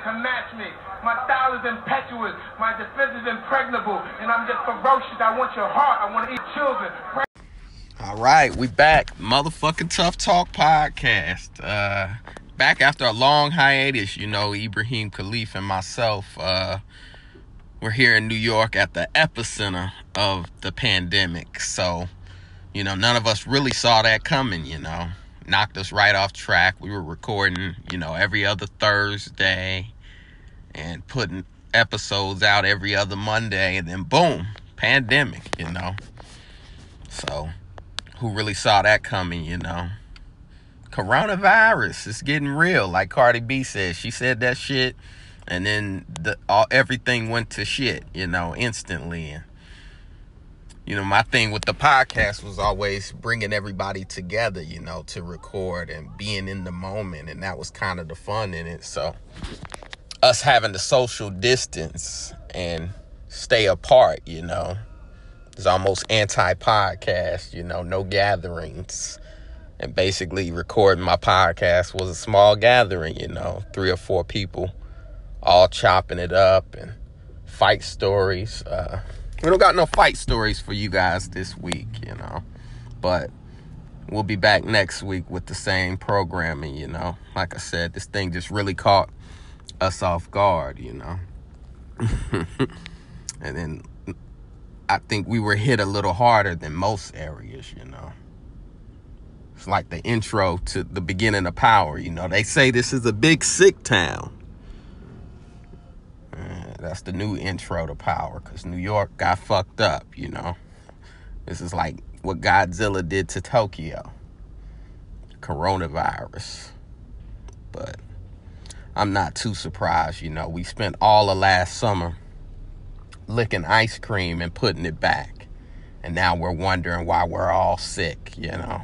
that can match me. My style is impetuous. My defense is impregnable. And I'm just ferocious. I want your heart. I want to eat children. All right, we back. Motherfucking Tough Talk podcast. Uh, back after a long hiatus, you know, Ibrahim Khalif and myself, uh, we're here in New York at the epicenter of the pandemic. So, you know, none of us really saw that coming, you know. Knocked us right off track. We were recording, you know, every other Thursday and putting episodes out every other Monday, and then boom, pandemic, you know. So, who really saw that coming, you know? Coronavirus is getting real, like Cardi B said. She said that shit, and then the all everything went to shit, you know, instantly. And, you know, my thing with the podcast was always bringing everybody together, you know, to record and being in the moment, and that was kind of the fun in it. So, us having the social distance and stay apart, you know, it's almost anti-podcast, you know, no gatherings. And basically recording my podcast was a small gathering, you know, three or four people all chopping it up and fight stories. Uh, we don't got no fight stories for you guys this week, you know. But we'll be back next week with the same programming, you know. Like I said, this thing just really caught us off guard, you know. and then I think we were hit a little harder than most areas, you know. It's like the intro to the beginning of power, you know. They say this is a big sick town. That's the new intro to power because New York got fucked up, you know. This is like what Godzilla did to Tokyo. Coronavirus. But I'm not too surprised, you know. We spent all of last summer licking ice cream and putting it back. And now we're wondering why we're all sick, you know.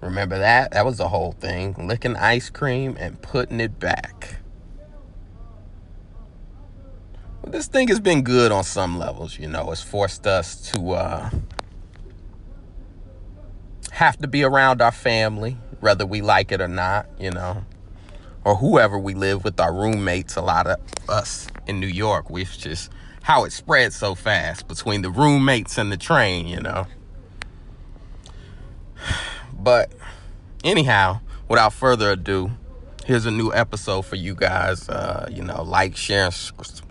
Remember that? That was the whole thing. Licking ice cream and putting it back. Well, this thing has been good on some levels, you know. It's forced us to uh, have to be around our family, whether we like it or not, you know. Or whoever we live with, our roommates, a lot of us in New York, which just how it spread so fast between the roommates and the train, you know. But anyhow, without further ado, here's a new episode for you guys. Uh, you know, like, share, and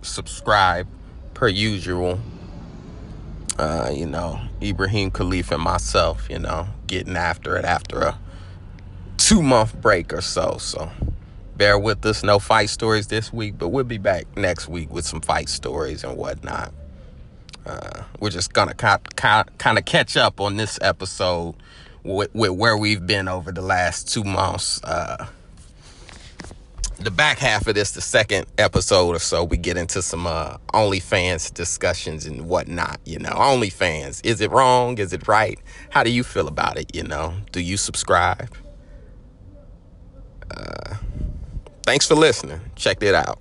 subscribe per usual. Uh, you know, Ibrahim Khalif and myself, you know, getting after it after a two month break or so. So bear with us. No fight stories this week, but we'll be back next week with some fight stories and whatnot. Uh, we're just gonna kind of catch up on this episode with, with, where we've been over the last two months. Uh, the back half of this, the second episode or so, we get into some uh, OnlyFans discussions and whatnot. You know, OnlyFans. Is it wrong? Is it right? How do you feel about it? You know, do you subscribe? Uh, Thanks for listening. Check it out.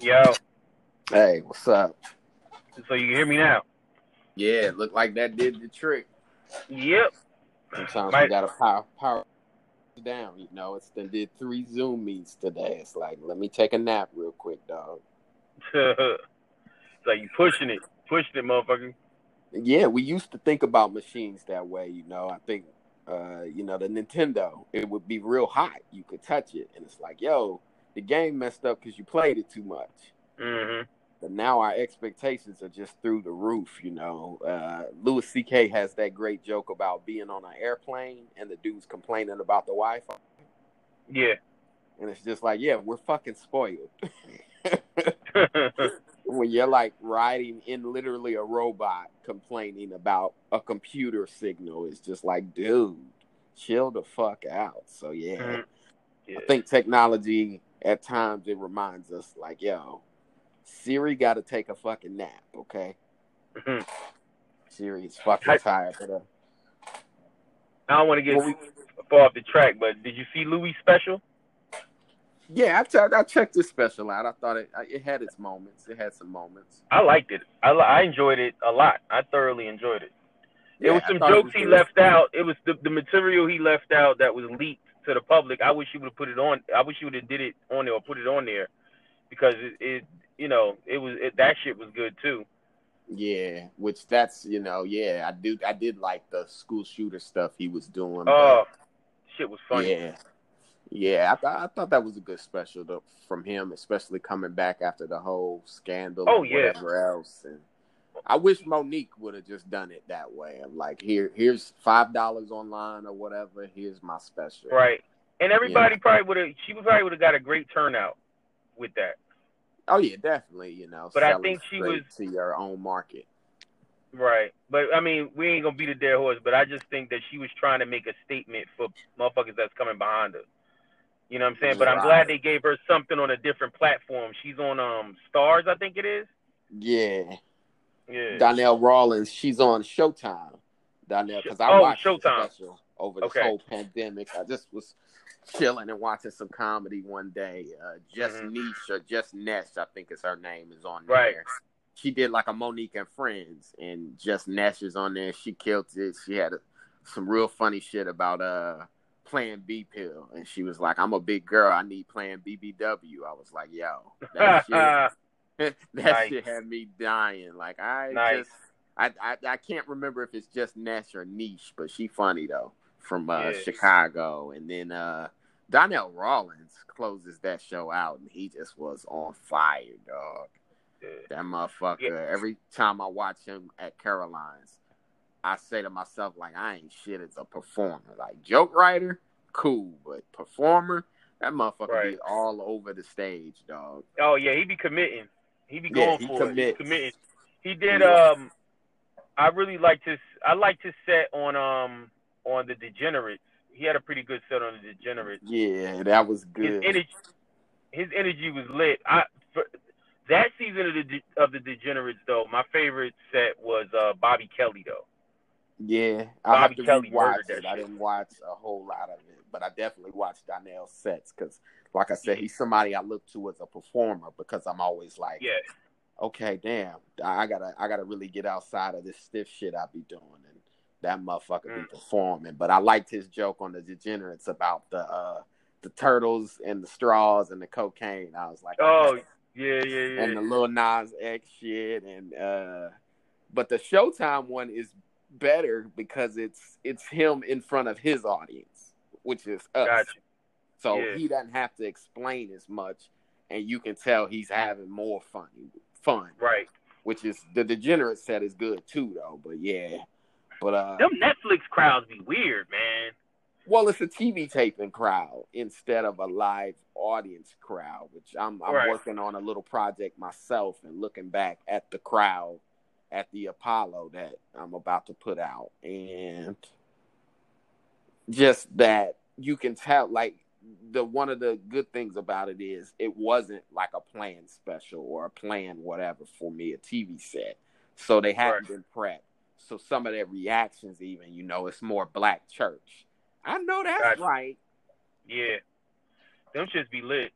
Yo. Hey, what's up? So you can hear me now? Yeah, it looked like that did the trick. Yep. Sometimes My- we gotta power power down. You know, it's then did three Zoom meets today. It's like, let me take a nap real quick, dog. it's like you pushing it, pushing it, motherfucker yeah, we used to think about machines that way. You know, I think, uh, you know, the Nintendo, it would be real hot. You could touch it, and it's like, yo, the game messed up because you played it too much. Mm-hmm. But now our expectations are just through the roof. You know, uh, Louis C.K. has that great joke about being on an airplane and the dude's complaining about the Wi-Fi. Yeah, and it's just like, yeah, we're fucking spoiled. when you're like riding in literally a robot complaining about a computer signal it's just like dude chill the fuck out so yeah, mm-hmm. yeah. i think technology at times it reminds us like yo siri got to take a fucking nap okay mm-hmm. siri's fucking I, tired that i don't want to get well, far off the track but did you see louis special yeah, I, t- I checked this special out. I thought it it had its moments. It had some moments. I liked it. I I enjoyed it a lot. I thoroughly enjoyed it. There was some jokes was he left out. It was the, the material he left out that was leaked to the public. I wish he would have put it on. I wish he would have did it on there or put it on there because it, it you know, it was it, that shit was good too. Yeah, which that's you know, yeah, I do. I did like the school shooter stuff he was doing. but- Oh, shit was funny. Yeah, yeah. I thought I thought that was a good special though, from him, especially coming back after the whole scandal. Oh, and yeah. whatever else. And I wish Monique would have just done it that way. I'm like, here, here's five dollars online or whatever. Here's my special. Right. And everybody probably would have. She probably would have got a great turnout with that. Oh yeah, definitely. You know, But I think she was- to your own market. Right. But I mean, we ain't gonna beat a dead horse. But I just think that she was trying to make a statement for motherfuckers that's coming behind her. You know what I'm saying? But I'm Right. glad they gave her something on a different platform. She's on um Stars, I think it is. Yeah, Yeah. Donnell Rawlins, she's on Showtime. Donnell, because I Oh, watched the Showtime. special over this Okay. whole pandemic. I just was chilling and watching some comedy one day. Uh, Just Mhm. Niche or Just Nesh, I think is her name, is on there. Right. She did like a Monique and Friends, and Just Nesh is on there. She killed it. She had a, some real funny shit about uh Plan B pill, and she was like, "I'm a big girl. I need playing BBW." I was like, "Yo, that shit." that Nice. shit had me dying. Like I Nice. just, I, I, I can't remember if it's just Nash or Niche, but she funny though from uh, Yeah. Chicago. And then uh, Donnell Rawlins closes that show out, and he just was on fire, dog. Yeah. That motherfucker. Yeah. Every time I watch him at Caroline's, I say to myself like, I ain't shit as a performer. Like joke writer, cool, but performer. That motherfucker Right. be all over the stage, dog. Oh yeah, he be committing. He be Yeah, going he for it. He committing. He did. Yeah. Um, I really liked his. I liked his set on um on the Degenerates. He had a pretty good set on the Degenerates. Yeah, that was His good. energy, his energy was lit. I for, that season of the of the Degenerates though, my favorite set was uh Bobby Kelly though. Yeah, I have Bobby to Kelly watch murdered that it. I didn't watch a whole lot of it, but I definitely watched Donnell's sets because, like I said, he's somebody I look to as a performer because I'm always like, Yeah, okay, damn, I I gotta, I gotta really get outside of this stiff shit I be doing, and that motherfucker be Mm. performing. But I liked his joke on the Degenerates about the uh the turtles and the straws and the cocaine. I was like, Oh, yeah, yeah, yeah. and the Lil Nas X shit, and uh, but the Showtime one is better because it's it's him in front of his audience, which is us. Gotcha. So Yeah. he doesn't have to explain as much, and you can tell he's having more fun. Fun, Right. which is the Degenerate set is good too, though. But yeah, but uh, Them Netflix crowds be weird, man. well, it's a TV taping crowd instead of a live audience crowd, which I'm I'm Right. working on a little project myself and looking back at the crowd at the Apollo that I'm about to put out and just that you can tell like the one of the good things about it is it wasn't like a planned special or a planned whatever for me a TV set. So they hadn't Right. been prepped. So some of their reactions even, you know, it's more black church. I know that's Gotcha. right. Yeah. Them shits be lit.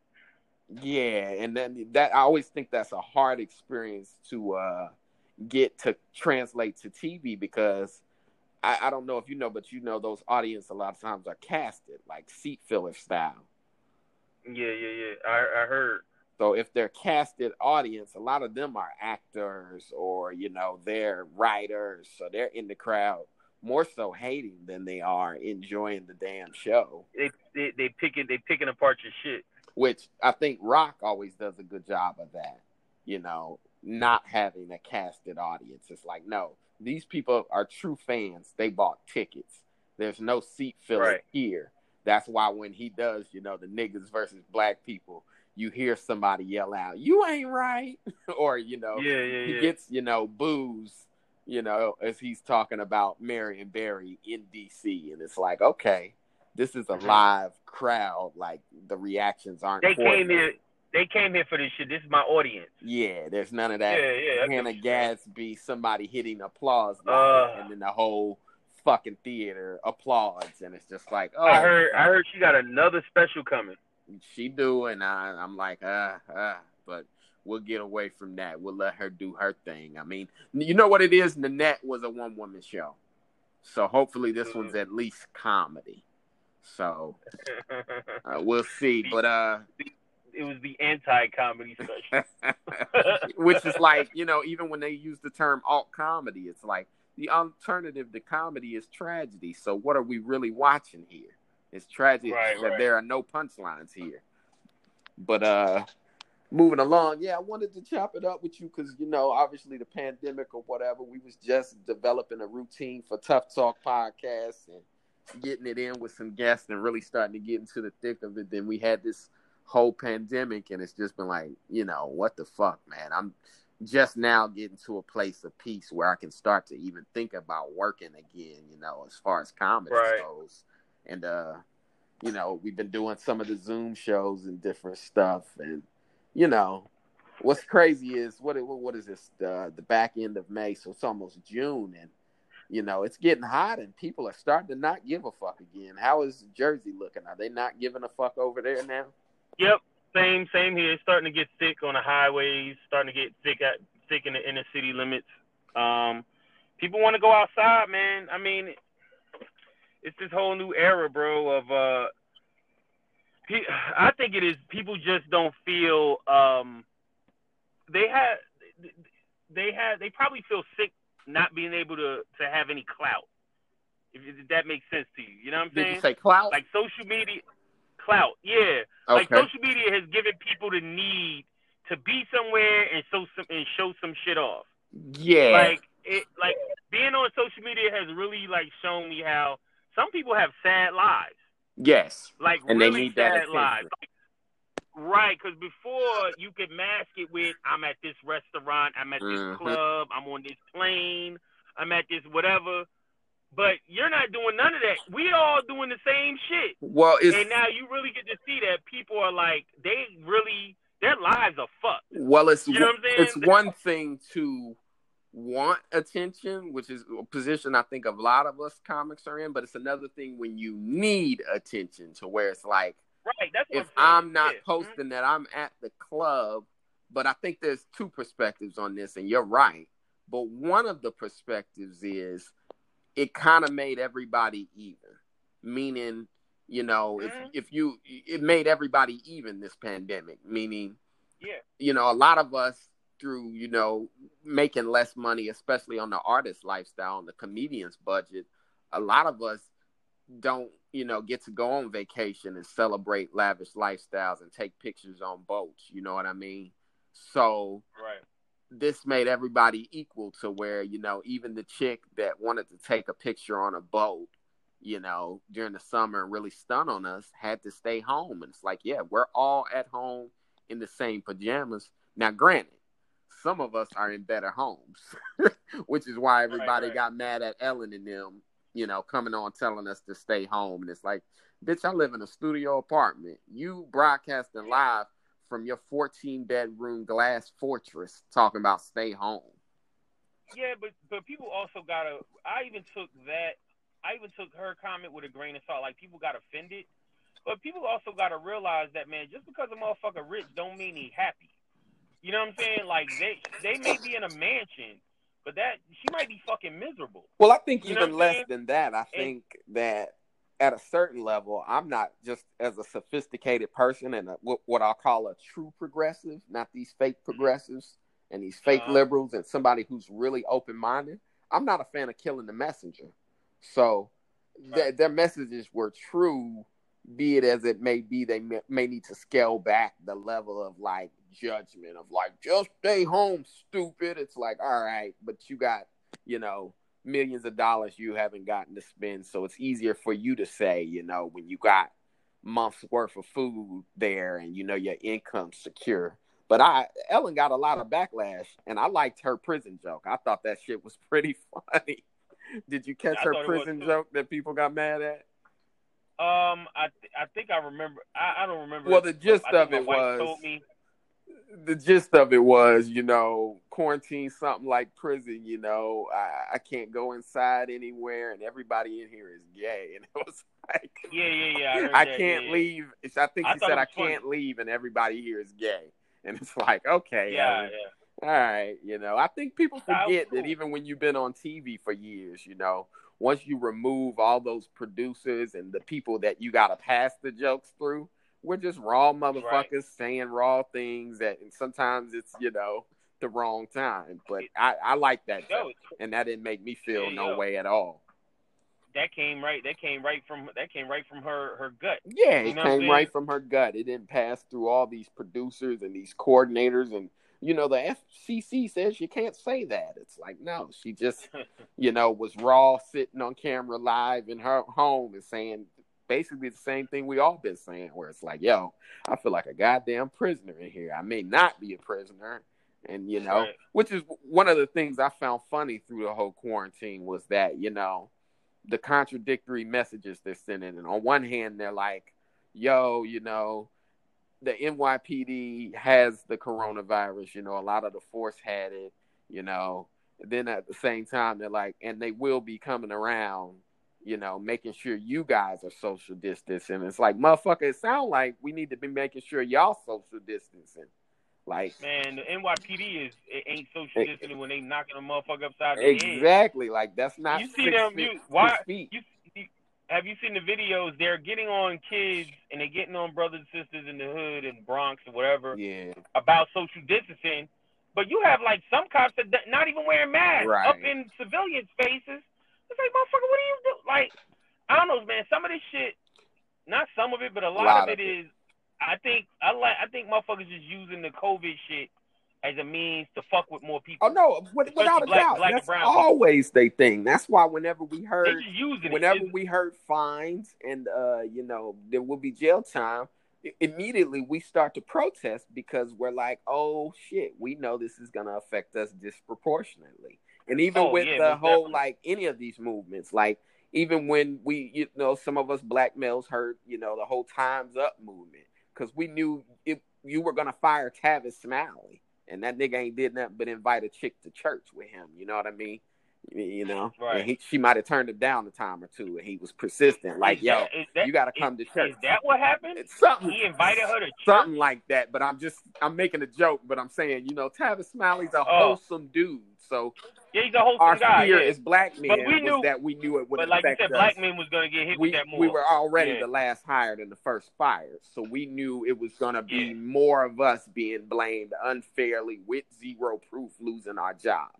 Yeah, and then that I always think that's a hard experience to uh get to translate to TV because I, I don't know if you know, but you know those audience a lot of times are casted like seat filler style. Yeah, yeah, yeah. I I heard. So if they're casted audience, a lot of them are actors or you know they're writers, so they're in the crowd more so hating than they are enjoying the damn show. They they they picking they picking apart your shit. which I think Rock always does a good job of that. You know, not having a casted audience. It's like, no, these people are true fans. They bought tickets. There's no seat filler Right. here. That's why when he does, you know, the niggas versus black people, you hear somebody yell out, "You ain't right," or you know, Yeah, yeah, he yeah. gets you know boos you know as he's talking about marion barry in dc and it's like okay this is a Mhm. live crowd like the reactions aren't They came them. here. They came here for this shit. This is my audience. yeah there's none of that yeah. Get hannah gadsby somebody hitting applause Uh. and then the whole fucking theater applauds and it's just like oh I heard. I heard she got another special coming. She do and I, i'm like ah ah but we'll get away from that we'll let her do her thing i mean you know what it is nanette was a one-woman show So hopefully this one's at least comedy. So uh, we'll see. But uh it was the anti-comedy special. which is like, you know, even when they use the term alt comedy, it's like the alternative to comedy is tragedy. So what are we really watching here? It's tragic Right, that right. there are no punchlines here. But uh moving along, yeah, I wanted to chop it up with you because you know, obviously the pandemic or whatever, we was just developing a routine for Tough Talk podcast and getting it in with some guests and really starting to get into the thick of it. Then we had this whole pandemic and it's just been like, you know, what the fuck, man. I'm just now getting to a place of peace where I can start to even think about working again, you know, as far as comedy Right. goes. And uh, you know, we've been doing some of the Zoom shows and different stuff and you know, what's crazy is what what is this? The the back end of May, so it's almost June and you know, it's getting hot and people are starting to not give a fuck again. How is Jersey looking? Are they not giving a fuck over there now? Yep, same same here. It's starting to get thick on the highways. Starting to get thick at thick in the inner city limits. Um, people want to go outside, man. I mean, it's this whole new era, bro. Of uh, pe- I think it is. People just don't feel. Um, they had. They had. They probably feel sick not being able to to have any clout. If, if that makes sense to you, you know what I'm Did saying? you say clout? like social media clout, yeah. okay. Like social media has given people the need to be somewhere and show some and show some shit off. yeah. Like it, like being on social media has really like shown me how some people have sad lives, yes. like And they really need that sad attention. lives. Right, because before you could mask it with I'm at this restaurant, I'm at this Mhm. club, I'm on this plane, I'm at this whatever. But you're not doing none of that. We all doing the same shit. Well, it's and now you really get to see that people are like they really their lives are fucked. well, it's You know what I'm saying? it's one thing to want attention, which is a position I think a lot of us comics are in, but it's another thing when you need attention to where it's like Right. That's what if I'm. I'm not posting that I'm at the club, but I think there's two perspectives on this, and you're right. But one of the perspectives is it kind of made everybody even, meaning, you know, Mhm. if if you it made everybody even this pandemic, meaning, Yeah. you know, a lot of us through you know making less money, especially on the artist lifestyle, on the comedian's budget, a lot of us don't you know get to go on vacation and celebrate lavish lifestyles and take pictures on boats you know what i mean? So Right. this made everybody equal to where you know even the chick that wanted to take a picture on a boat you know during the summer and really stun on us had to stay home. And it's like yeah we're all at home in the same pajamas. Now granted some of us are in better homes which is why everybody right. got mad at ellen and them you know coming on telling us to stay home and it's like bitch i live in a studio apartment you broadcasting live from your 14 bedroom glass fortress talking about stay home. Yeah, but but people also gotta. I even took that. I even took her comment with a grain of salt. Like people got offended, but people also gotta realize that man, just because a motherfucker rich don't mean he happy. You know what I'm saying? Like they they may be in a mansion, but that she might be fucking miserable. Well, I think You even less saying? than that. I think that at a certain level, I'm not just as a sophisticated person and a, what, what I'll call a true progressive, not these fake progressives and these fake Uh-huh. liberals and somebody who's really open minded. I'm not a fan of killing the messenger. So their, Right. their messages were true, be it as it may be. They may, may need to scale back the level of like judgment of like just stay home, stupid. It's like all right, but you got you know millions of dollars you haven't gotten to spend, so it's easier for you to say you know when you got months worth of food there and you know your income's secure. But I Ellen got a lot of backlash, and I liked her prison joke. I thought that shit was pretty funny. Did you catch her thought it was prison joke that people got mad at? Um, I th- I think I remember. I, I don't remember. Well, the gist of it was- told me. The gist of it was, you know, quarantine something like prison. You know, I, I can't go inside anywhere, and everybody in here is gay, and it was like, Yeah, yeah, yeah. I, I that, can't yeah, yeah. leave. It's- I think I she said I funny. can't leave, and everybody here is gay, and it's like, okay, Yeah, yeah. all right, you know, I think people forget that cool. even when you've been on TV for years, you know, once you remove all those producers and the people that you got to pass the jokes through, we're just raw motherfuckers right. saying raw things that, and sometimes it's you know the wrong time. But I, I like that, and that didn't make me feel yeah, no yo. way at all. That came right. That came right from that came right from her her gut. Yeah, it came right from her gut. It didn't pass through all these producers and these coordinators and you know, the FCC says you can't say that. It's like, no, she just, you know, was raw sitting on camera live in her home and saying basically the same thing we all been saying, where it's like, yo, I feel like a goddamn prisoner in here. I may not be a prisoner. And, you know, right. which is one of the things I found funny through the whole quarantine was that, you know, the contradictory messages they're sending. And on one hand, they're like, yo, you know, the NYPD has the coronavirus. You know, a lot of the force had it. You know, then at the same time, they're like, and they will be coming around. You know, making sure you guys are social distancing. It's like, motherfucker, it sound like we need to be making sure y'all social distancing. Like man, the NYPD is it ain't social eh, distancing when they knocking a motherfucker upside the exactly. head. Exactly. Like that's not. You see them? Feet, you, why? You, have you seen the videos? They're getting on kids and they're getting on brothers and sisters in the hood and Bronx or whatever. Yeah. About social distancing, but you have like some cops that not even wearing masks right. up in civilian faces. It's like, motherfucker, what do you do? Like, I don't know, man. Some of this shit, not some of it, but a lot, a lot of, it, of it is. I think I like. I think motherfuckers just using the COVID shit as a means to fuck with more people. Oh no, without a black, doubt, black that's always they thing. That's why whenever we heard, whenever we heard fines and uh, you know there will be jail time, immediately we start to protest because we're like, oh shit, we know this is gonna affect us disproportionately. And even oh, with yeah, the whole definitely. like any of these movements, like even when we, you know, some of us black males heard, you know, the whole Times Up movement because we knew if you were gonna fire Tavis Smiley and that nigga ain't did nothing but invite a chick to church with him. You know what I mean? You know, right. he, she might have turned him down a time or two, and he was persistent. Like, is yo, that, that, you got to come is, to church. Is that what happened? It's something. He invited her to church? something like that. But I'm just, I'm making a joke. But I'm saying, you know, Tavis Smiley's a oh. wholesome dude. So yeah, he's a wholesome our guy. fear yeah. as black men but we knew, that we knew it would But like you said, us. black men was going to get hit we, with that more. We were already yeah. the last hired and the first fired, so we knew it was going to be Yeah. more of us being blamed unfairly with zero proof losing our jobs.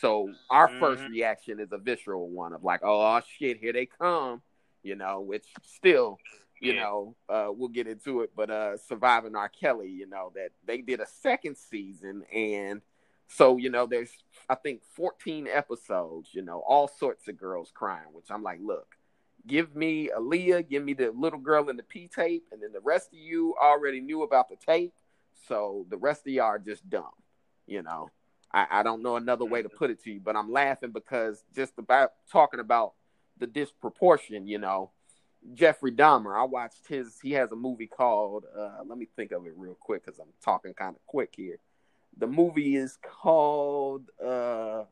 So our first Mhm. reaction is a visceral one of like, oh shit, here they come, you know, which still, you Yeah. know, uh, we'll get into it, but uh, surviving R. Kelly, you know, that they did a second season, and so you know, there's I think 14 episodes, you know, all sorts of girls crying, which I'm like, look, give me Aaliyah, give me the little girl in the P tape, and then the rest of you already knew about the tape, so the rest of y'all are just dumb, you know. I, I don't know another way to put it to you, but I'm laughing because just about talking about the disproportion, you know. Jeffrey Dahmer, I watched his. He has a movie called. Uh, let me think of it real quick because I'm talking kind of quick here. The movie is called uh,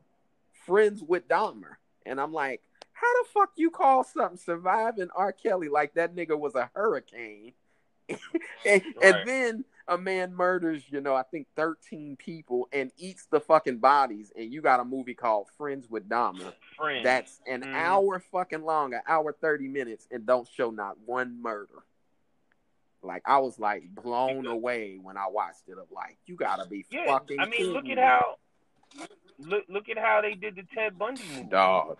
Friends with Dahmer, and I'm like, how the fuck you call something surviving R. Kelly like that nigga was a hurricane, and, Right. and then a man murders, you know, I think 13 people and eats the fucking bodies, and you got a movie called Friends with Dahmer Friends. that's an Mhm. hour fucking long, an hour 30 minutes, and don't show not one murder. Like I was like blown away when I watched it. Of like, you gotta be yeah. fucking. I mean, look at me. how. Look, look at how they did the Ted Bundy movie. dog.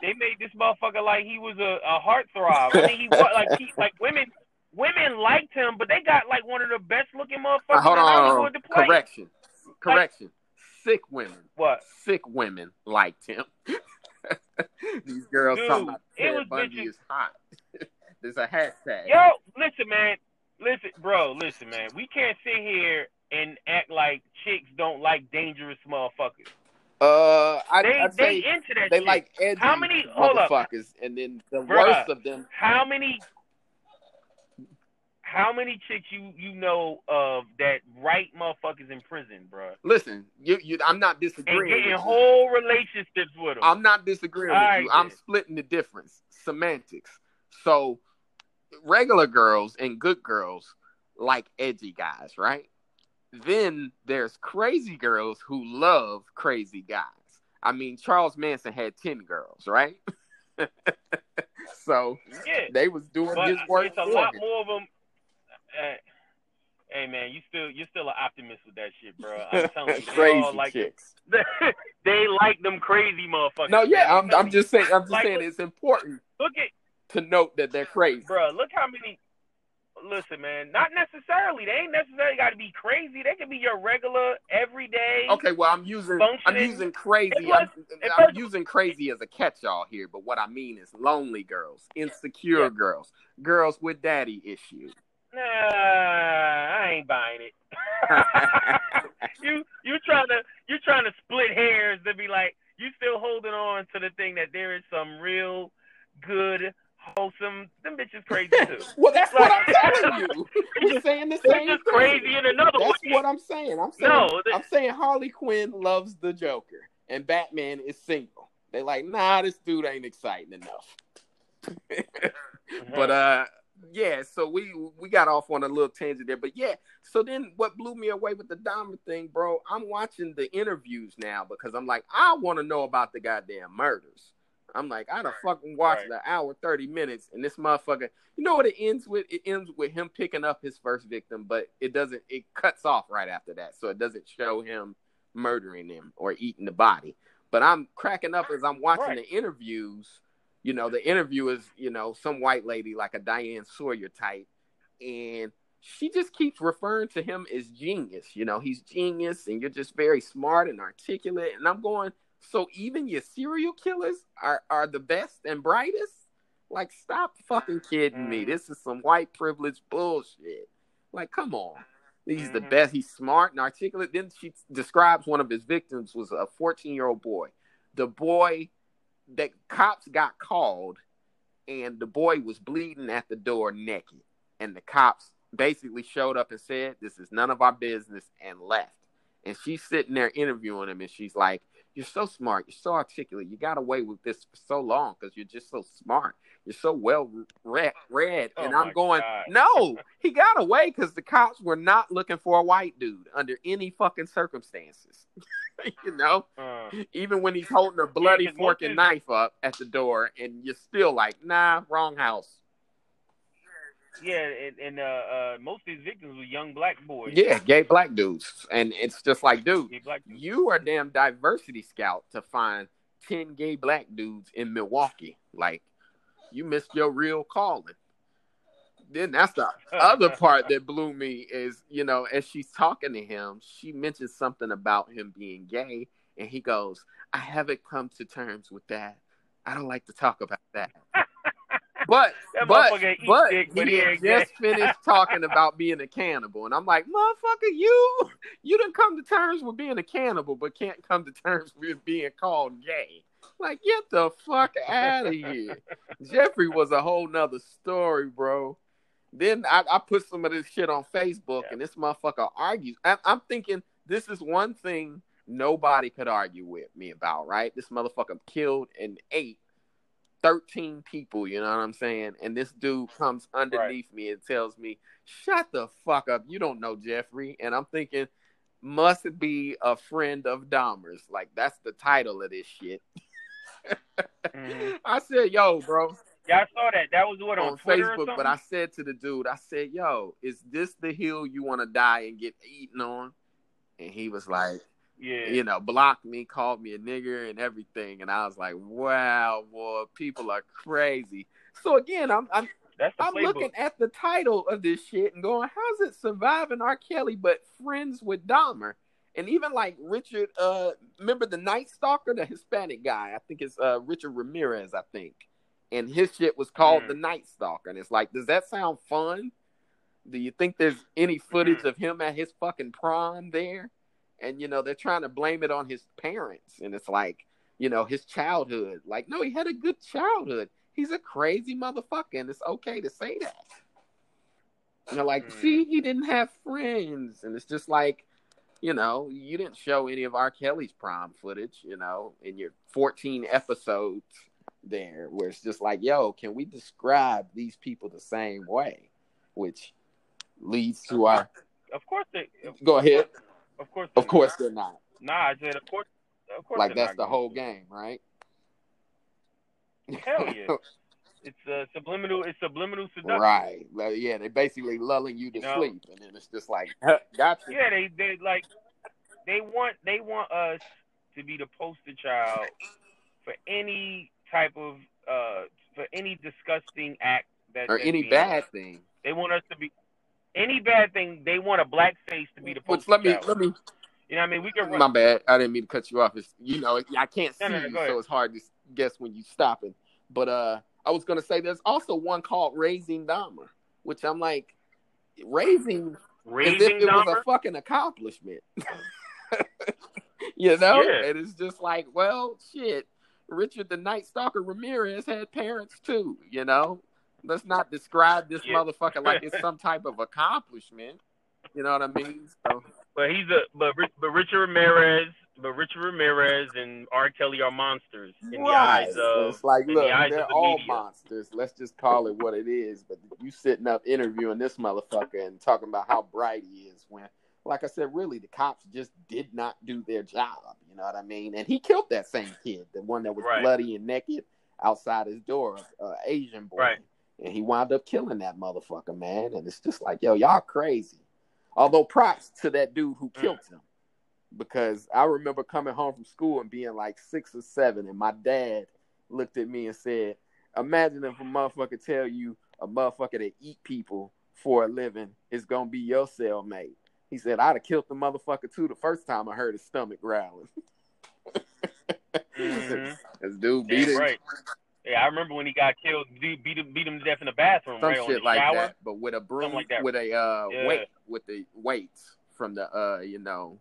They made this motherfucker like he was a, a heartthrob. I mean, he was like he, like women. Women liked him, but they got like one of the best looking Uh, motherfuckers hold on, Hollywood to play. correction, correction. Sick women, What? sick women liked him. These girls Dude, talking about it Ted Bundy bitches- is hot. There's a hashtag. Yo, listen, man. Listen, bro. Listen, man. We can't sit here and act like chicks don't like dangerous motherfuckers. Uh, I, They I'd they into that. they shit. like edgy How many- hold up. motherfuckers, and then the Bruh. worst of them. How many? How many chicks you you know of that write motherfuckers in prison, bro? Listen, you, you, I'm not And disagreeing. getting with you. whole relationships with them. I'm not disagreeing with Alright, you. I'm splitting the difference. Semantics. So regular girls and good girls like edgy guys, right? Then there's crazy girls who love crazy guys. I mean, Charles Manson had 10 girls, right? so Yeah. they was doing But his work it's a lot more of them. Hey man, you still you're still an optimist with that shit, bro. I'm telling you, Crazy all like chicks. they like them crazy motherfuckers. No, yeah. I'm, I'm just saying. I'm just Like- saying it's important look at to note that they're crazy. bro. Look how many. Listen, man. Not necessarily. They ain't necessarily got to be crazy. They can be your regular, everyday. Okay, well, I'm using I'm using crazy. Was- I'm, I'm using crazy as a catch-all here, but what I mean is lonely girls, insecure Yeah. girls, girls with daddy issues. Nah, I ain't buying it. you you trying to you trying to split hairs to be like you still holding on to the thing that there is some real good wholesome them bitches crazy too. well, that's what I'm Like- telling you. I'm saying the same just crazy in another That's way. what I'm saying. I'm saying No, I'm saying Harley Quinn loves the Joker and Batman is single. They like, nah, this dude ain't exciting enough. but uh yeah, so we we got off on a little tangent there. But yeah, so then what blew me away with the Dahmer thing, bro, I'm watching the interviews now because I'm like, I want to know about the goddamn murders. I'm like, I done fucking watched Right. the hour 30 minutes and this motherfucker you know what it ends with? It ends with him picking up his first victim, but it doesn't it cuts off right after that. So it doesn't show him murdering him or eating the body. But I'm cracking up as I'm watching Right. the interviews. You know, the interview is, you know, some white lady like a Diane Sawyer type, and she just keeps referring to him as genius. You know, he's genius, and you're just very smart and articulate. And I'm going, so even your serial killers are are the best and brightest? Like, stop fucking kidding me. Mm. This is some white privilege bullshit. Like, come on. He's the Mhm. best. He's smart and articulate. Then she describes one of his victims was a 14 year old boy. The boy that cops got called, and the boy was bleeding at the door naked. And the cops basically showed up and said, This is none of our business, and left. And she's sitting there interviewing him, and she's like, You're so smart. You're so articulate. You got away with this for so long because you're just so smart. You're so well read. read. Oh and I'm going, God. No, he got away because the cops were not looking for a white dude under any fucking circumstances. you know? Uh, even when he's holding a bloody most fork and knife up at the door, and you're still like, nah, wrong house. yeah, and, and uh, uh, most of these victims were young black boys. Yeah, gay black dudes, and it's just like, dude, you are damn diversity scout to find ten gay black dudes in Milwaukee. Like, you missed your real calling. Then that's the other part that blew me is, you know, as she's talking to him, she mentions something about him being gay, and he goes, I haven't come to terms with that. I don't like to talk about that. But That but but dick, he he gay. just finished talking about being a cannibal, and I'm like, motherfucker, you you didn't come to terms with being a cannibal, but can't come to terms with being called gay. Like, get the fuck out of here. Jeffrey was a whole nother story, bro. Then I, I put some of this shit on Facebook, Yeah. and this motherfucker argues. I, I'm thinking this is one thing nobody could argue with me about, right? This motherfucker killed and ate 13 people, you know what I'm saying? And this dude comes underneath me and tells me, Shut the fuck up. You don't know Jeffrey. And I'm thinking, must be a friend of Dahmer's. Like, that's the title of this shit. Mhm. I said, Yo, bro, Yeah, I saw that. That was what on, on Facebook, but I said to the dude, I said, Yo, is this the hill you want to die and get eaten on? And he was like, yeah, you know, blocked me, called me a nigger and everything. And I was like, wow, boy, people are crazy. So again, I'm I'm that's I'm playbook. looking at the title of this shit and going, how's it surviving R. Kelly but friends with Dahmer? And even like Richard, uh, remember the Night Stalker, the Hispanic guy? I think it's uh Richard Ramirez, I think. And his shit was called Mm. the Night Stalker. And it's like, does that sound fun? Do you think there's any footage Mm. of him at his fucking prime there? And you know, they're trying to blame it on his parents. And it's like, you know, his childhood. Like, no, he had a good childhood. He's a crazy motherfucker, and it's okay to say that. And they're like, Mm. see, he didn't have friends. And it's just like, you know, you didn't show any of R. Kelly's prom footage, you know, in your 14 episodes there, where it's just like, yo, can we describe these people the same way? Which leads to our. Of course they. Of, Go ahead. of course. Of course not. they're not. Nah, I said of course. Of course. Like that's the whole game, right? Hell yeah. It's a subliminal. It's subliminal seduction. Right. Well, yeah, they're basically lulling you to You know? sleep, and then it's just like, gotcha. Yeah, they they like they want they want us to be the poster child for any type of uh for any disgusting act that Or any bad done. thing. They want us to be any bad thing. They want a black face to be the poster Which let me child. let me. you know what I mean? We can run. My bad. I didn't mean to cut you off. It's you know I can't see No, no, no, you, ahead. so it's hard to guess when you stopping. But uh, I was gonna say there's also one called Raising Dahmer, which I'm like, raising raising as if it was a fucking accomplishment. you know, Yeah. and it's just like, well, shit. Richard the Night Stalker Ramirez had parents too. You know, let's not describe this Yeah. motherfucker like it's some type of accomplishment. You know what I mean? So, But he's a but but Richard Ramirez, but Richard Ramirez and R. Kelly are monsters in the eyes of it's like, look, the they're the all media. monsters. Let's just call it what it is. But you sitting up interviewing this motherfucker and talking about how bright he is when, like I said, really the cops just did not do their job. You know what I mean? And he killed that same kid, the one that was Right. bloody and naked outside his door, uh, Asian boy. Right. And he wound up killing that motherfucker, man. And it's just like, yo, y'all crazy. Although props to that dude who Mm. killed him. Because I remember coming home from school and being like six or seven, and my dad looked at me and said, Imagine if a motherfucker tell you a motherfucker that eat people for a living is gonna be your cellmate. He said, I'd have killed the motherfucker too the first time I heard his stomach growling. Mhm. This dude beat it. right. Yeah, I remember when he got killed, beat beat him, beat him to death in the bathroom, some right shit like shower. that, but with a broom, like that. with a uh, Yeah. weight, with the weights from the uh, you know,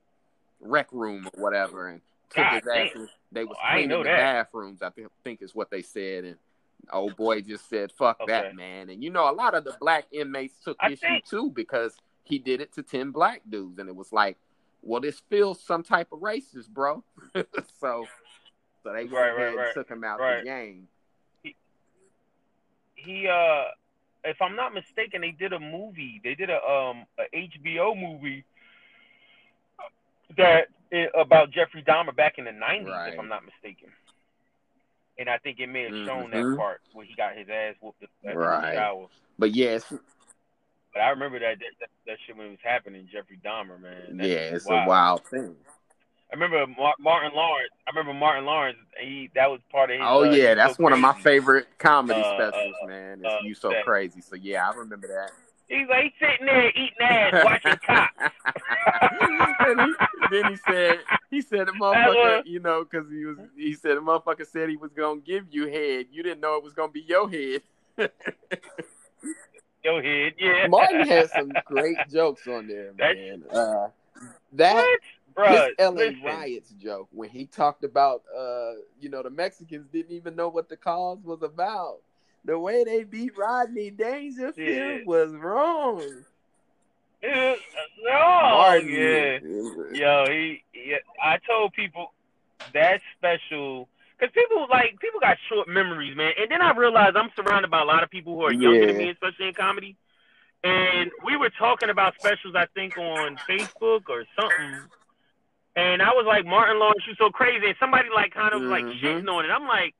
rec room or whatever, and took God his ass. and They was Oh, cleaning the that. bathrooms. I think, think is what they said, and old boy just said, "Fuck Okay. that, man." And you know, a lot of the black inmates took I issue think- too because he did it to ten black dudes, and it was like, well, this feels some type of racist, bro. so, so they went Right, ahead right, and right. took him out Right. the game. He uh if I'm not mistaken, they did a movie. They did a um a HBO movie that about Jeffrey Dahmer back in the 90s Right. if I'm not mistaken. And I think it may have shown Mhm. that part where he got his ass whooped Right. But yes, But I remember that that, that, shit when it was happening, Jeffrey Dahmer, man. That yeah, it's wild. a wild thing. I remember Martin Lawrence. I remember Martin Lawrence. He that was part of his. Oh uh, yeah, that's So one of my favorite comedy Uh, specials, uh, man. It's uh, you so that- crazy. So yeah, I remember that. He's like he's sitting there eating ass, watching cops. he, then he said, he said the motherfucker, you know, because he was, he said the motherfucker said he was gonna give you head. You didn't know it was gonna be your head. Your head, yeah. Martin had some great jokes on there, man. Uh, that What? Bruh, LA listen. riots joke when he talked about uh you know the Mexicans didn't even know what the cause was about. The way they beat Rodney Dangerfield Yeah. was wrong. No, Martin, yeah. Yo, he, yeah, I told people that special because people like people got short memories, man. And then I realized I'm surrounded by a lot of people who are younger than me, especially in comedy. And we were talking about specials, I think, on Facebook or something. And I was like, Martin Lawrence, you so crazy. And somebody like kind of like Mhm. shitting on it. I'm like,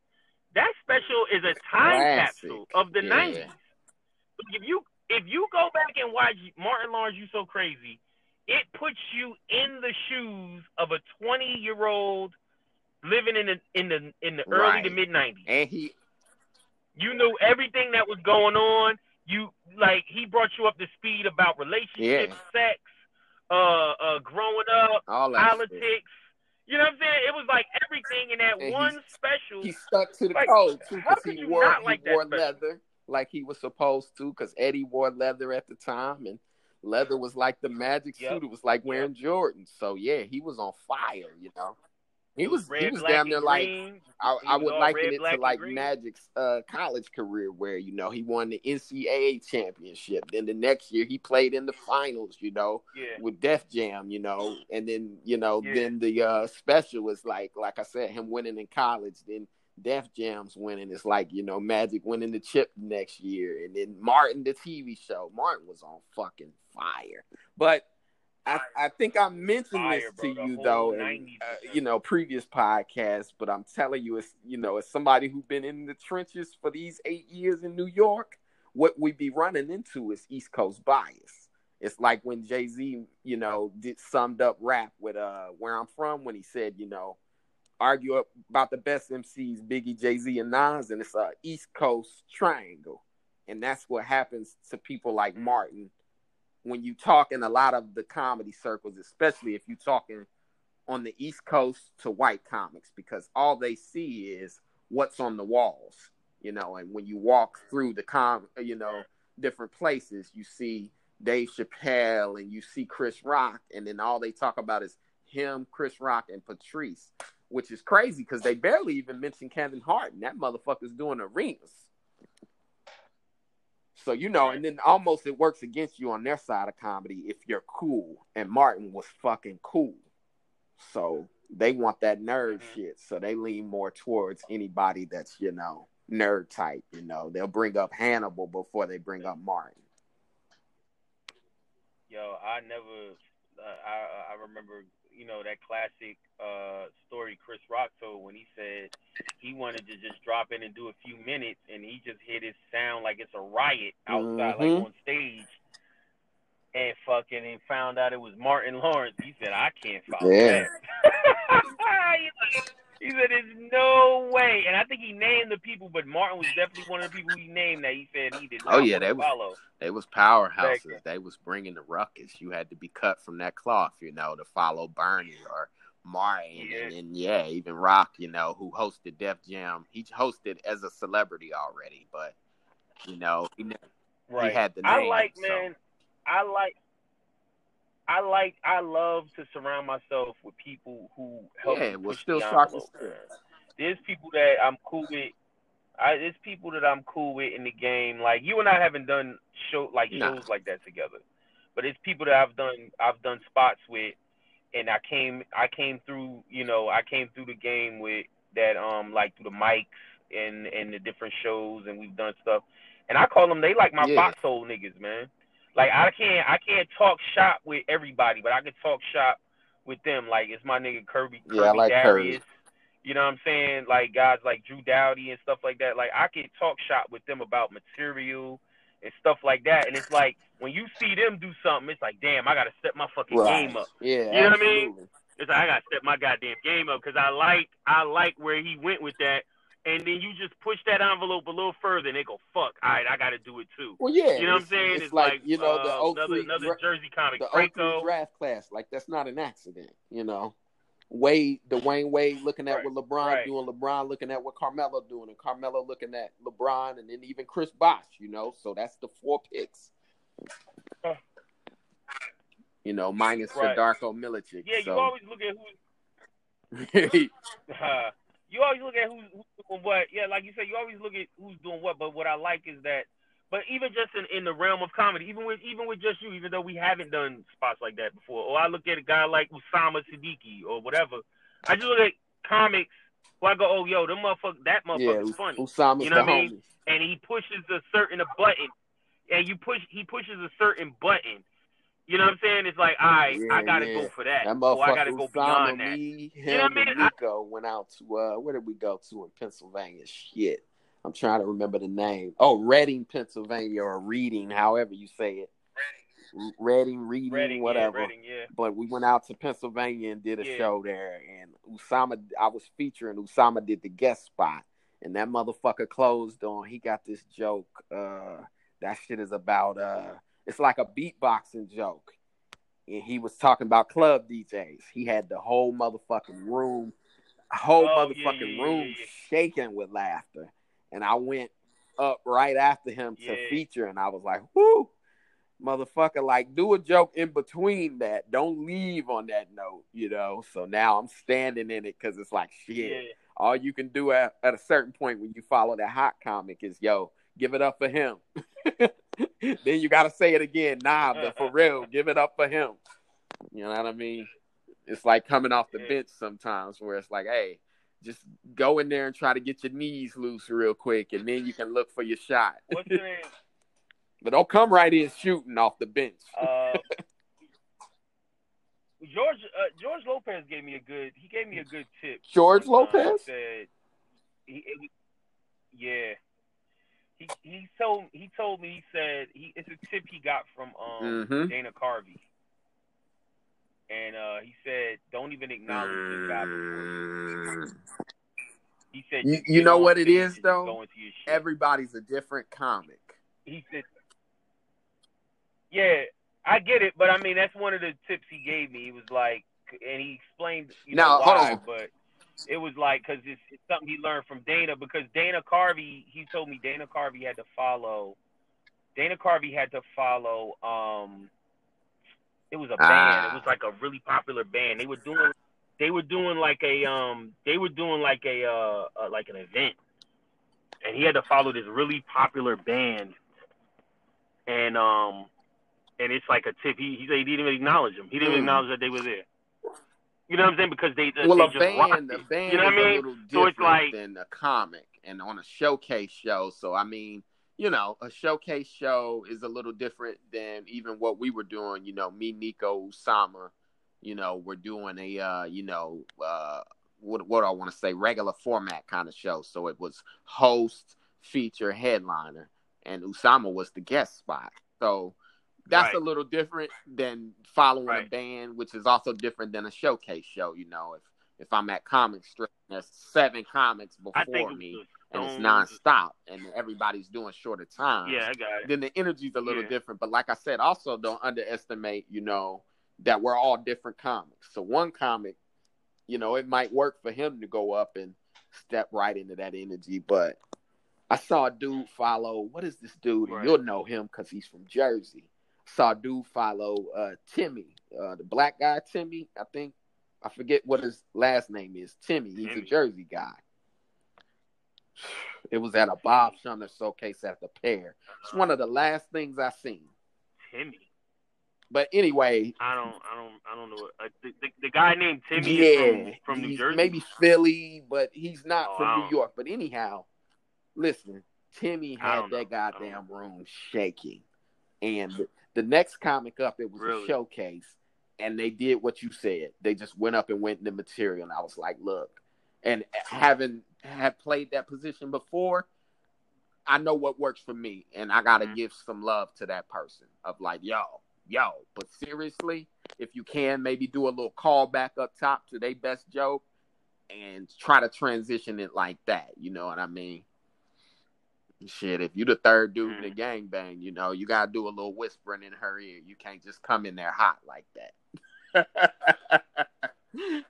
that special is a time Classic. capsule of the Yeah. '90s. If you if you go back and watch Martin Lawrence, you so crazy, it puts you in the shoes of a 20 year old living in the in the in the early to mid 90s. And he You knew everything that was going on. You like he brought you up to speed about relationships, Yeah. sex, uh, uh, growing up, all that shit. politics. You know what I'm saying? It was like everything in that And one special. he stuck to the Like, code too because he you wore not he like wore special? leather like he was supposed to because Eddie wore leather at the time and leather was like the magic Yep. suit. It was like wearing Jordans. So yeah, he was on fire. You know, he was red, he was damn near like green. I, I would liken red, it to like green. Magic's uh, college career, where you know he won the NCAA championship. Then the next year he played in the finals. You know, Yeah. with Def Jam, you know, and then you know, Yeah. then the uh, special was like, like I said, him winning in college. Then Def Jam's winning. It's like you know, Magic winning the chip next year, and then Martin the TV show. Martin was on fucking fire, but I, I think I mentioned Fire, this to you though, 90s uh, you know, previous podcasts. But I'm telling you, it's you know, as somebody who's been in the trenches for these eight years in New York, what we be running into is East Coast bias. It's like when Jay Z, you know, did summed up rap with uh "Where I'm From" when he said, you know, argue about the best MCs, Biggie, Jay Z, and Nas, and it's a East Coast triangle, and that's what happens to people like Martin when you talk in a lot of the comedy circles, especially if you're talking on the East Coast to white comics, because all they see is what's on the walls, you know. And when you walk through the com, you know, different places, you see Dave Chappelle and you see Chris Rock, and then all they talk about is him, Chris Rock, and Patrice, which is crazy because they barely even mention Kevin Hart, and that motherfucker's doing arenas. So you know, and then almost it works against you on their side of comedy if you're cool. And Martin was fucking cool. So they want that nerd Mhm. shit. So they lean more towards anybody that's, you know, nerd type, you know. They'll bring up Hannibal before they bring up Martin. Yo, I never. Uh, I I remember, you know, that classic uh, story Chris Rock told when he said he wanted to just drop in and do a few minutes, and he just hit his sound like it's a riot outside, Mhm. like on stage, and fucking and found out it was Martin Lawrence. He said, "I can't follow Yeah. that." He said, "There's no way," and I think he named the people, but Martin was definitely one of the people he named that he said he did not Oh, yeah, they to was- follow. They was powerhouses. They was bringing the ruckus. You had to be cut from that cloth, you know, to follow Bernie or Martin, Yeah. and then yeah, even Rock, you know, who hosted Def Jam. He hosted as a celebrity already, but you know, he, Right. had the name. I like, so- man. I like. I like. I love to surround myself with people who help yeah, push still the sharp as envelope. still. There's people that I'm cool with. I there's people that I'm cool with in the game. Like you and I haven't done show like Nah. shows like that together, but it's people that I've done I've done spots with, and I came I came through you know I came through the game with that um like through the mics and and the different shows and we've done stuff, and I call them they like my Yeah. foxhole niggas man. Like I can't I can't talk shop with everybody, but I can talk shop with them. Like it's my nigga Kirby Kirby Yeah, I like Kirby. Darius. You know what I'm saying? Like guys like Drew Dowdy and stuff like that. Like I can talk shop with them about material and stuff like that. And it's like when you see them do something, it's like, damn, I gotta step my fucking Right. game up. Yeah, You know what I mean? It's like I gotta step my goddamn game up because I like I like where he went with that. And then you just push that envelope a little further, and they go, "Fuck, all right, I got to do it too." Well, yeah, You know what I'm saying? It's, like, you know the uh, another another Jersey comic, the Franco. draft class. Like that's not an accident, you know. Wade, Dwyane Wade looking at Right, what LeBron right. doing, LeBron looking at what Carmelo doing, and Carmelo looking at LeBron, and then even Chris Bosh, you know. So that's the four picks. Uh. You know, minus Right. Darko Milicic. Yeah, you always look at who. uh, you always look at who's, who's doing what. Yeah, like you said, you always look at who's doing what. But what I like is that, but even just in, in the realm of comedy, even with even with just you, even though we haven't done spots like that before, or I look at a guy like Usama Siddiqui or whatever, I just look at comics where I go, oh yo, the motherfucker, that yeah, motherfucker's funny, Usama's You know what I mean? homie. and he pushes a certain a button, and you push, he pushes a certain button. You know what I'm saying? It's like, all right, Yeah, I gotta yeah. go for that, That or I gotta go beyond that. me, him, know what I mean? Nico went out to uh where did we go to in Pennsylvania? Shit. I'm trying to remember the name. Oh, Reading, Pennsylvania, or Reading, however you say it. Reading, Reading, Reading, whatever. yeah, Reading, yeah. But we went out to Pennsylvania and did a Yeah. show there, and Usama, I was featuring. Usama did the guest spot, and that motherfucker closed on. He got this joke. Uh, that shit is about. Uh, it's like a beatboxing joke, and he was talking about club DJs. He had the whole motherfucking room, whole Oh, motherfucking yeah, yeah, room yeah, shaking with laughter, and I went up right after him to feature, and I was like, "Whoo." motherfucker like do a joke in between that. Don't leave on that note you know? So now i'm standing in it because it's like shit all you can do at, at a certain point when you follow that hot comic is yo give it up for him then you gotta say it again nah but for real give it up for him you know what i mean it's like coming off the bench sometimes where it's like hey just go in there and try to get your knees loose real quick and then you can look for your shot What's the name? but don't come right in shooting off the bench Uh, George uh, George Lopez gave me a good. He gave me a good tip. George. Lopez? Said, he, it- yeah. He he told he told me he said he it's a tip he got from um Mhm. Dana Carvey. And uh, he said, "Don't even acknowledge this guy." before you-" Mm. He said, You- "Just you know what it is, though? Go into your shit." Everybody's a different comic. he said, "Yeah, I get it, but I mean that's one of the tips he gave me. He was like, and he explained you Now, know hold why, on. but it was like because it's, it's something he learned from Dana because Dana Carvey. He told me Dana Carvey had to follow. Dana Carvey had to follow. Um, it was a band. Ah. It was like a really popular band. They were doing. They were doing like a um. They were doing like a uh, uh like an event, and he had to follow this really popular band. And um, and it's like a tip. He he said he didn't even acknowledge them. He didn't Mm. acknowledge that they were there. You know what I'm saying? Because they Well, they a just band, a band You know what I a mean? little So it's different like- than a comic and on a showcase show. So I mean, you know, a showcase show is a little different than even what we were doing. You know, me, Nico, Usama, you know, we're doing a, uh, you know, uh, what what do I want to say, regular format kind of show. So it was host, feature, headliner, and Usama was the guest spot. So that's Right. a little different than following a band, which is also different than a showcase show. You know, if if I'm at comic strip, there's seven comics before me, and it's nonstop, and everybody's doing shorter time. Yeah, I got it. Then the energy's a little Yeah. different. But like I said, also don't underestimate, you know, that we're all different comics. So one comic, you know, it might work for him to go up and step right into that energy, but I saw a dude follow. What is this dude? And Right. You'll know him because he's from Jersey. Saw a dude follow uh, Timmy, uh, the black guy Timmy. I think I forget what his last name is. Timmy. He's a Jersey guy. It was at a Bob Sumner showcase at the Pair. It's one of the last things I seen. Timmy. But anyway, I don't, I don't, I don't know. Uh, the, the, the guy named Timmy yeah, is from, from New Jersey. maybe Philly, but he's not Oh, from New York. But anyhow, listen, Timmy had don't know. that goddamn room shaking, and the, next comic up, it was Really? a showcase, and they did what you said. They just went up and went in the material, and I was like, look, and having had played that position before. I know what works for me, and I gotta Mhm. give some love to that person of like, yo, yo. But seriously, if you can, maybe do a little call back up top to their best joke, and try to transition it like that. You know what I mean? Shit, if you the third dude in the gang bang, you know you gotta do a little whispering in her ear. You can't just come in there hot like that.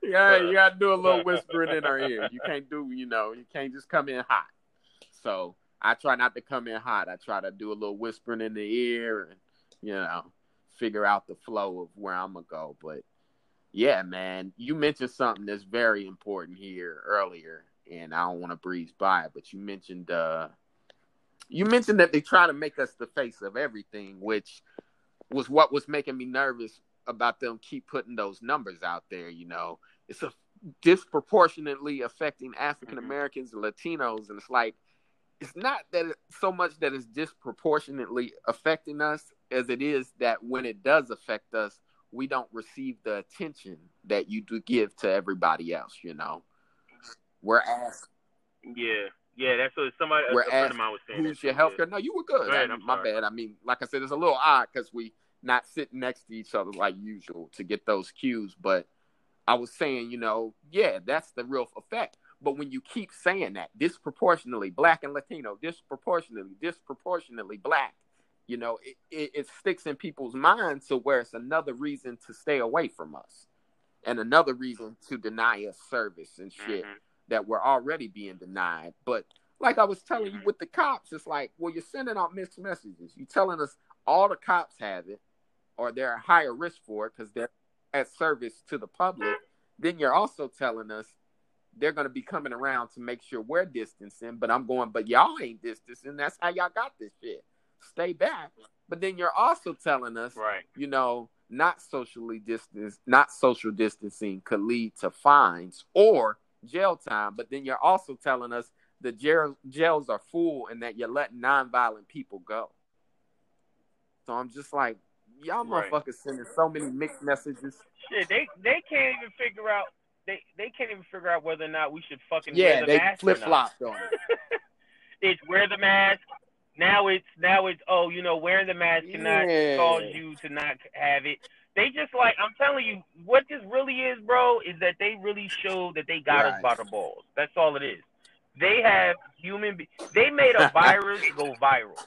yeah, you gotta do a little whispering in her ear. You can't do, you know, you can't just come in hot. So I try not to come in hot. I try to do a little whispering in the ear and you know figure out the flow of where I'm gonna go. But yeah, man, you mentioned something that's very important here earlier, and I don't want to breeze by it, but you mentioned uh you mentioned that they try to make us the face of everything, which was what was making me nervous about them keep putting those numbers out there, you know. It's a disproportionately affecting African mm-hmm. Americans and Latinos, and it's like it's not that it, so much that it's disproportionately affecting us as it is that when it does affect us, we don't receive the attention that you do give to everybody else, you know. We're asked, Yeah, yeah. That's what somebody. We're a asked, of mine was saying. who's your healthcare? No, you were good. Go ahead, I- I'm my bad. I mean, like I said, it's a little odd because we not sitting next to each other like usual to get those cues. But I was saying, you know, yeah, that's the real effect. But when you keep saying that disproportionately black and Latino, disproportionately, disproportionately black, you know, it, it, it sticks in people's minds to where it's another reason to stay away from us and another reason to deny us service and shit Mhm. That we're already being denied. But like I was telling you with the cops, it's like, well, you're sending out mixed messages. You're telling us all the cops have it, or they're at higher risk for it because they're at service to the public. Then you're also telling us they're going to be coming around to make sure we're distancing. But I'm going, but y'all ain't distancing. That's how y'all got this shit. Stay back. But then you're also telling us Right. you know, not socially distance, not social distancing could lead to fines or jail time. But then you're also telling us the jail, jails are full and that you're letting nonviolent people go. So I'm just like, y'all Right. motherfuckers sending so many mixed messages. Shit, they they can't even figure out they they can't even figure out whether or not we should fucking Yeah, wear the they mask. flip flopped on it. it's wear the mask. Now it's now it's oh you know wearing the mask cannot Yeah. cause you to not have it. They just like I'm telling you what this really is, bro, is that they really showed that they got us by the balls. That's all it is. They have human. Be- they made a virus go viral.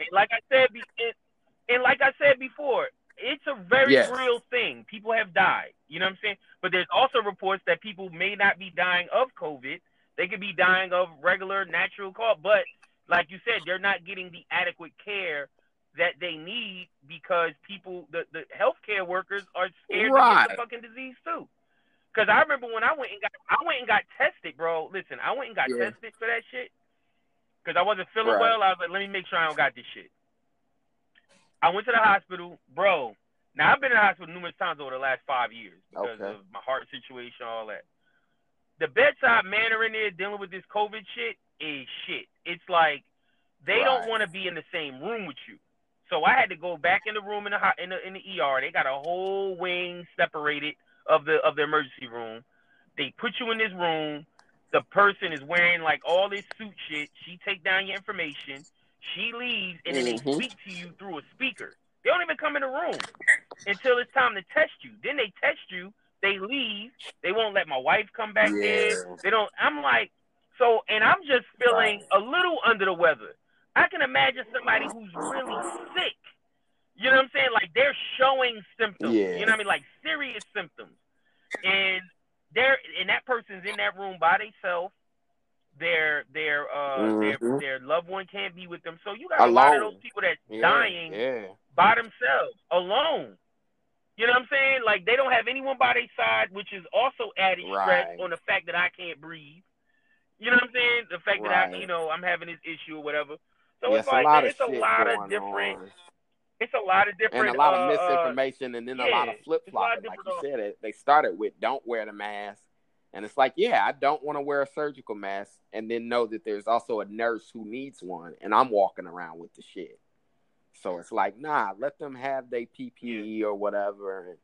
And like I said, be- and, and like I said before, it's a very Yes. real thing. People have died. You know what I'm saying? But there's also reports that people may not be dying of COVID. They could be dying of regular natural cause. But like you said, they're not getting the adequate care that they need because people, the, the healthcare workers, are scared to Right. get the fucking disease too. Because I remember when I went and got, I went and got tested, bro. Listen, I went and got Yeah. tested for that shit because I wasn't feeling Right. well. I was like, let me make sure I don't got this shit. I went to the hospital, bro. Now I've been in the hospital numerous times over the last five years because Okay. of my heart situation, all that. The bedside manner in there dealing with this COVID shit is shit. It's like they don't want to be in the same room with you. So I had to go back in the room in the in the in the ER. They got a whole wing separated of the of the emergency room. They put you in this room. The person is wearing like all this suit shit. She take down your information. She leaves, and then they Mhm. speak to you through a speaker. They don't even come in the room until it's time to test you. Then they test you. They leave. They won't let my wife come back Yeah. in. They don't. I'm like, so, and I'm just feeling a little under the weather. I can imagine somebody who's really sick. You know what I'm saying? Like they're showing symptoms. Yeah. You know what I mean? Like serious symptoms. And they're and that person's in that room by themselves. Their their uh Mhm. their their loved one can't be with them. So you got a lot of those people that's Yeah, dying Yeah. by themselves, alone. You know what I'm saying? Like they don't have anyone by their side, which is also added stress on the fact that I can't breathe. You know what I'm saying? The fact that I, you know, I'm having this issue or whatever. So Yeah, it's it's like a lot of it's a lot of different. on. It's a lot of different. and a lot of uh, uh, misinformation, and then a lot of flip it's a lot of flopping. Like you said, it they started with "Don't wear the mask," and it's like, yeah, I don't want to wear a surgical mask, and then know that there's also a nurse who needs one, and I'm walking around with the shit. So it's like, nah, let them have their PPE or whatever, and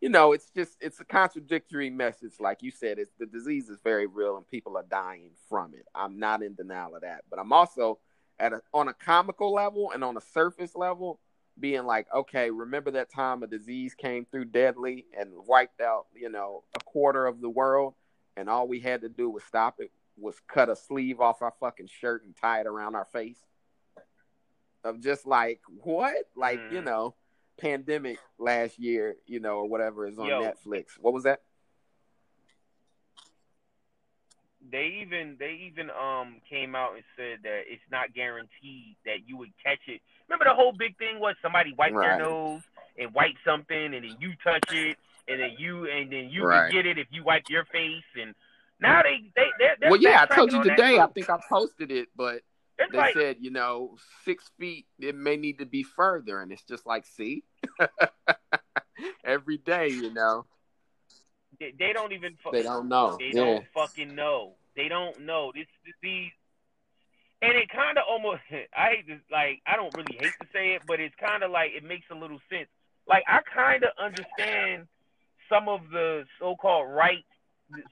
you know, it's just it's a contradictory message. Like you said, it's the disease is very real, and people are dying from it. I'm not in denial of that, but I'm also at a, on a comical level and on a surface level being like, okay, remember that time a disease came through deadly and wiped out, you know, a quarter of the world, and all we had to do was stop it, was cut a sleeve off our fucking shirt and tie it around our face. Of just like what, like you Mhm. know, pandemic last year, you know, or whatever is on Yo. Netflix. What was that? They even they even um came out and said that it's not guaranteed that you would catch it. Remember the whole big thing was somebody wiped their nose and wipe something, and then you touch it, and then you and then you Right. get it if you wipe your face. And now they they they're, they're well, yeah, I told you today. I think I posted it, but It's they like said, you know, six feet, it may need to be further. And it's just like, see, every day, you know, they, they don't even fu- they don't know. They yeah. don't fucking know. They don't know. This disease, and it kind of almost. I hate to like. I don't really hate to say it, but it's kind of like it makes a little sense. Like I kind of understand some of the so-called right,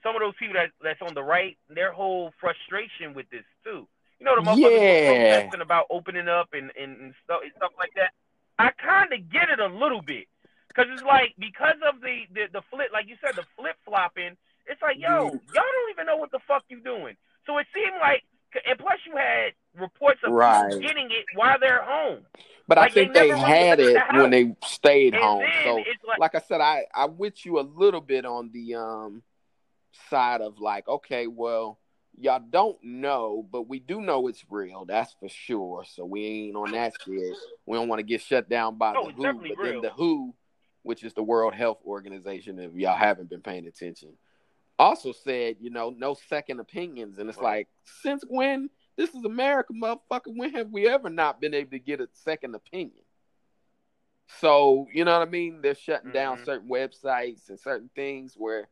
some of those people that that's on the right, their whole frustration with this too. You know, the motherfuckers Yeah. protesting about opening up and and, and stuff and stuff like that. I kind of get it a little bit. Cause it's like because of the, the the flip, like you said, the flip flopping. It's like, yo, y'all don't even know what the fuck you doing. So it seemed like, and plus you had reports of Right. people getting it while they're home. But Like, I think they they, had it the when they stayed And home. So, like, like I said, I I with you a little bit on the um side of like, okay, well, y'all don't know, but we do know it's real. That's for sure. So we ain't on that shit. We don't want to get shut down by the WHO, but then the WHO, which is the World Health Organization, if y'all haven't been paying attention, also said, you know, no second opinions. And it's Right. like, since when? This is America, motherfucker. When have we ever not been able to get a second opinion? So, you know what I mean? They're shutting down Mhm. certain websites and certain things where,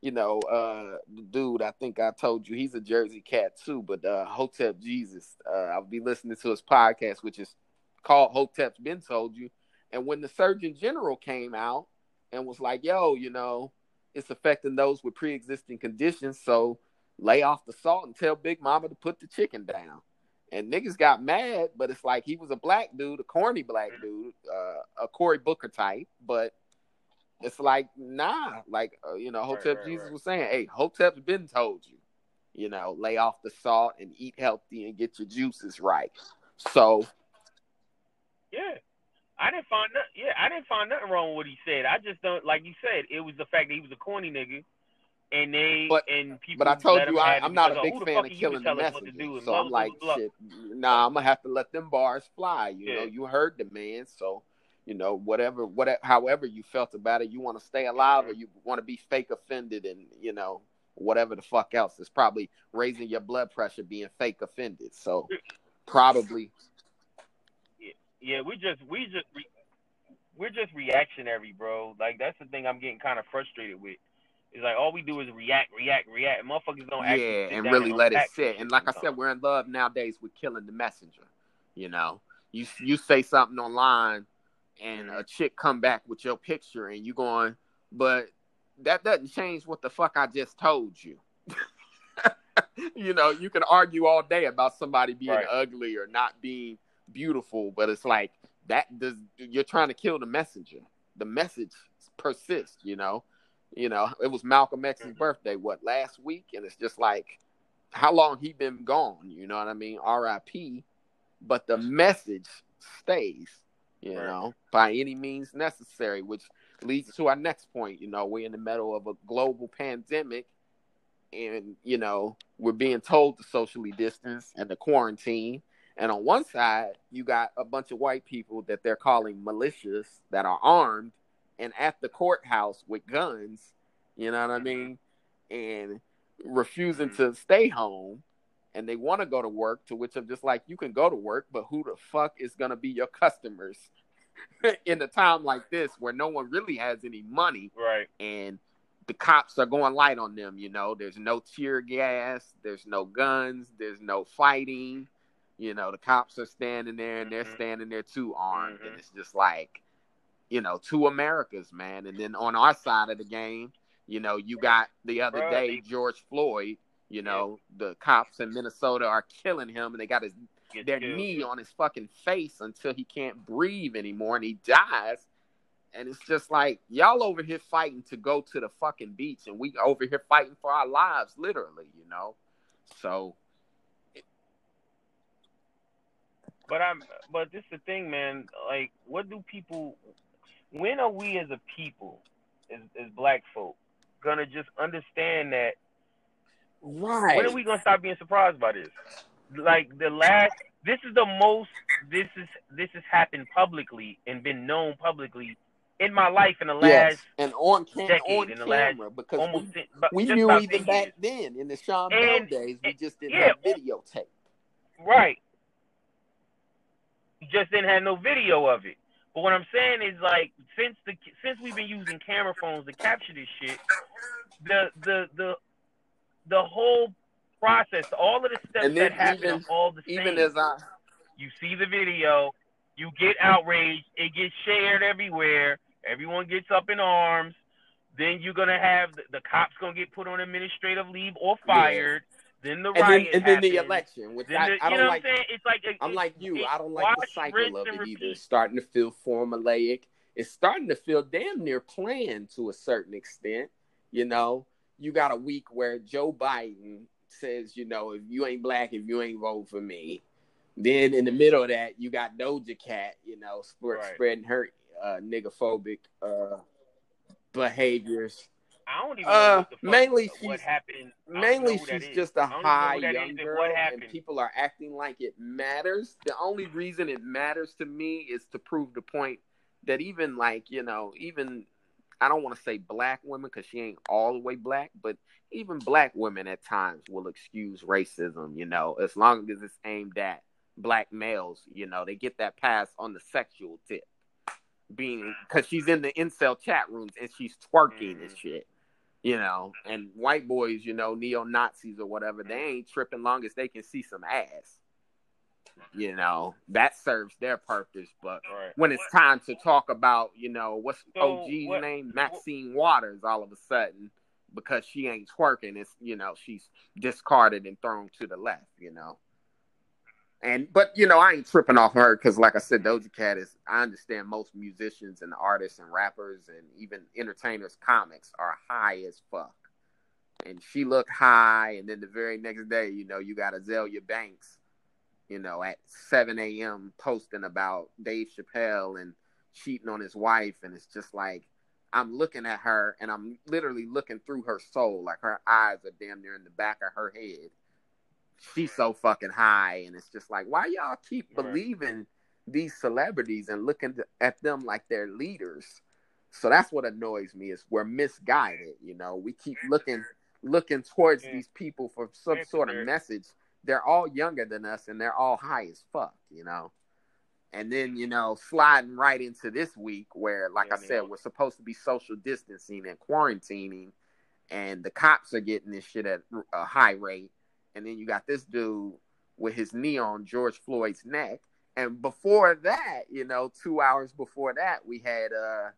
you know, uh the dude, I think I told you he's a Jersey cat too, but uh Hotep Jesus, uh I'll be listening to his podcast, which is called Hotep's Been Told You. And when the Surgeon General came out and was like, yo, you know, it's affecting those with pre existing conditions. So lay off the salt and tell Big Mama to put the chicken down. And niggas got mad, but it's like he was a black dude, a corny black dude, uh, a Cory Booker type. But it's like, nah, like, uh, you know, Hotep right, Jesus right. was saying, hey, Hotep's been told you, you know, lay off the salt and eat healthy and get your juices right. So, Yeah. I didn't find nothing. Yeah, I didn't find nothing wrong with what he said. I just don't like you said. It was the fact that he was a corny nigga, and they But- and people. but I told you i i'm not a big fan of are you to killing the tell us what to messenger. So I'm like, shit, nah, I'm gonna have to let them bars fly. You know, you heard the man, so you know, whatever, whatever, however you felt about it, you want to stay alive or you want to be fake offended, and you know, whatever the fuck else is probably raising your blood pressure, being fake offended. So probably, Yeah, we just we just re, we're just reactionary, bro. Like that's the thing I'm getting kind of frustrated with. It's like all we do is react, react, react. Motherfuckers don't yeah, and really let it sit. And like I said, we're in love nowadays with killing the messenger. You know, you you say something online, and a chick come back with your picture, and you going, but that doesn't change what the fuck I just told you. you know, you can argue all day about somebody being Right. ugly or not being beautiful, but it's like that does you're trying to kill the messenger. The message persists, you know. You know, it was Malcolm X's Mhm. birthday, what, last week? And it's just like how long he been gone, you know what I mean? R.I.P. But the message stays, you Right. know, by any means necessary, which leads to our next point. You know, we're in the middle of a global pandemic and, you know, we're being told to socially distance and to quarantine. And on one side, you got a bunch of white people that they're calling malicious that are armed and at the courthouse with guns, you know what I mm-hmm. mean? And refusing mm-hmm. to stay home and they want to go to work, to which I'm just like, you can go to work, but who the fuck is going to be your customers in a time like this where no one really has any money right. and the cops are going light on them. You know, there's no tear gas, there's no guns, there's no fighting. You know, the cops are standing there and they're Mhm. standing there too armed, Mhm. and it's just like, you know, two Americas, man. And then on our side of the game, you know, you got the other day George Floyd. You know, the cops in Minnesota are killing him, and they got his Get their killed. knee on his fucking face until he can't breathe anymore and he dies. And it's just like y'all over here fighting to go to the fucking beach, and we over here fighting for our lives, literally, you know. So But I'm but this is the thing, man. Like, what do people? When are we as a people, as as black folk, gonna just understand that? right, When are we gonna stop being surprised by this? Like the last, this is the most. This is this has happened publicly and been known publicly in my life in the last yes, and on cam- decade, on in the last camera because almost we, we knew even back years. then in the Sean Bell days, we and- just didn't yeah, have videotape. Right. Just didn't have no video of it. But what I'm saying is like since the since we've been using camera phones to capture this shit, the the the the whole process, all of the steps then that happen even- all the same. Even as I, you see the video, you get outraged, it gets shared everywhere, everyone gets up in arms. Then you're gonna have the, the cops gonna get put on administrative leave or fired. Then the and then and then the election, which Then I, the- I don't know like. what I'm saying? It's like I'm like you. it- I don't like the cycle of it either. It's starting to feel formulaic. It's starting to feel damn near planned to a certain extent. You know, you got a week where Joe Biden says, you know, if you ain't black, if you ain't vote for me. Then in the middle of that, you got Doja Cat, you know, spread, Right. spreading her uh, niggophobic uh, behaviors. I don't even know Uh, what the fuck, mainly what she's- happened. Mainly, know she's just a I don't even know high young and girl, What and people are acting like it matters. The only reason it matters to me is to prove the point that even like you know, even I don't want to say black women because she ain't all the way black, but even black women at times will excuse racism. You know, as long as it's aimed at black males, you know, they get that pass on the sexual tip. Being because she's in the incel chat rooms and she's twerking and Mhm. shit you know, and white boys, you know, neo Nazis or whatever, they ain't tripping long as they can see some ass. You know, that serves their purpose. But Right. when it's time to talk about, you know, what's So, OG's what- name? Maxine Waters, all of a sudden, because she ain't twerking, it's, you know, she's discarded and thrown to the left, you know. And, but, you know, I ain't tripping off her because, like I said, Doja Cat is, I understand most musicians and artists and rappers and even entertainers, comics are high as fuck. And she looked high. And then the very next day, you know, you got Azealia Banks you know, at 7 a.m. posting about Dave Chappelle and cheating on his wife. And it's just like, I'm looking at her and I'm literally looking through her soul. Like her eyes are damn near in the back of her head. She's so fucking high. And it's just like, why y'all keep Right. believing these celebrities and looking at them like they're leaders? So that's what annoys me is we're misguided. You know, we keep looking looking towards Yeah. these people for some sort of message they're all younger than us and they're all high as fuck, you know. And then, you know, sliding right into this week where, like Yeah, I said, man. we're supposed to be social distancing and quarantining, and the cops are getting this shit at a high rate. And then you got this dude with his knee on George Floyd's neck. And before that, you know, two hours before that, we had, uh,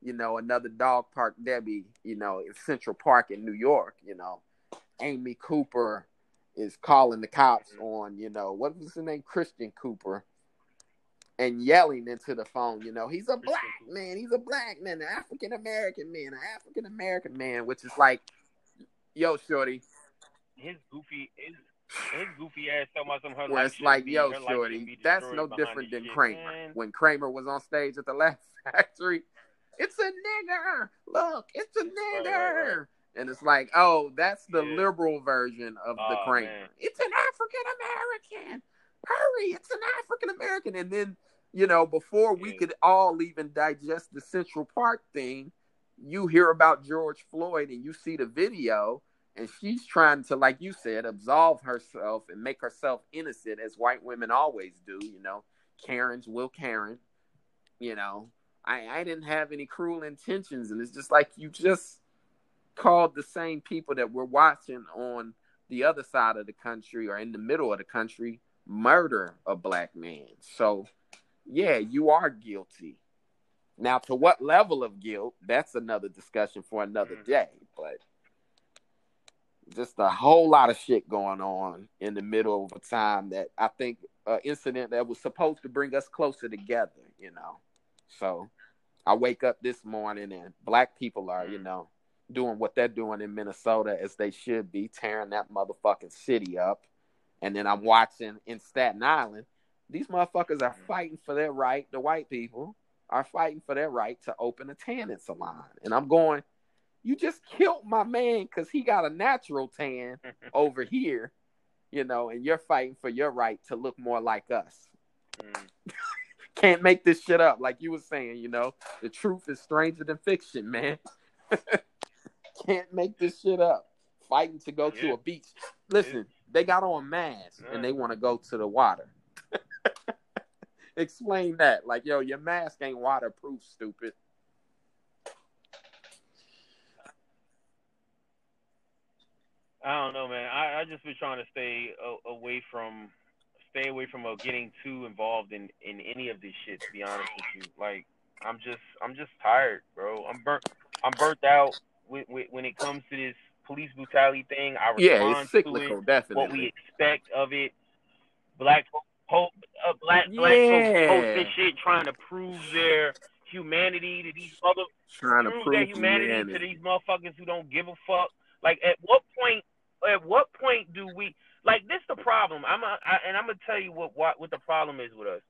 you know, another dog park Debbie, you know, in Central Park in New York, you know. Amy Cooper is calling the cops on, you know, what was his name? Christian Cooper. And yelling into the phone, you know, he's a black man, he's a black man, an African American man, an African American man, which is like, yo, shorty, His goofy, his, his goofy ass talking about some her where it's like, be- yo, her life shouldn't shorty, that's no different than shit, Kramer. man. When Kramer was on stage at the Laugh Factory, it's a nigger. Look, it's a nigger. right, right. And it's like, oh, that's the Yeah. liberal version of the Oh, Kramer. man. It's an African American. Hurry, it's an African American. And then, you know, before we could all even digest the Central Park thing, you hear about George Floyd and you see the video, and she's trying to, like you said, absolve herself and make herself innocent, as white women always do. You know, Karens will Karen. You know, I, I didn't have any cruel intentions, and it's just like you just called the same people that we're watching on the other side of the country or in the middle of the country murder a black man. So, yeah, you are guilty. Now, to what level of guilt, that's another discussion for another Mhm. day. But just a whole lot of shit going on in the middle of a time that I think an incident that was supposed to bring us closer together, you know. So I wake up this morning and black people are, you Mm. know, doing what they're doing in Minnesota as they should be, tearing that motherfucking city up. And then I'm watching in Staten Island, these motherfuckers are fighting for their right, the white people are fighting for their right to open a tanning salon. And I'm going, you just killed my man because he got a natural tan over here, you know, and you're fighting for your right to look more like us. Mm. Can't make this shit up, like you were saying, you know. The truth is stranger than fiction, man. Can't make this shit up. Fighting to go to a beach. Listen, they got on masks and they want to go to the water. Explain that. Like, yo, your mask ain't waterproof, stupid. I don't know, man. I I just been trying to stay a, away from stay away from uh, getting too involved in in any of this shit. To be honest with you, like I'm just I'm just tired, bro. I'm burnt I'm burnt out when when, when it comes to this police brutality thing. I respond Yeah, it's to it, definitely. what we expect of it. Black po- uh, black black Yeah. folks post this shit trying to prove their humanity to these other Trying to prove prove their humanity humanity. to these motherfuckers who don't give a fuck. Like, at what point? At what point do we? Like, this the problem. I'm a, I, and I'm gonna tell you what, what what the problem is with us.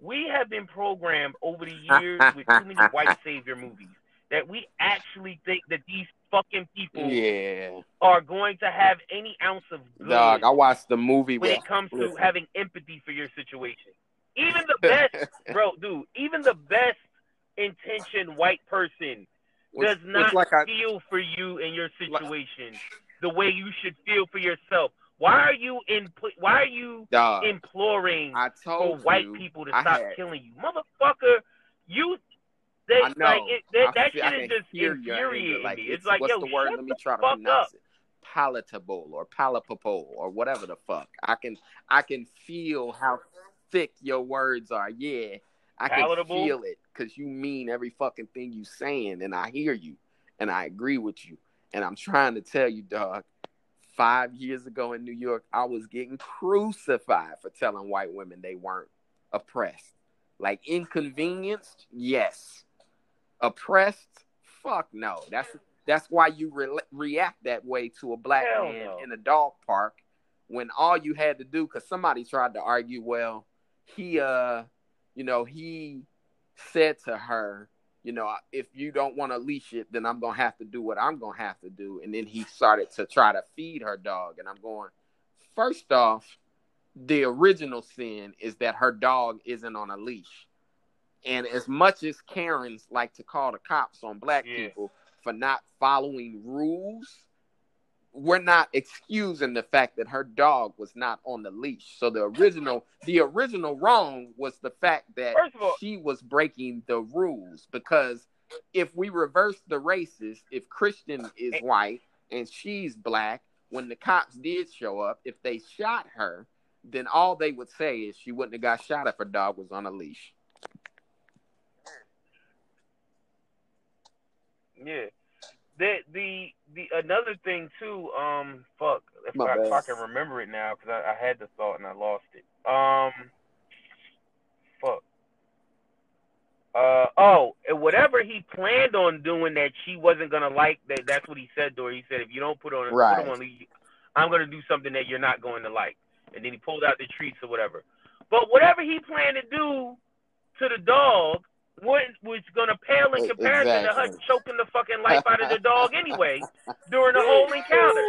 We have been programmed over the years with too many white savior movies that we actually think that these fucking people Yeah. are going to have any ounce of good Dog, I watched the movie when with it comes to having empathy for your situation. Even the best, bro, dude, even the best intentioned white person does It's- not it's like I, feel for you and your situation the way you should feel for yourself. Why are you in? Why are you dog, imploring I for white you, people to I stop had- killing you, motherfucker? You, they I know. like it, that, I that feel- shit is just infuriating Like, me. It's, like, what's yo, the word? Let me try to pronounce up. it. palatable or palatable or whatever the fuck. I can I can feel how thick your words are. Yeah, I can feel it because you mean every fucking thing you saying, and I hear you, and I agree with you. And I'm trying to tell you, dog. Five years ago in New York, I was getting crucified for telling white women they weren't oppressed. Like inconvenienced, yes. Oppressed, fuck no. That's that's why you re- react that way to a black Hell man no. in a dog park when all you had to do because somebody tried to argue well he uh you know he said to her you know if you don't want to leash it then i'm gonna have to do what i'm gonna have to do. And then he started to try to feed her dog. And i'm going first off the original sin is that her dog isn't on a leash. And as much as karens like to call the cops on black Yeah. people for not following rules we're not excusing the fact that her dog was not on the leash. So the original the original wrong was the fact that all- she was breaking the rules because if we reverse the races, if Christian is white and she's black, when the cops did show up, if they shot her, then all they would say is she wouldn't have got shot if her dog was on a leash. Yeah. The the the another thing too. Um, fuck. If, I, if I can remember it now, because I, I had the thought and I lost it. Um, fuck. Uh oh, and whatever he planned on doing that she wasn't gonna like. That that's what he said to her. He said, if you don't put on Right. put on I'm gonna do something that you're not going to like. And then he pulled out the treats or whatever. But whatever he planned to do to the dog was was gonna pale in comparison to her choking the fucking life out of the dog anyway during the whole encounter.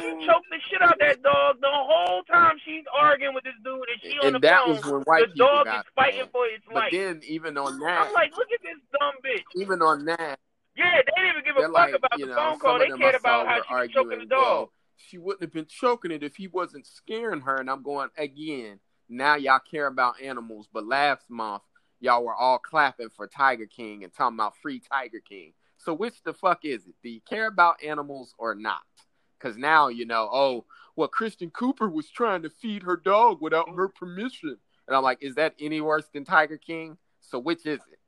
She choked the shit out that dog the whole time she's arguing with this dude and she on And the that phone. was when white the dog is fighting for his But life. then even on that, I'm like, look at this dumb bitch. even on that, Yeah, they didn't even give a fuck like, about the know, phone call. They cared about how she was choking the dog. well, she wouldn't have been choking it if he wasn't scaring her. And I'm going again. Now y'all care about animals, but last month y'all were all clapping for Tiger King and talking about free Tiger King. So which the fuck is it? Do you care about animals or not? Because now you know. Oh, well, Christian Cooper was trying to feed her dog without her permission, and I'm like, is that any worse than Tiger King? So which is it?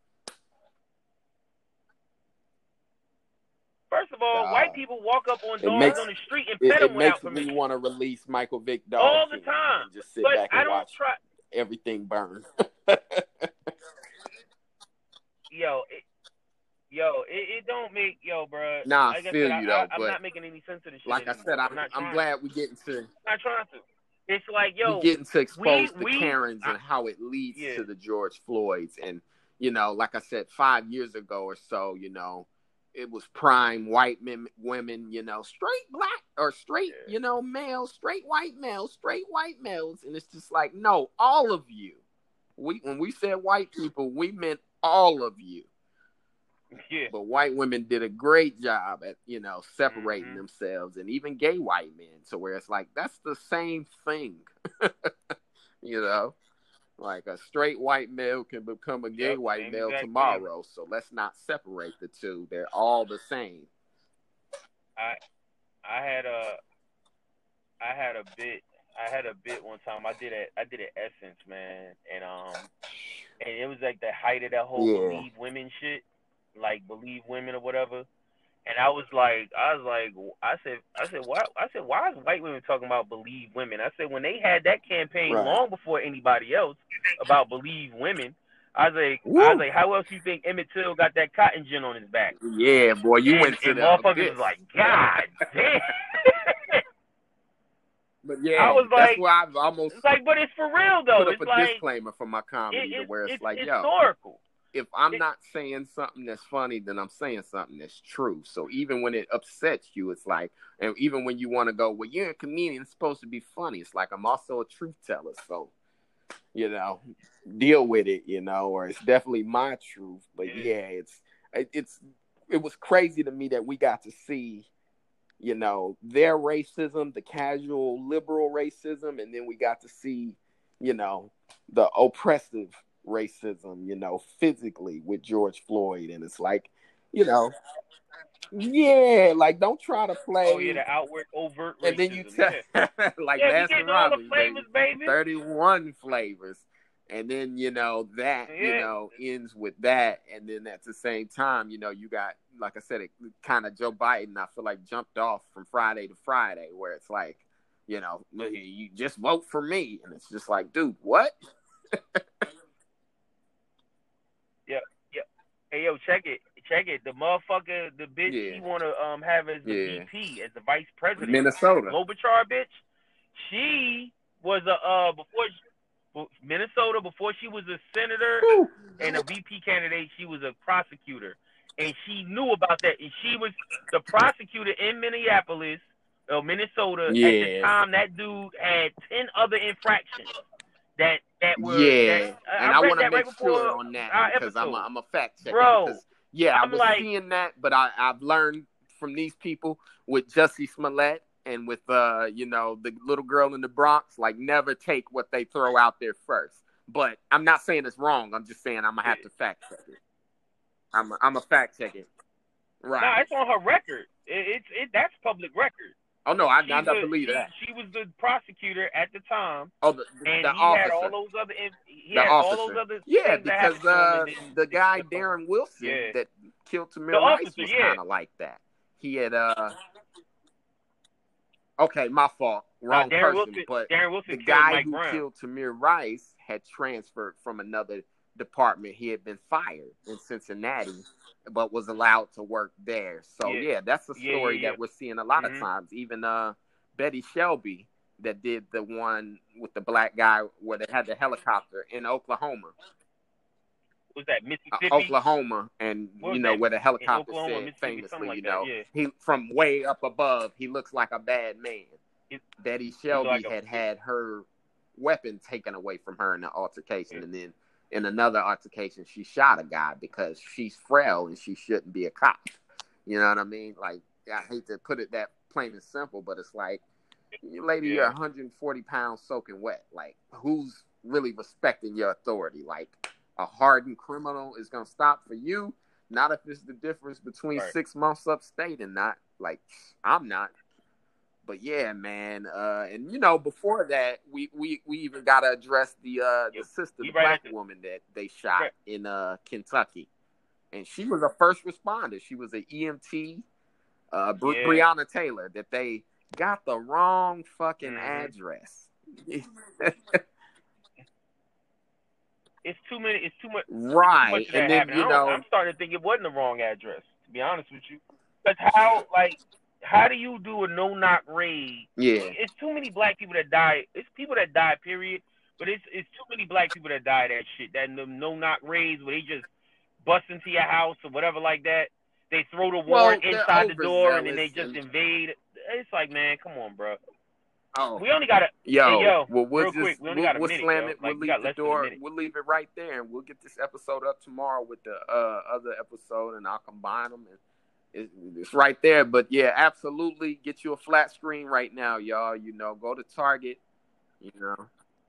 First of all, Nah. white people walk up on dogs makes- on the street and It, pet it them without makes me want to release Michael Vick dog All the time. just sit But back I and don't watch try. everything burn. Yo, it, yo, it, it don't make yo, bro. Nah, I like feel said, you, I, though, I, I'm but not making any sense of this shit. like I said, I'm, not I'm glad we getting to To. not trying to. It's like yo, we getting to expose the we- Karens I- and how it leads Yeah. to the George Floyds. And you know, like I said, five years ago or so, you know, it was prime white men, women, you know, straight black or straight, you know, males, straight white males, straight white males, and it's just like, no, all of you. We when we said white people, we meant all of you. yeah, But white women did a great job at, you know, separating Mhm. themselves and even gay white men to where it's like that's the same thing. you know? Like a straight white male can become a gay Yep, white male exact thing. tomorrow. So let's not separate the two. They're all the same. I I had a, I had a bit, I had a bit one time. I did it, I did it Essence, man, and um, and it was like the height of that whole Yeah. believe women shit, like believe women or whatever. And I was like, I was like, I said, I said, why? I said, why is white women talking about believe women? I said, when they had that campaign Right. long before anybody else about believe women. I was like, I was like, how else you think Emmett Till got that cotton gin on his back? Yeah, boy, you and, went to and the motherfuckers was like, God damn. But yeah, I was that's like- why I've almost it's like, but it's for real though. put up It's a like disclaimer for my comedy it, it, where it's, it's like, yo, historical. if I'm It- not saying something that's funny, then I'm saying something that's true. So even when it upsets you, it's like, and even when you want to go, well, you're a comedian, it's supposed to be funny. It's like I'm also a truth teller, so you know, deal with it, you know, or it's definitely my truth. But Yeah. yeah, it's it, it's it was crazy to me that we got to see. You know their racism, the casual liberal racism, and then we got to see, you know, the oppressive racism, you know, physically with George Floyd. And it's like, you know, Yeah, like don't try to play. Oh yeah, the outward overt racism. and then you yeah. like yeah, we Baskin getting all the Robbins, flavors, baby. baby. 31 flavors. And then, you know, that, you know, ends with that. And then at the same time, you know, you got, like I said, it kind of Joe Biden, I feel like jumped off from Friday to Friday, where it's like, you know, you just vote for me. And it's just like, dude, what? Yeah, yeah. Hey yo, check it, check it. The motherfucker, the bitch Yeah. he wanna um have as the Yeah. VP, as the vice president. Minnesota. Klobuchar bitch. She was a uh before she, Minnesota before she was a senator Whew. and a VP candidate. She was a prosecutor, and she knew about that. And she was the prosecutor in Minneapolis, uh, Minnesota. At the time, that dude had ten other infractions that that were. Yeah. that, and I read want to make right sure on that because I'm a. I'm a fact checker. Bro, because, yeah, I'm I was like- seeing that, but I, I've learned from these people with Jussie Smollett and with uh, you know, the little girl in the Bronx, like never take what they throw out there first. But I'm not saying it's wrong. I'm just saying I'm gonna have to fact check it. I'm a, I'm a fact checker. Right. Nah, it's on her record. It's it that's public record. oh no, I, I don't believe that. She was the prosecutor at the time, Oh, the, the, and the he officer. had all those other. He the had officer. all those other. Yeah, because uh, him, and then- the guy Darren Wilson Yeah. that killed Tamir Rice officer, was yeah. kind of like that. He had uh. Okay, my fault. Wrong Darren person. Wilson- but Darren Wilson the guy who Brown. killed Tamir Rice had transferred from another department. He had been fired in Cincinnati, but was allowed to work there. So Yeah. yeah, that's a story yeah, yeah. that we're seeing a lot Mhm. of times. Even uh, Betty Shelby that did the one with the black guy where they had the helicopter in Oklahoma. was that uh, Mississippi? Oklahoma, and you know that? where the helicopter Oklahoma, said famously, like you that, know, yeah. he from way up above, he looks like a bad man. It- Betty Shelby like a- had had her weapon taken away from her in the altercation, and then in another altercation, she shot a guy because she's frail and she shouldn't be a cop. You know what I mean? Like, I hate to put it that plain and simple, but it's like, lady, you're Yeah. 140 pounds soaking wet. Like, who's really respecting your authority? Like, a hardened criminal is gonna stop for you. Not if it's the difference between Right. six months upstate and not. Like, I'm not. But yeah, man. Uh, and you know, before that, we we, we even gotta address the uh the sister, the black woman that they shot Right. in uh Kentucky, and she was a first responder. She was an EMT, uh, Bri- Yeah. Breonna Taylor. That they got the wrong fucking Mhm. address. It's too many. It's too much. right, Too much and then happening. you know, I'm starting to think it wasn't the wrong address. To be honest with you, because how like how do you do a no knock raid? yeah. It's too many black people that die. It's people that die. Period. But it's it's too many black people that die that shit. That no knock raids where they just bust into your house or whatever like that. They throw the warrant they're inside the door and then they just and- invade. It's like, man, come on, bro. Oh, We only got to Yo, Hey, yo, well, we'll just quick, we we'll, got a we'll slam yo. it. Like, we'll we leave the a door. We'll leave it right there, and we'll get this episode up tomorrow with the uh, other episode, and I'll combine them. And it's right there. But yeah, absolutely, get you a flat screen right now, y'all. You know, go to Target. You know,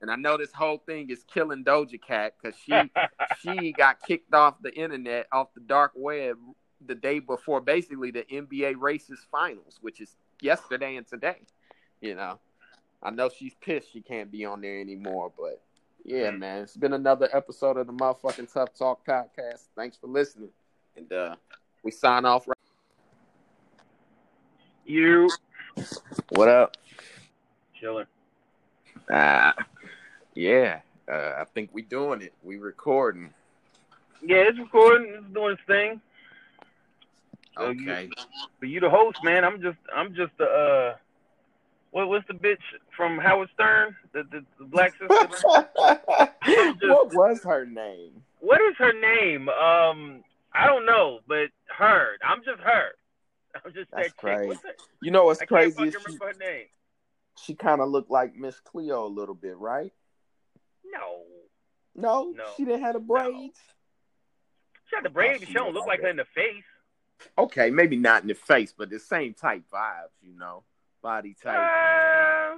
and I know this whole thing is killing Doja Cat because she she got kicked off the internet, off the dark web, the day before basically the NBA Races Finals, which is yesterday and today. You know, I know she's pissed she can't be on there anymore, but yeah, Mm. man, it's been another episode of the motherfucking Tough Talk podcast. Thanks for listening, and uh we sign off. Right- you what up? chilling. Ah, yeah, uh, I think we doing it. We recording. Yeah, it's recording. It's doing its thing. So you- Okay. But you the host, man. I'm just I'm just the uh what what's the bitch from Howard Stern? The the, the black sister? what was her name? what is her name? Um I don't know, but her. I'm just her. I'm just That's that crazy. You know what's I can't crazy is she, her name. she kind of looked like Miss Cleo a little bit, right? No. No, No. she didn't have the braids. She had the braids, Oh, but she she don't look like her in the face. Okay, maybe not in the face, but the same type vibes, you know, body type. Uh,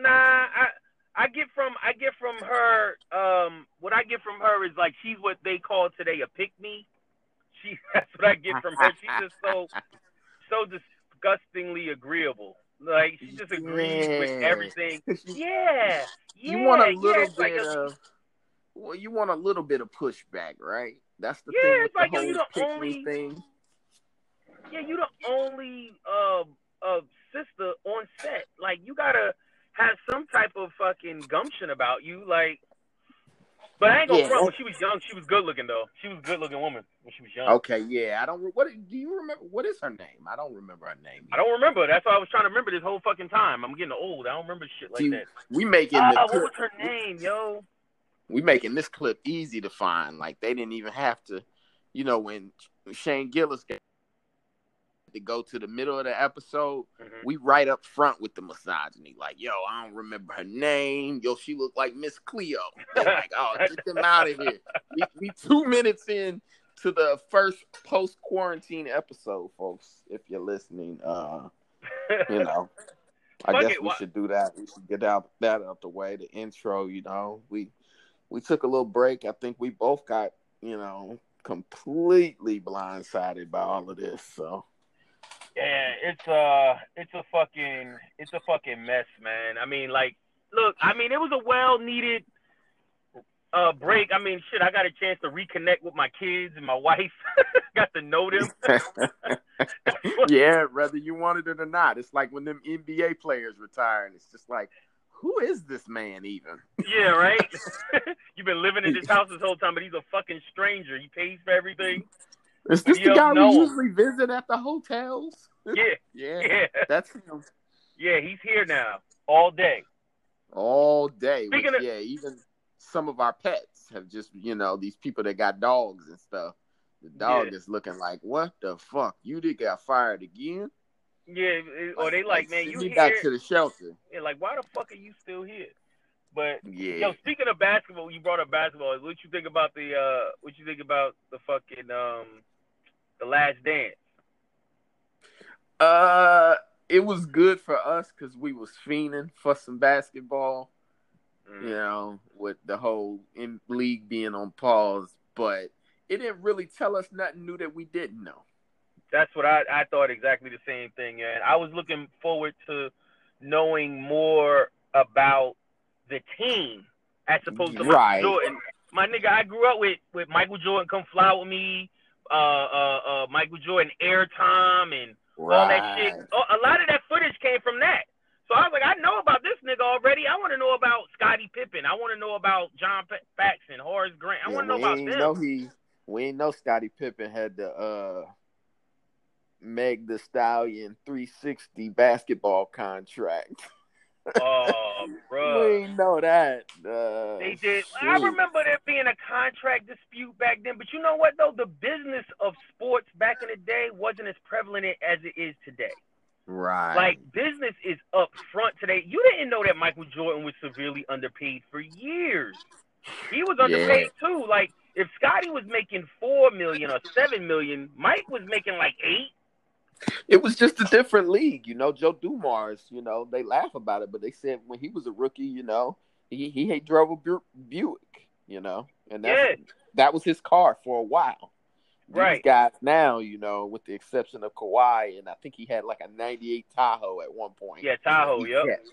nah, I I get from I get from her um what I get from her is like she's what they call today a pick me. She that's what I get from her. She's just so so disgustingly agreeable. Like she just agrees with Yeah. everything. 'Cause you, Yeah, yeah. you want a yeah, little like bit a- of well, you want a little bit of pushback, right? That's the Yeah, thing with it's like, the you the only- thing. yeah, you the only uh, uh sister on set. Like you gotta have some type of fucking gumption about you. Like, but I ain't gonna Yeah, front. When she was young, she was good looking though. She was a good looking woman when she was young. Okay, yeah. I don't. What do you remember? What is her name? I don't remember her name. I don't remember. That's why I was trying to remember this whole fucking time. I'm getting old. I don't remember shit like See, that. We making Ah, the what was her name, yo? we making this clip easy to find. Like they didn't even have to, you know, when Shane Gillis got to go to the middle of the episode, Mhm. we right up front with the misogyny. Like, yo, I don't remember her name. Yo, she looked like Miss Cleo. They like, oh, get them out of here. We, we two minutes in to the first post quarantine episode, folks. If you're listening, uh, you know, I Fuck guess it, we should do that. We should get out that out the way. The intro, you know, we we took a little break. I think we both got, you know, completely blindsided by all of this. So Yeah, it's uh it's a fucking it's a fucking mess, man. I mean, like, look, I mean, it was a well needed uh break. I mean, shit, I got a chance to reconnect with my kids and my wife. got to know them. yeah, whether you wanted it or not, it's like when them NBA players retire, and it's just like, who is this man even? yeah, right. You've been living in this house this whole time, but he's a fucking stranger. He pays for everything. Is this the guy we usually visit at the hotels? Yeah, Yeah, yeah, that's him yeah. He's here now all day. all day. which, of- yeah, even some of our pets have just, you know, these people that got dogs and stuff. The dog Yeah. is looking like, what the fuck? You did got fired again? Yeah, or they like, man, you here? back to the shelter. Yeah, like, why the fuck are you still here? But Yeah. Yo, speaking of basketball, you brought up basketball. What you think about the uh what you think about the fucking um the last dance? Uh, it was good for us because we was fiending for some basketball. Mm. You know, with the whole in league being on pause, but it didn't really tell us nothing new that we didn't know. That's what I I thought exactly the same thing, and I was looking forward to knowing more about the team as opposed to Right. Michael Jordan. My nigga, I grew up with with Michael Jordan, Come Fly with Me, uh uh uh Michael Jordan airtime and all that shit. A lot of that footage came from that. So I was like, I know about this nigga already. I want to know about Scottie Pippen. I want to know about John P- Paxson, Horace Grant. I want to know about them. know he we ain't know Scottie Pippen had the uh Meg the Stallion 360 basketball contract. Oh, bro. ain't know that. Uh, They did. I remember there being a contract dispute back then, but you know what though? The business of sports back in the day wasn't as prevalent as it is today. Right. Like business is up front today. You didn't know that Michael Jordan was severely underpaid for years. He was underpaid too. Like if Scottie was making four million or seven million, Mike was making like eight. it was just a different league, you know. Joe Dumars, you know, they laugh about it, but they said when he was a rookie, you know, he he had drove a Bu- Buick, you know, and that Yeah. that was his car for a while. These Right. guys now, you know, with the exception of Kawhi, and I think he had like a '98 Tahoe at one point. Yeah, Tahoe, He yep. kept.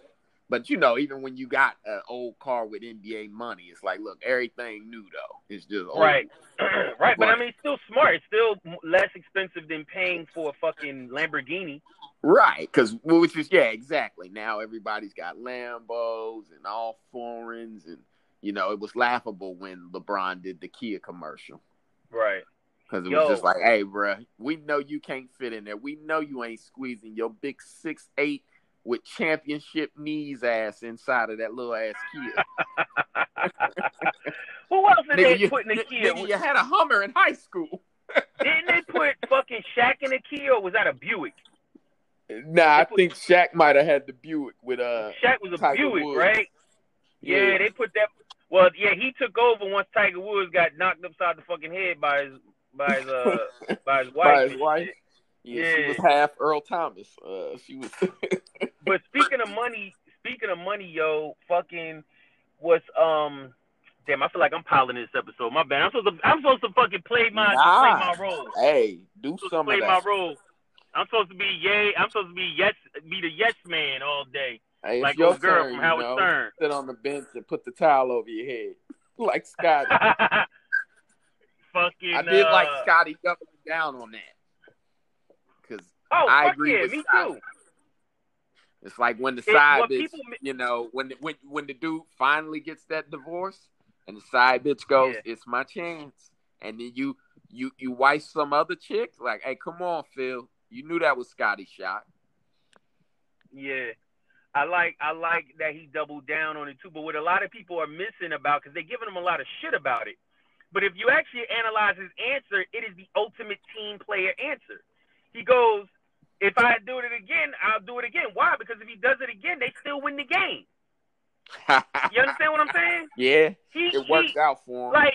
But you know, even when you got an old car with NBA money, it's like, look, everything new though. It's just old. Right. right, but I mean, it's still smart. It's still less expensive than paying for a fucking Lamborghini. Right, because which is yeah, exactly. Now everybody's got Lambos and all foreigns, and you know it was laughable when LeBron did the Kia commercial Right. because it Yo. was just like, hey, bruh, we know you can't fit in there. We know you ain't squeezing your big six eight with championship knees ass inside of that little ass Kia. Who else did nigga, they put in the nigga, Kia? you had a Hummer in high school. Didn't they put fucking Shaq in the Kia, or was that a Buick? Nah, I think Shaq might have had the Buick with uh. Shaq was a Tiger Buick, Woods. right? Yeah, they put that. Well, yeah, he took over once Tiger Woods got knocked upside the fucking head by his by his uh by his wife. By his wife? Shit. Yeah, she was half Earl Thomas. Uh, she was. But speaking of money, speaking of money, yo, fucking was um Damn, I feel like I'm piling this episode. My bad. I'm supposed to. I'm supposed to fucking play my Nah. play my role. Hey, do I'm some to of play my role. I'm supposed to be yay. I'm supposed to be yes, be the yes man all day, Hey, like your girl turn, from you Howard know. Stern. Sit on the bench and put the towel over your head, like Scottie. fucking. I did like uh, Scottie doubling down on that Oh, I agree yeah, with me too. it's like when the side bitch, people you know, when the, when when the dude finally gets that divorce and the side bitch goes, Yeah. "It's my chance," and then you you you wife some other chick, like, "Hey, come on, Phil, you knew that was Scottie's shot." Yeah. I like I like that he doubled down on it too. But what a lot of people are missing about because they're giving him a lot of shit about it. But if you actually analyze his answer, it is the ultimate team player answer. He goes, "If I do it again, I'll do it again." Why? Because if he does it again, they still win the game. You understand what I'm saying? yeah, He, it worked he, out for him. like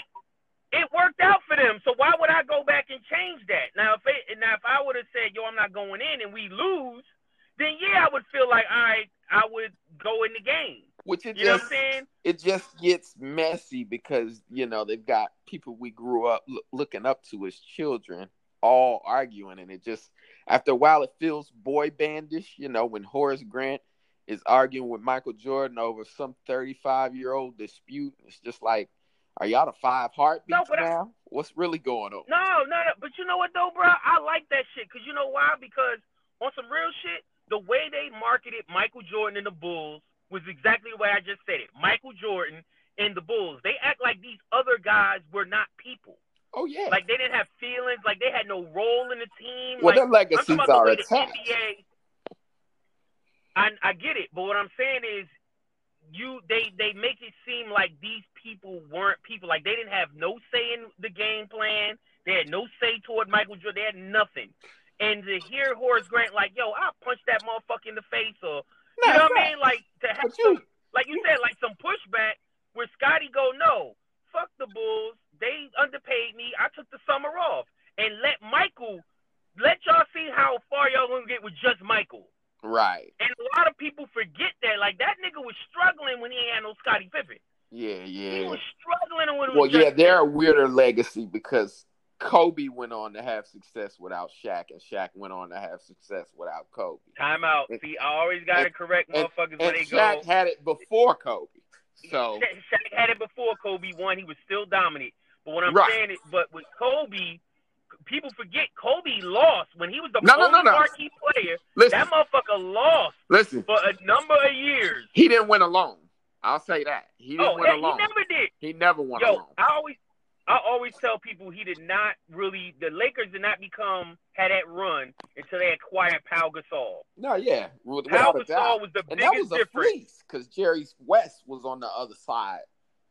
it worked out for them. So why would I go back and change that? Now if it, now if I would have said, "Yo, I'm not going in," and we lose, then yeah, I would feel like, all right, I would go in the game. Which it You know just what I'm saying? it just gets messy because you know they've got people we grew up loo- looking up to as children all arguing, and it just after a while it feels boy bandish. You know when Horace Grant is arguing with Michael Jordan over some thirty-five year old dispute, it's just like, are y'all the five heartbeats No, but I- now? What's really going on? No, no, no. But you know what though, bro? I like that shit because you know why? Because on some real shit, the way they marketed Michael Jordan and the Bulls was exactly the way I just said it. Michael Jordan and the Bulls, they act like these other guys were not people. Oh yeah, Like they didn't have feelings. Like they had no role in the team. well like, their legacies are the. NBA. I I get it, but what I'm saying is, you they they make it seem like these people weren't people. Like they didn't have no say in the game plan. They had no say toward Michael Jordan. They had nothing. And to hear Horace Grant like, "Yo, I'll punch that motherfucker in the face," or you know what I mean, like to have you- some, like you said, like some pushback where Scottie go, "No, fuck the Bulls. They underpaid me. I took the summer off and let Michael." Let y'all see how far y'all gonna get with just Michael. Right. And a lot of people forget that. Like that nigga was struggling when he ain't had no Scottie Pippen. Yeah, yeah. He was struggling when Well, was yeah, they're a weirder legacy because Kobe went on to have success without Shaq, and Shaq went on to have success without Kobe. time out. See, I always gotta And- correct And, motherfuckers and when they Shaq go. Shaq had it before Kobe. So Sha- Shaq had it before Kobe won. He was still dominant. But what I'm Right. saying is, but with Kobe, people forget Kobe lost when he was the No, no, only no, no. marquee player. listen, That motherfucker lost listen. for a number of years. He didn't win alone. I'll say that he didn't Oh, win yeah, he never did. He never won Yo, alone. I always, I always tell people he did not really. The Lakers did not become had that run until they acquired Pau Gasol. No, yeah, with- Pau without a doubt. Gasol was the And that biggest was a difference. because Jerry West was on the other side,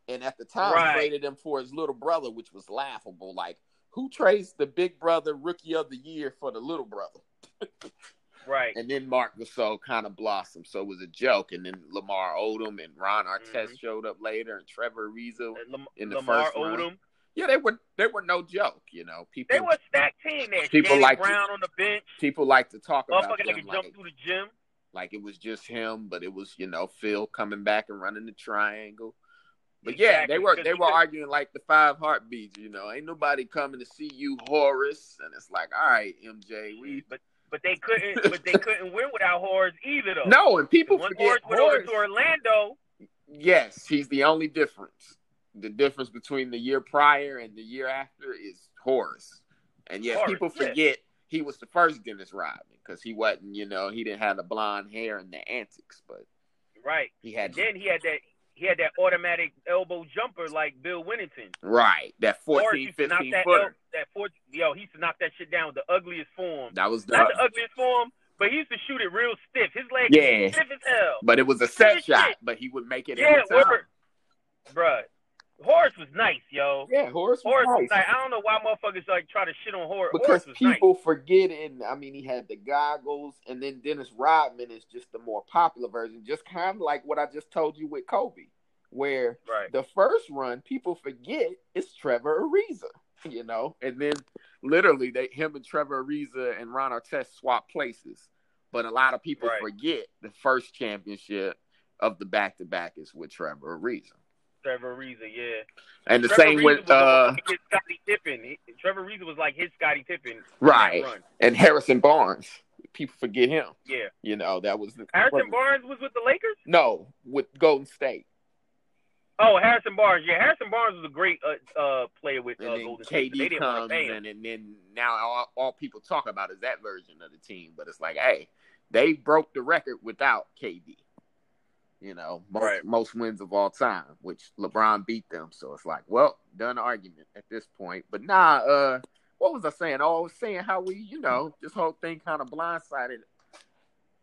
and at the time Right. traded him for his little brother, which was laughable. Like, who trades the big brother rookie of the year for the little brother? Right. And then Marc Gasol kind of blossomed, so it was a joke. And then Lamar Odom and Ron Artest Mhm. showed up later, and Trevor Ariza. Lam- in the Lamar first round. Odom. Yeah, they were they were no joke. You know, people They were stacked team there. People like to- Brown on the bench. people like to talk about them like, jump through the gym. like it was just him, but it was you know Phil coming back and running the triangle. But yeah, Exactly, they were they were arguing like the five heartbeats. You know, ain't nobody coming to see you, Horace. And it's like, all right, MJ, we But but they couldn't but they couldn't win without Horace either though. no, and people When forget Horace went over to Orlando, Yes, he's the only difference. The difference between the year prior and the year after is Horace. And yeah, Horace, people forget he was the first Dennis Rodman because he wasn't, you know, he didn't have the blonde hair and the antics, but right. he had And then he had that he had that automatic elbow jumper like Bill Wennington. right that Horace 14, used to 15 that footer. el- that four, yo, he used to knock that shit down with the ugliest form. That was the, Not the ugliest form, but he used to shoot it real stiff. His legs Yeah. stiff as hell. but it was a set Shit. shot, but he would make it Yeah, every time. Bruh. Horace was nice, yo. Yeah, Horace was Horace nice. was nice. I don't know why motherfuckers like try to shit on Horace. because Horace was nice. people forget it. And I mean, he had the goggles, and then Dennis Rodman is just the more popular version, just kind of like what I just told you with Kobe, where Right. the first run people forget it's Trevor Ariza, you know, and then literally they him and Trevor Ariza and Ron Artest swap places, but a lot of people Right. forget the first championship of the back to back is with Trevor Ariza. Trevor Ariza, yeah. And the Trevor same Ariza with uh his Scottie Pippen. Trevor Ariza was like his Scottie Pippen. right and Harrison Barnes. People forget him. Yeah. You know that was the Harrison Barnes was with the Lakers. No, with Golden State. Oh, Harrison Barnes. Yeah, Harrison Barnes was a great uh, uh, player with And uh, Golden State. They KD comes pay and then now all, all people talk about is that version of the team. But it's like, hey, they broke the record without KD. You know, most, Right. most wins of all time, which LeBron beat them. So it's like, well, done argument at this point. But nah, uh, what was I saying? Oh, I was saying how we, you know, this whole thing kind of blindsided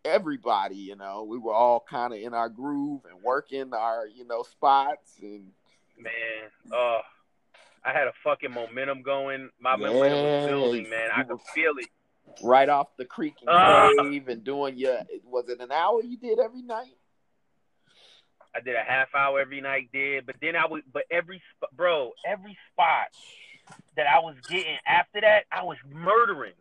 everybody. You know, we were all kind of in our groove and working our, you know, spots and Man, uh, I had a fucking momentum going. My momentum was building, Yes, man. I could feel it. right off the creek and cave and doing your was it an hour you did every night? I did a half hour every night, did, but then I would, but every, bro, every spot that I was getting after that, I was murdering.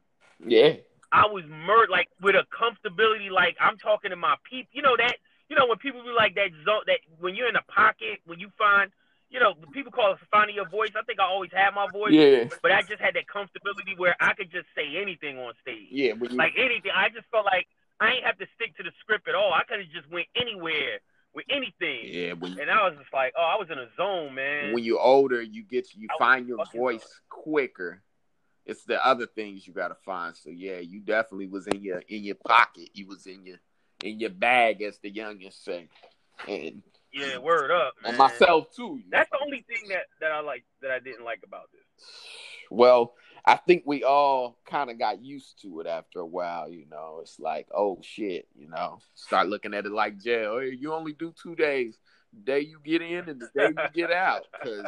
Yeah. I was murdered, like with a comfortability, like I'm talking to my people. You know that, you know when people be like that zone, that when you're in a pocket, when you find, you know, people call it finding your voice. I think I always had my voice, Yeah. but I just had that comfortability where I could just say anything on stage. Yeah. You, like anything. I just felt like I ain't have to stick to the script at all. I could have just went anywhere with anything. yeah, And I was just like, oh, I was in a zone, man. when you're older, you get you I find your voice quicker. It's the other things you gotta find. So yeah, you definitely was in your in your pocket. You was in your in your bag, as the youngest say. And yeah, word up, man. and myself too. That's know. the only thing that that I like that I didn't like about this. Well, I think we all kind of got used to it after a while, you know. It's like, oh shit, you know. Start looking at it like jail. Hey, you only do two days. The day you get in and the day you get out. Because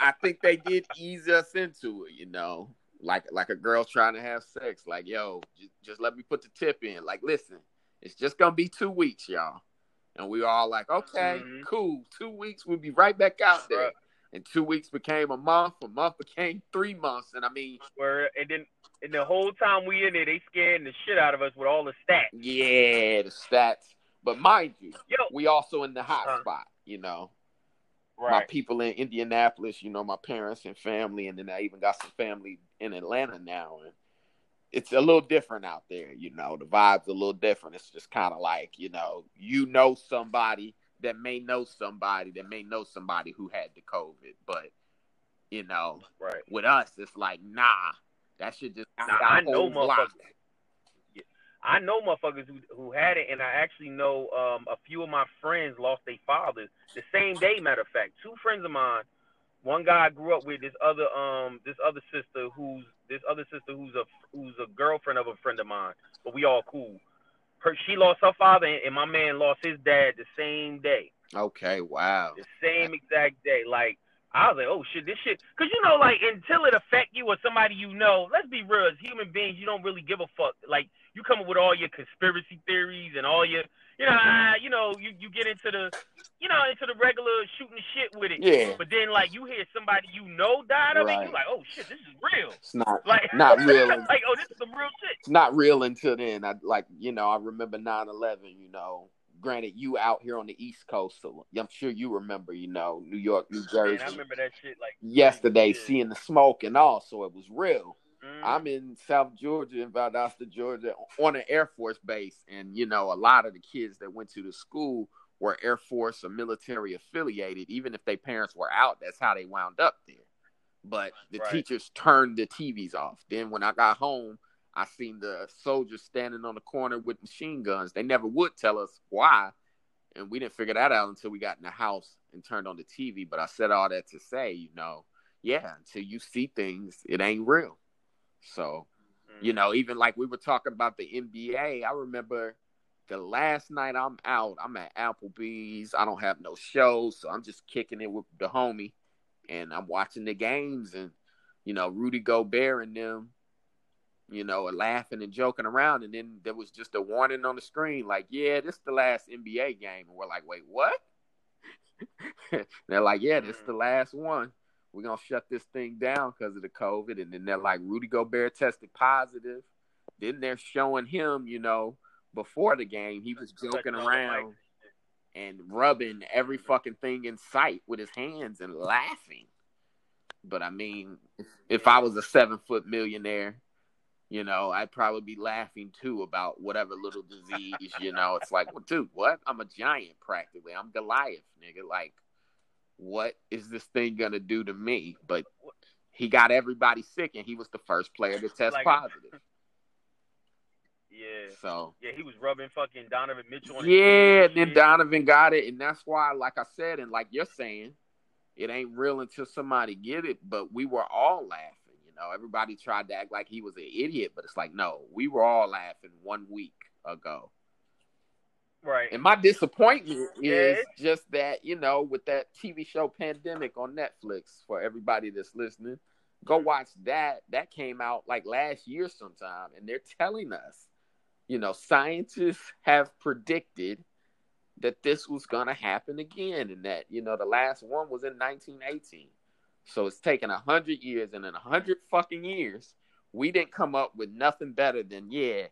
I think they did ease us into it, you know. Like like a girl trying to have sex. Like, yo, just, just let me put the tip in. Like, listen, it's just gonna be two weeks, y'all. And we all like, okay, Mhm. cool. Two weeks, we'll be right back out there. Right. And two weeks became a month. A month became three months. And I mean, Where and then and the whole time we in there, they scaring the shit out of us with all the stats. yeah, the stats. But mind you, Yo, we also in the hot spot, you know. My people in Indianapolis, you know, my parents and family, and then I even got some family in Atlanta now. And it's a little different out there, you know. The vibe's a little different. It's just kind of like, you know, you know somebody that may know somebody that may know somebody who had the COVID. But, you know, Right. with us, it's like, nah, that should just our I know motherfuckers. I know motherfuckers who who had it, and I actually know um, a few of my friends lost their fathers the same day. Matter of fact, two friends of mine. One guy I grew up with, this other um this other sister who's this other sister who's a who's a girlfriend of a friend of mine, but we all cool. Her she lost her father, and, my man lost his dad the same day Okay, wow. the same exact day. Like I was like, oh shit, this shit, because you know, like until it affect you or somebody you know. Let's be real, as human beings, you don't really give a fuck. Like you come up with all your conspiracy theories and all your, you know, ah, you know, you you get into the, you know, into the regular shooting shit with it. Yeah. But then like you hear somebody you know died of it, Right. you like, oh shit, this is real. It's not Like not real. like oh, this is some real shit. it's not real until then. I like, you know, I remember 9-11, you know. Granted, you out here on the East Coast, so I'm sure you remember, you know, New York, New Jersey. Man, I remember that shit like Yesterday, Yeah. seeing the smoke and all, so it was real. Mhm. I'm in South Georgia, in Valdosta, Georgia, on an Air Force base, and you know, a lot of the kids that went to the school were Air Force or military affiliated. Even if their parents were out, that's how they wound up there. But the Right. teachers turned the TVs off. Then when I got home, I seen the soldiers standing on the corner with machine guns. They never would tell us why, and we didn't figure that out until we got in the house and turned on the TV. But I said all that to say, you know, yeah, until you see things, it ain't real. So, Mhm. you know, even like we were talking about the NBA, I remember the last night I'm out, I'm at Applebee's. I don't have no shows, so I'm just kicking it with the homie and I'm watching the games and you know, Rudy Gobert and them, you know, are laughing and joking around and then there was just a warning on the screen like, yeah, this is the last NBA game and we're like, "Wait, what?" they're like, "Yeah, this is the last one." We're gonna shut this thing down because of the COVID. And then they're like, Rudy Gobert tested positive. Then they're showing him, you know, before the game, he was joking Touching on the around. and rubbing every fucking thing in sight with his hands and laughing. But I mean, if I was a seven foot millionaire, you know, I'd probably be laughing too about whatever little disease, you know. It's like, well, dude, what? I'm a giant practically. I'm Goliath, nigga. Like, what is this thing gonna do to me? But he got everybody sick and he was the first player to test Like- positive. Yeah. So Yeah, he was rubbing fucking Donovan Mitchell Yeah, then and shit. Donovan got it, and that's why, like I said, and like you're saying, it ain't real until somebody get it. But we were all laughing, you know. Everybody tried to act like he was an idiot, but it's like, no, we were all laughing one week ago. Right. And my disappointment is it's- just that, you know, with that TV show Pandemic on Netflix, for everybody that's listening, go watch that. That came out like last year sometime, and they're telling us, you know, scientists have predicted that this was going to happen again, and that, you know, the last one was in 1918. So it's taken a hundred years, and in a hundred fucking years, we didn't come up with nothing better than, yeah,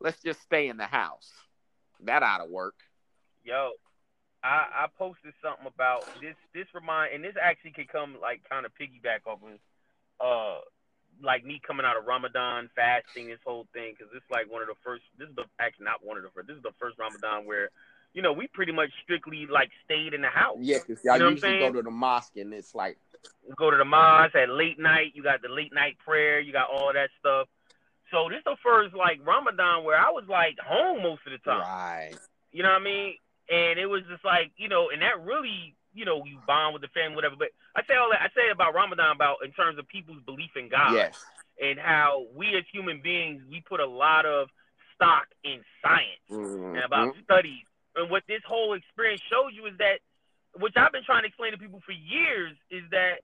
let's just stay in the house. That ought to work. Yo, I, I posted something about this. This remind, and this actually could come like kind of piggyback off of, uh, like me coming out of Ramadan fasting, this whole thing, because this is like one of the first. This is the actually not one of the first. This is the first Ramadan where, you know, we pretty much strictly like stayed in the house. Yeah, because y'all You know usually go to the mosque and it's like, go to the mosque at late night. You got the late night prayer. You got all that stuff. So this is the first like Ramadan where I was like home most of the time. right. You know what I mean? And it was just like, you know, and that really, you know, you bond with the family, whatever. But I say all that I say about Ramadan about in terms of people's belief in God Yes. and how we as human beings we put a lot of stock in science Mhm. and about studies. And what this whole experience shows you is that, which I've been trying to explain to people for years, is that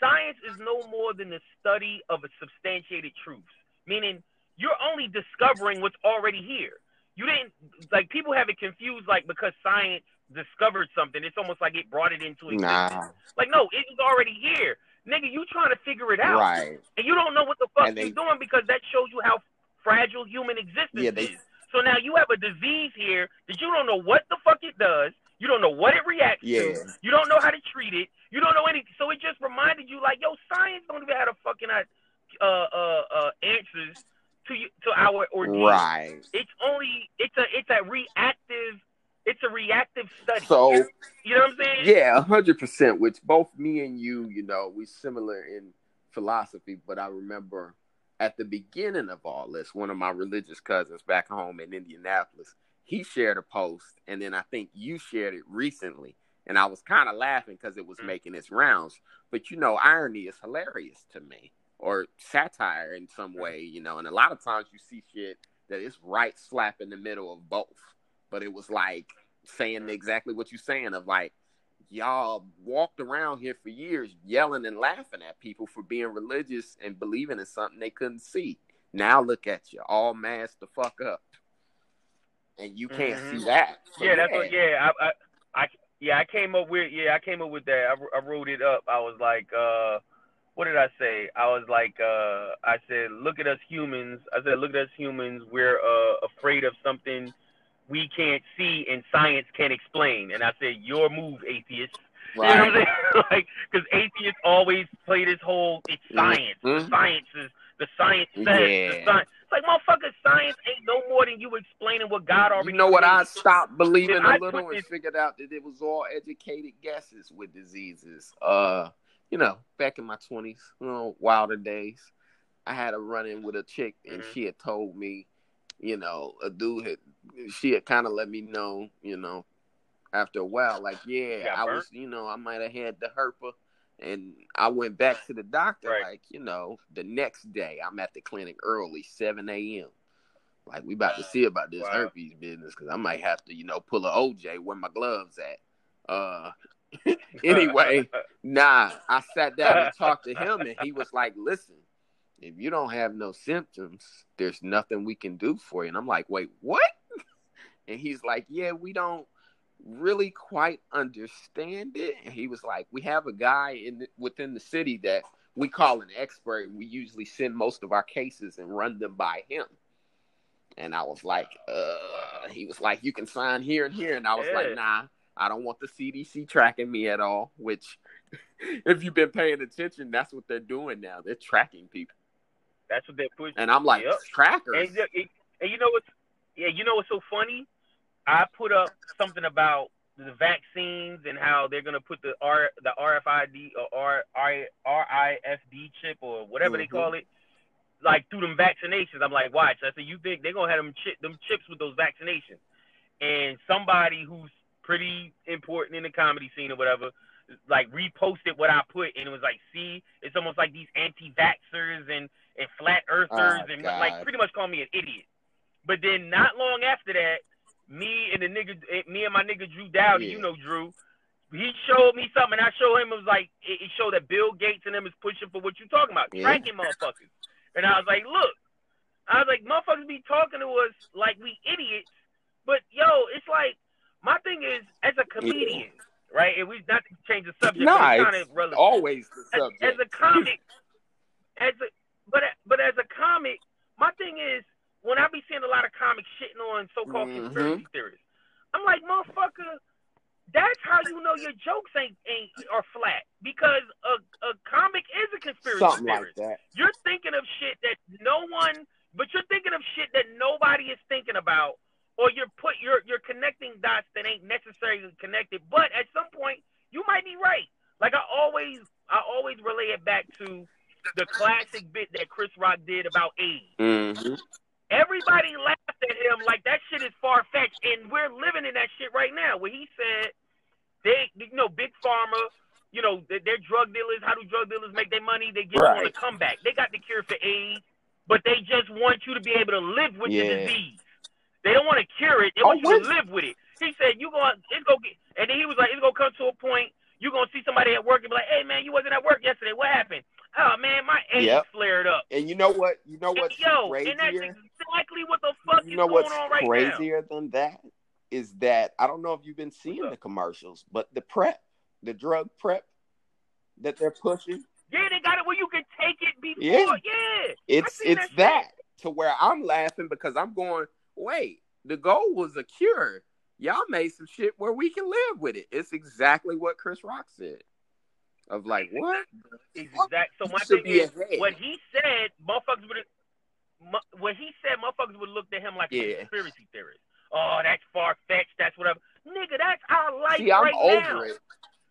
science is no more than the study of a substantiated truths. Meaning, you're only discovering what's already here. You didn't like people have it confused like because science discovered something, it's almost like it brought it into existence. Nah. Like, no, it was already here. Nigga, you trying to figure it out Right. and you don't know what the fuck And you're they- doing because that shows you how fragile human existence Yeah, they- is. So now you have a disease here that you don't know what the fuck it does. You don't know what it reacts Yeah. to. You don't know how to treat it. You don't know anything. So it just reminded you, like, yo, science don't even have a fucking uh uh uh answers to you to our ordeal. Right. It's only it's a it's a reactive it's a reactive study. So you know what I'm saying? yeah, hundred percent. Which both me and you, you know, we similar in philosophy. But I remember at the beginning of all this, one of my religious cousins back home in Indianapolis, he shared a post, and then I think you shared it recently, and I was kind of laughing because it was Mm. making its rounds. But you know, irony is hilarious to me, or satire in some way, you know. And a lot of times you see shit that is right slap in the middle of both. But it was like saying exactly what you're saying of like y'all walked around here for years yelling and laughing at people for being religious and believing in something they couldn't see. Now look at you, all masked the fuck up, and you can't Mhm. see that. So, yeah, that's what. Yeah, I, I, I, yeah, I came up with. Yeah, I came up with that. I, I wrote it up. I was like, uh, what did I say? I was like, uh, I said, look at us humans. I said, look at us humans. We're uh, afraid of something we can't see and science can't explain. And I said, your move, atheist. You know what I'm Right. saying? like, because atheists always play this whole it's science. The Mhm. science is the science says. Yeah. The science. It's like motherfucker, science ain't no more than you explaining what God already. You know what? I stopped believing I a little and this- figured out that it was all educated guesses with diseases. Uh, you know, back in my twenties, you know, wilder days, I had a run in with a chick, and Mhm. she had told me, you know, a dude had, she had kind of let me know, you know, after a while, like, yeah, I burnt? was, you know, I might have had the herpa. And I went back to the doctor, Right. like, you know, the next day I'm at the clinic early, 7 a.m. Like, we about to see about this Wow. herpes business because I might have to, you know, pull a OJ where my gloves at. Uh, anyway, nah, I sat down and talked to him, and he was like, listen, if you don't have no symptoms, there's nothing we can do for you. And I'm like, wait, what? And he's like, yeah, we don't really quite understand it. And he was like, we have a guy in the, within the city that we call an expert. We usually send most of our cases and run them by him. And I was like, uh, he was like, you can sign here and here. And I was Yeah. like, nah, I don't want the CDC tracking me at all. Which, if you've been paying attention, that's what they're doing now. They're tracking people. That's what they're pushing. And I'm like, Yep. trackers. And, and, you know what's yeah, you know what's so funny? I put up something about the vaccines and how they're gonna put the R the RFID or R R RIFD chip or whatever they Mhm. call it, like through them vaccinations. I'm like, watch. I said, you think they're gonna have them chip them chips with those vaccinations? And somebody who's pretty important in the comedy scene or whatever, like reposted what I put, and it was like, see, it's almost like these anti-vaxxers and and flat earthers Oh, and God. like pretty much call me an idiot. But then not long after that, me and the nigga, eh, me and my nigga Drew Dowdy, Yeah. you know Drew, he showed me something. and I showed him it was like it, it showed that Bill Gates and them is pushing for what you're talking about, Yeah. tracking motherfuckers. And I was like, look, I was like, motherfuckers be talking to us like we idiots, but yo, it's like my thing is as a comedian, right? And we not to change the subject, Nah, but it's kind it's of relevant always the subject. as a comic, as a but but as a comic, my thing is when I be seeing a lot of comics shitting on so-called Mhm. conspiracy theorists, I'm like, motherfucker, that's how you know your jokes ain't ain't are flat because a a comic is a conspiracy Something like that. You're thinking of shit that no one, but you're thinking of shit that nobody is thinking about, or you're put you're you're connecting dots that ain't necessarily connected. But at some point, you might be right. Like I always, I always relay it back to the classic bit that Chris Rock did about AIDS. Mm-hmm. Everybody laughed at him like that shit is far fetched, and we're living in that shit right now. Where he said, they, you know, big pharma, you know, they're, drug dealers. How do drug dealers make their money? They get you on a Right. comeback. They got the cure for AIDS, but they just want you to be able to live with the disease. They don't want to cure it. They Oh, want you to live with it. He said, "You going to, it's gonna get," and then he was like, "It's gonna come to a point. You're gonna see somebody at work and be like, hey man, you wasn't at work yesterday. What happened? Oh man, my AIDS Yep. flared up. And you know what? You know what's Yo, and that's exactly what the fuck You is know going what's on right now. crazier than that is that I don't know if you've been seeing the commercials, but the prep, the drug prep that they're pushing, Yeah, they got it where you can take it before. Yeah. Yeah. it's it's that that, to where I'm laughing because I'm going, wait, the goal was a cure. Y'all made some shit where we can live with it. It's exactly what Chris Rock said. Of like, what? Exactly. So my thing is, what he said, motherfuckers would. What he said, motherfuckers would look at him like a Yeah. conspiracy theorist. Oh, that's far fetched. That's whatever. Nigga, that's our life See, I'm right over now. it.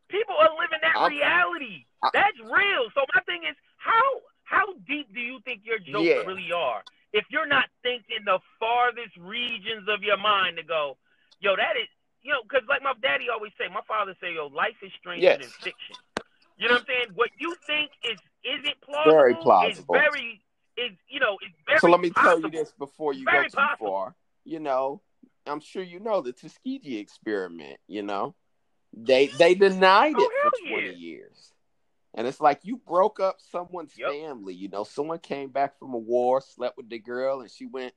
People are living that I'm- reality. I- that's real. So my thing is, how how deep do you think your jokes Yeah. really are? If you're not thinking the farthest regions of your mind to go, yo, that is, you know, because like my daddy always say, my father say, yo, life is stranger Yes. than fiction. You know what I'm saying? What you think is isn't plausible. Very plausible. Is very is you know is very. So let me tell you this before you Very go too possible. far. You know, I'm sure you know the Tuskegee experiment. You know, they they denied Oh, it for 20 yeah. years, and it's like you broke up someone's Yep. family. You know, someone came back from a war, slept with the girl, and she went.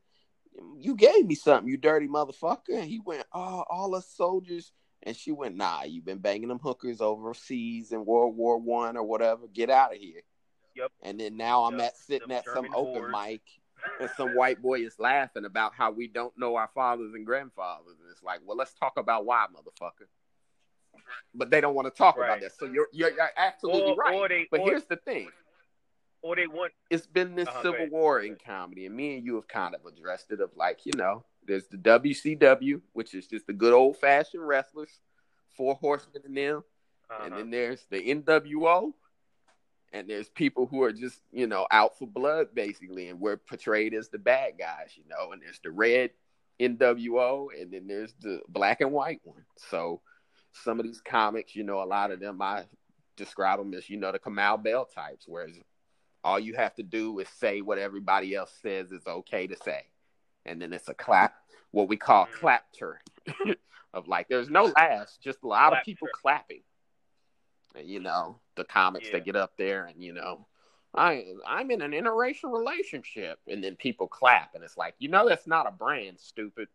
You gave me something, you dirty motherfucker. And he went, Oh, all the soldiers. And she went, Nah, you've been banging them hookers overseas in World War One or whatever. Get out of here. Yep. And then now I'm Yep. at sitting Them at some German open whores. mic and some white boy is laughing about how we don't know our fathers and grandfathers. And it's like, well, let's talk about why, motherfucker. But they don't want to talk about Right. that. So you're you're, you're absolutely Or, right. or they but or, here's the thing. or they want It's been this Uh-huh, civil war in comedy, and me and you have kind of addressed it of like, you know, there's the WCW, which is just the good old fashioned wrestlers, four horsemen and them. uh And then there's the NWO, and there's people who are just, you know, out for blood basically, and we're portrayed as the bad guys, you know, and there's the red NWO, and then there's the black and white one. So some of these comics, you know, a lot of them I describe them as, you know, the Kamau Bell types, whereas all you have to do is say what everybody else says is okay to say. And then it's a clap, what we call Mhm. clapter, of like, there's no laughs, just a lot of people clapping. And, you know, the comics Yeah. that get up there and, you know, I I'm in an interracial relationship, and then people clap, and it's like, you know, that's not a brand, stupid.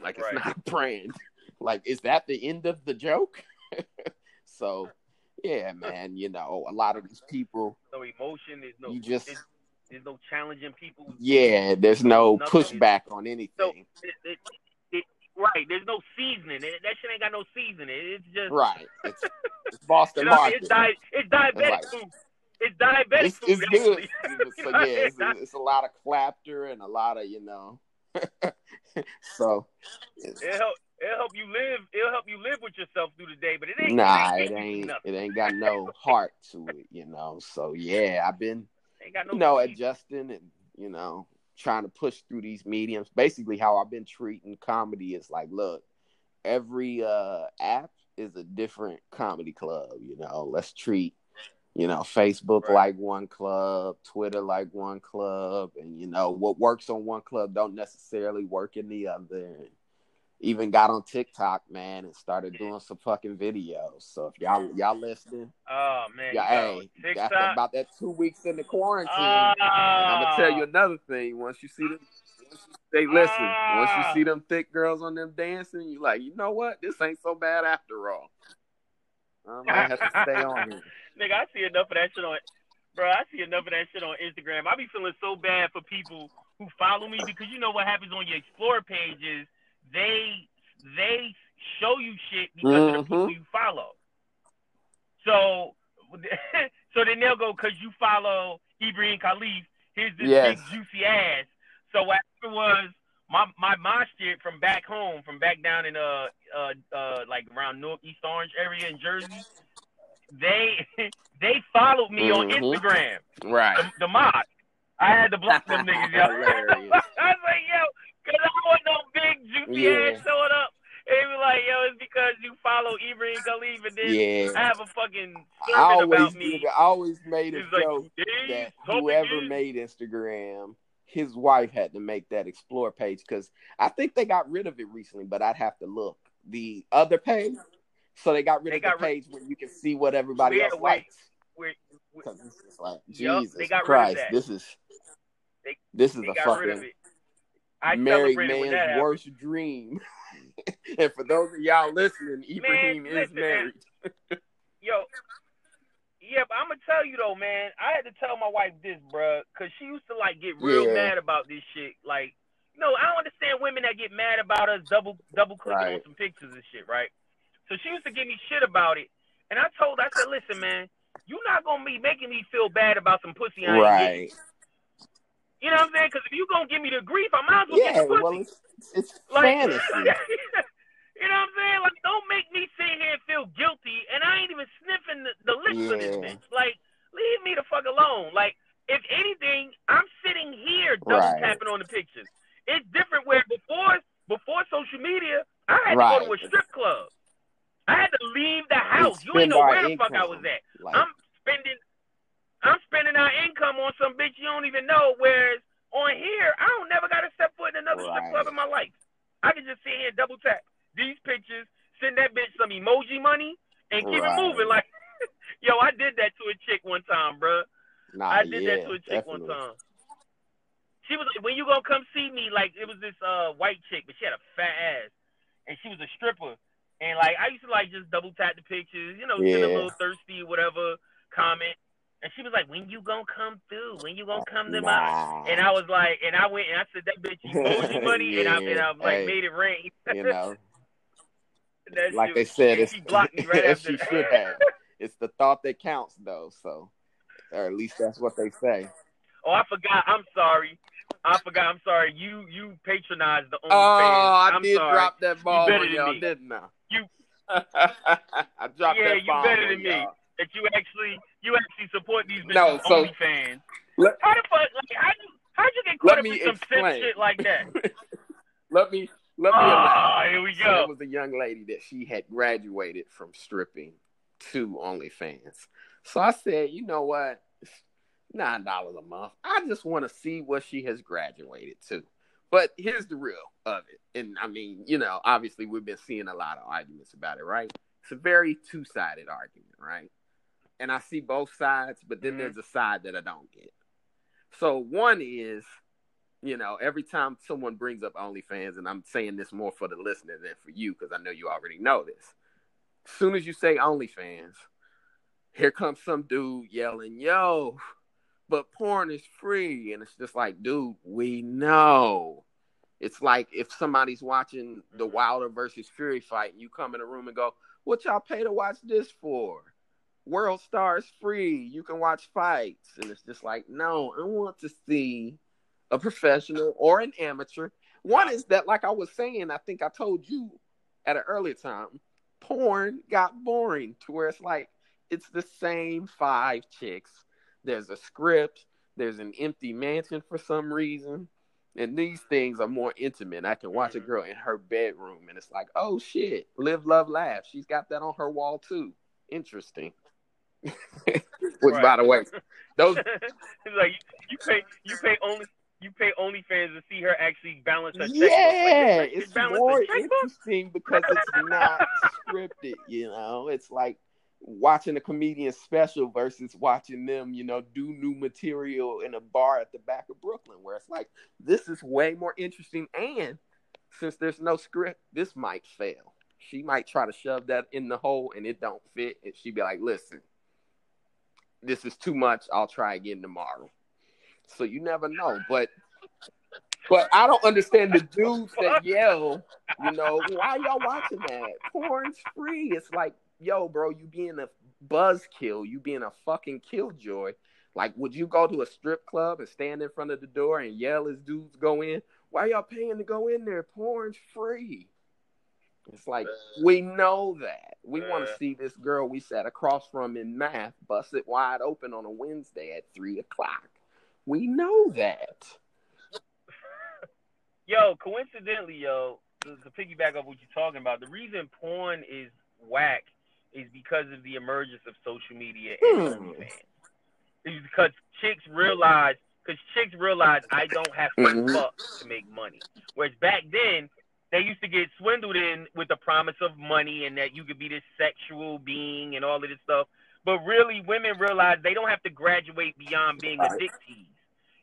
Like it's Right. not a brand. Like, is that the end of the joke? so, yeah, man, you know, a lot of these people, no emotion. There's no you just, there's, there's no challenging people. yeah, there's no Nothing pushback on anything. So it, it, it, right. There's no seasoning. That shit ain't got no seasoning. It's just right. It's, it's Boston you know what I mean? Market. It's, di- it's diabetic Right. food. It's diabetic It's, food. it's good. so yeah, it's, it's a lot of clapter and a lot of you know. so It'll help. It'll help you live. It'll help you live with yourself through the day. But it ain't. nah, it ain't, make you do ain't. nothing. It ain't got no heart to it, you know. So yeah, I've been no. you know, adjusting and you know, trying to push through these mediums. Basically, how I've been treating comedy is like, look, every uh app is a different comedy club. You know, let's treat you know Facebook Right. like one club, Twitter like one club, and you know what works on one club don't necessarily work in the other. And even got on TikTok, man, and started doing some fucking videos. So if y'all y'all listening, Oh man. yo, hey, TikTok. after about that two weeks in the quarantine. Ah. And I'm gonna tell you another thing. Once you see them, they listen. Once you Ah. see them thick girls on them dancing, you like, you know what? This ain't so bad after all. I might have to stay on here. Nigga, I see enough of that shit on. Bro, I see enough of that shit on Instagram. I be feeling so bad for people who follow me because you know what happens on your explore pages. They they show you shit because of the people Mhm. you follow. So so then they'll go because you follow Ibrahim Khalif. Here's this Yes. big juicy ass. So what happened was my my mosh shit from back home, from back down in uh uh uh like around North East Orange area in Jersey. They they followed me on Mhm. Instagram. Right. The, the mod. I had to block them niggas, yo. I was like, yo, because I want no big juicy Yeah. ass showing up. And they be like, yo, it's because you follow Ibrahim Khalif and then Yeah. I have a fucking sermon about me. I always made a like, joke that whoever is- made Instagram, his wife had to make that explore page because I think they got rid of it recently, but I'd have to look. The other page, so they got rid They of the got rid- page where you can see what everybody else likes. Because it's just like Jesus they got rid of Christ, this is They- this is a got rid of fucking. I married celebrated when that man's happened. worst dream. and for those of y'all listening, Ibrahim is listen, married. Yo, yeah, but I'm gonna tell you though, man. I had to tell my wife this, bruh, because she used to like get real Yeah. mad about this shit. Like, you know, I don't understand women that get mad about us double double clicking on some pictures and shit, right? So she used to give me shit about it, and I told her, I said, listen, man, you're not gonna be making me feel bad about some pussy I ain't. Right. You know what I'm saying? Because if you gonna give me the grief, I might as well Yeah, get the pussy. well, it's, it's Like, fantasy. you know what I'm saying? Like, don't make me sit here and feel guilty, and I ain't even sniffing the, the lips of this bitch. Like, leave me the fuck alone. Like, if anything, I'm sitting here double Right. tapping on the pictures. It's different where before before social media, I had to go to a strip club. I had to leave the house. You ain't know where the fuck I was at. Like, I'm spending I'm spending our income on some bitch you don't even know. Whereas on here, I don't never got to step foot in another strip club in my life. I can just sit here and double tap these pictures, send that bitch some emoji money, and keep Right. it moving. Like, yo, I did that to a chick one time, bruh. nah, I did yeah, that to a chick definitely. one time. She was like, "When you gonna come see me?" Like it was this uh white chick, but she had a fat ass, and she was a stripper. And like I used to like just double tap the pictures, you know, send a little thirsty whatever comment. And she was like, "When you gonna come through? When you gonna come to my?" Nah, And I was like, and I went and I said that bitch emoji money, and I and I Yeah, like hey. made it rain. you know, like they said, it's, she blocked me right after. she should have. It's the thought that counts, though. So, or at least that's what they say. Oh, I forgot. I'm sorry. I forgot. I'm sorry. You you patronized the oh, OnlyFans. Oh, I I'm did sorry. drop that ball better on y'all, me. didn't I? You- I dropped Yeah, that you ball better on than me. That you actually you actually support these No, so- OnlyFans. Let- How the fuck? Like, how you how'd you get caught up in some simp explain. shit like that? Let me let me Oh, here we So go. there was a young lady that she had graduated from stripping to OnlyFans. So I said, you know what? Nine dollars a month. I just want to see what she has graduated to. But here's the real of it. And I mean, you know, obviously we've been seeing a lot of arguments about it, right? It's a very two sided argument, right? And I see both sides, but then Mhm. there's a side that I don't get. So one is you know, every time someone brings up OnlyFans, and I'm saying this more for the listener than for you because I know you already know this. As soon as you say OnlyFans, here comes some dude yelling, "Yo, but porn is free," and it's just like, dude, we know, It's like if somebody's watching the Wilder versus Fury fight, and you come in the room and go, "What y'all pay to watch this for?" WorldStar's free. You can watch fights, and it's just like, no, I want to see a professional or an amateur. One is that, like I was saying, I think I told you at an earlier time, porn got boring to where it's like it's the same five chicks. There's a script. There's an empty mansion for some reason. And these things are more intimate. I can watch a mm-hmm. girl in her bedroom and it's like, oh shit, live, love, laugh. She's got that on her wall too. Interesting. Which, right. by the way, those like you pay you pay only you pay OnlyFans to see her actually balance her Yeah, like, it's more interesting because it's not scripted. You know, it's like watching a comedian special versus watching them, you know, do new material in a bar at the back of Brooklyn, where it's like this is way more interesting. And since there's no script, this might fail. She might try to shove that in the hole and it don't fit, and she'd be like, "Listen, this is too much. I'll try again tomorrow." So you never know, but. But I don't understand the dudes that yell, you know, why y'all watching that? Porn's free. It's like yo, bro, you being a buzzkill, you being a fucking killjoy. Like, would you go to a strip club and stand in front of the door and yell as dudes go in? Why y'all paying to go in there? Porn's free. It's like we know that. We want to see this girl we sat across from in math bust it wide open on a Wednesday at three o'clock. We know that. Yo, coincidentally, yo, to, to piggyback off what you're talking about, the reason porn is whack is because of the emergence of social media and hmm. It's because chicks realize because chicks realize I don't have to mm-hmm. fuck to make money. Whereas back then they used to get swindled in with the promise of money and that you could be this sexual being and all of this stuff. But really, women realize they don't have to graduate beyond being a dick tease.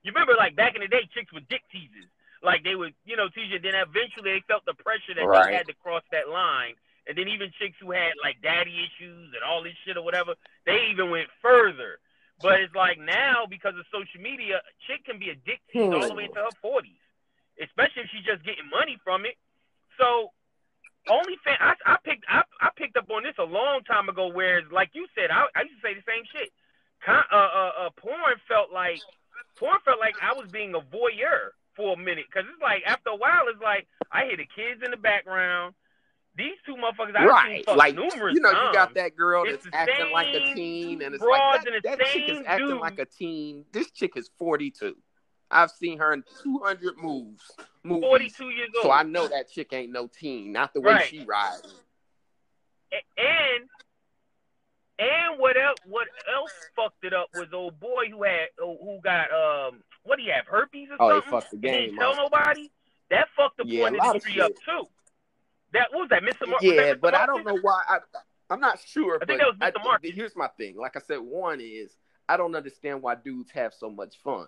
You remember, like back in the day, chicks were dick teasers. Like they would, you know, tease you. Then eventually, they felt the pressure that right. they had to cross that line, and then even chicks who had like daddy issues and all this shit or whatever, they even went further. But it's like now because of social media, a chick can be addicted hmm. all the way into her forties, especially if she's just getting money from it. So OnlyFans, I, I picked I, I picked up on this a long time ago. Where, like you said, I, I used to say the same shit. Con, uh, uh, uh, porn felt like porn felt like I was being a voyeur for a minute because it's like after a while, it's like I hear the kids in the background. These two motherfuckers, I've right? Like numerous you know, times. you got that girl it's that's acting like a teen, and it's like that, that chick is acting dude. like a teen. This chick is forty two. I've seen her in two hundred moves. Movies. Forty two years old. So I know that chick ain't no teen. Not the way right. she rides. And and what else? What else fucked it up was old boy who had who got um what do you have herpes or oh, something? Oh, they fucked the game. He tell nobody. That fucked the yeah, porn industry up too. That what was that, Mr. Mar- yeah, Mr. but Martin? I don't know why. I, I'm not sure. I think that was Mr. Martin. Here's my thing. Like I said, one is I don't understand why dudes have so much fun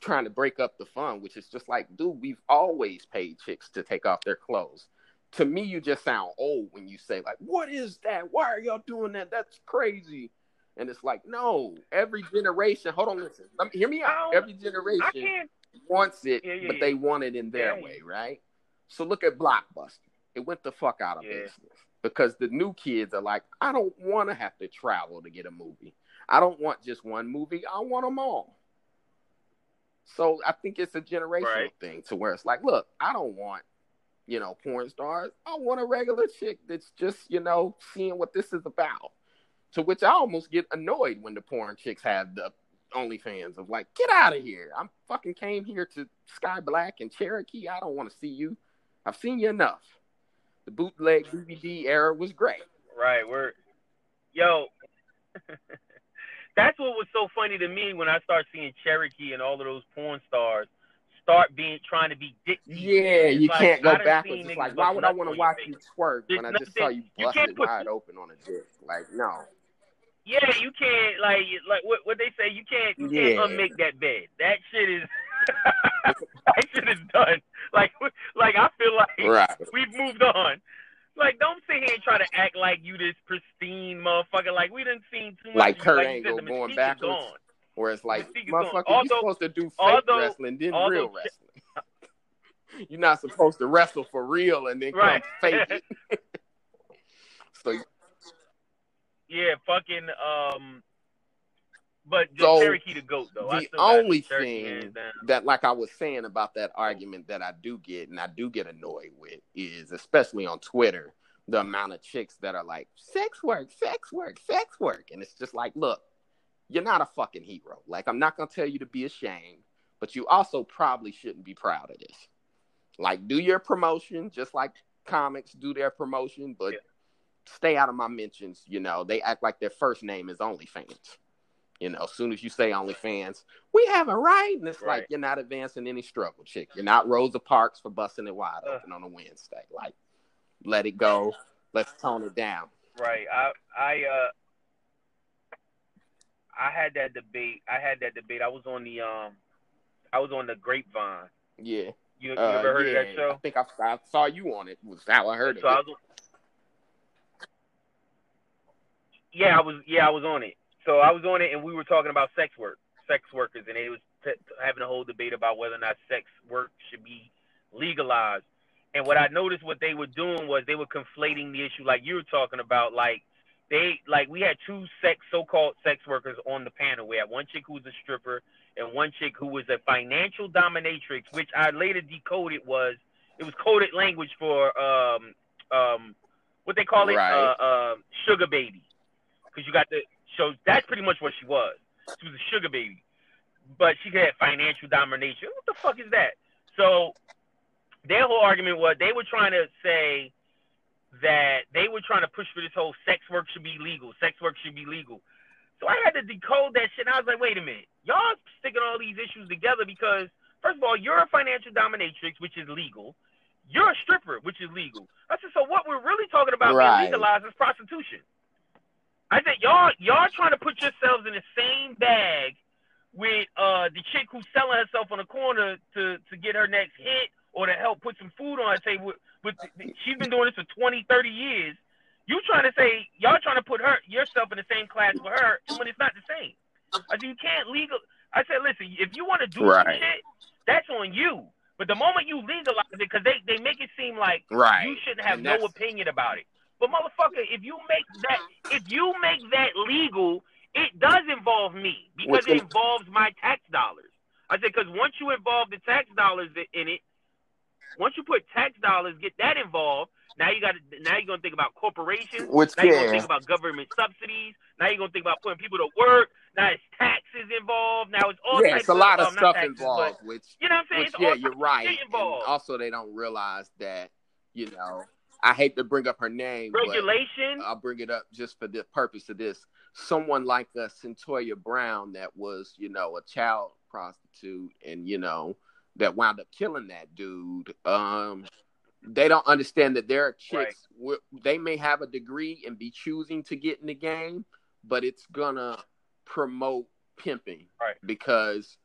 trying to break up the fun, which is just like, dude, we've always paid chicks to take off their clothes. To me, you just sound old when you say like, "What is that? Why are y'all doing that? That's crazy." And it's like, no, every generation. Hold on, listen. Let me, hear me out. Every generation wants it, yeah, yeah, but yeah. they want it in their way, right? So look at Blockbuster it went the fuck out of business because the new kids are like, I don't want to have to travel to get a movie. I don't want just one movie. I want them all. So I think it's a generational right. thing to where it's like, look, I don't want, you know, porn stars. I want a regular chick that's just, you know, seeing what this is about. To which I almost get annoyed when the porn chicks have the OnlyFans of like, get out of here. I'm fucking came here to Skyy Black and Cherokee. I don't want to see you. I've seen you enough the bootleg DVD era was great. Right. We're yo. That's what was so funny to me when I started seeing Cherokee and all of those porn stars start being trying to be dick. Yeah, you like, can't go backwards. It's like, why would I want to watch you twerk when I just saw you busted wide open on a dick? Like, no. Yeah, you can't like like what what they say. You can't you yeah. can't unmake that bed. That shit is that shit is done. Like like I feel like right. we've moved on. Like don't sit here and try to act like you this pristine motherfucker. Like we didn't seen too much. Like Kurt like Angle said, going backwards. Gone. Where it's like, motherfucker, although, you supposed to do fake although, wrestling, then although, real wrestling. You're not supposed to wrestle for real and then come Right. fake it. so Yeah, fucking um. But the So, Cherokee the goat though. The only thing that like I was saying about that argument that I do get and I do get annoyed with is especially on Twitter, the amount of chicks that are like, sex work, sex work, sex work. And it's just like, look, you're not a fucking hero. Like I'm not gonna tell you to be ashamed, but you also probably shouldn't be proud of this. Like do your promotion, just like comics do their promotion, but Yeah. stay out of my mentions. You know, they act like their first name is OnlyFans. You know, as soon as you say OnlyFans, we have a right, and it's Right. like you're not advancing any struggle, chick. You're not Rosa Parks for busting it wide open on a Wednesday. Like, let it go. Let's tone it down. Right. I I uh I had that debate. I had that debate. I was on the um I was on the grapevine. Yeah. You, you Uh, ever heard yeah, of that show? I think I, I saw you on it. Was how I heard So I it. was Yeah, I was yeah, I was on it. So I was on it and we were talking about sex work, sex workers and they was t- having a whole debate about whether or not sex work should be legalized. And what I noticed what they were doing was they were conflating the issue like you were talking about like they like we had two sex so-called sex workers on the panel. We had one chick who was a stripper and one chick who was a financial dominatrix, which I later decoded was it was coded language for um um what they call it Right. uh, uh sugar baby because you got the so that's pretty much what she was. She was a sugar baby, but she had financial domination. What the fuck is that? So their whole argument was they were trying to say that they were trying to push for this whole sex work should be legal. Sex work should be legal. So I had to decode that shit. And I was like, wait a minute, y'all sticking all these issues together because first of all, you're a financial dominatrix, which is legal. You're a stripper, which is legal. I said, so what we're really talking about Right. being legalized is prostitution. I said, y'all, y'all trying to put yourselves in the same bag with uh the chick who's selling herself on the corner to to get her next hit or to help put some food on her table. But she's been doing this for 20, 30 years. You trying to say y'all trying to put her yourself in the same class with her when it's not the same. I said you can't legal. I said, listen, if you want to do some Right. shit, that's on you. But the moment you legalize it, because they, they make it seem like Right. you shouldn't have no opinion about it. But motherfucker, if you make that if you make that legal, it does involve me because it involves my tax dollars. I said because once you involve the tax dollars in it, once you put tax dollars, get that involved. Now you got now you're gonna think about corporations. Which Now you're gonna yeah. think about government subsidies. Now you're gonna think about putting people to work. Now it's taxes involved. Now it's all yeah, types it's a lot of not stuff taxes, involved, But, which you know what I'm saying? Which, it's yeah, all you're right. involved. also, they don't realize that, you know, I hate to bring up her name, Regulation. I'll bring it up just for the purpose of this. Someone like uh, Cyntoia Brown, that was, you know, a child prostitute, and you know, that wound up killing that dude. Um, they don't understand that there are chicks. wi- They may have a degree and be choosing to get in the game, but it's gonna promote pimping, Right. Because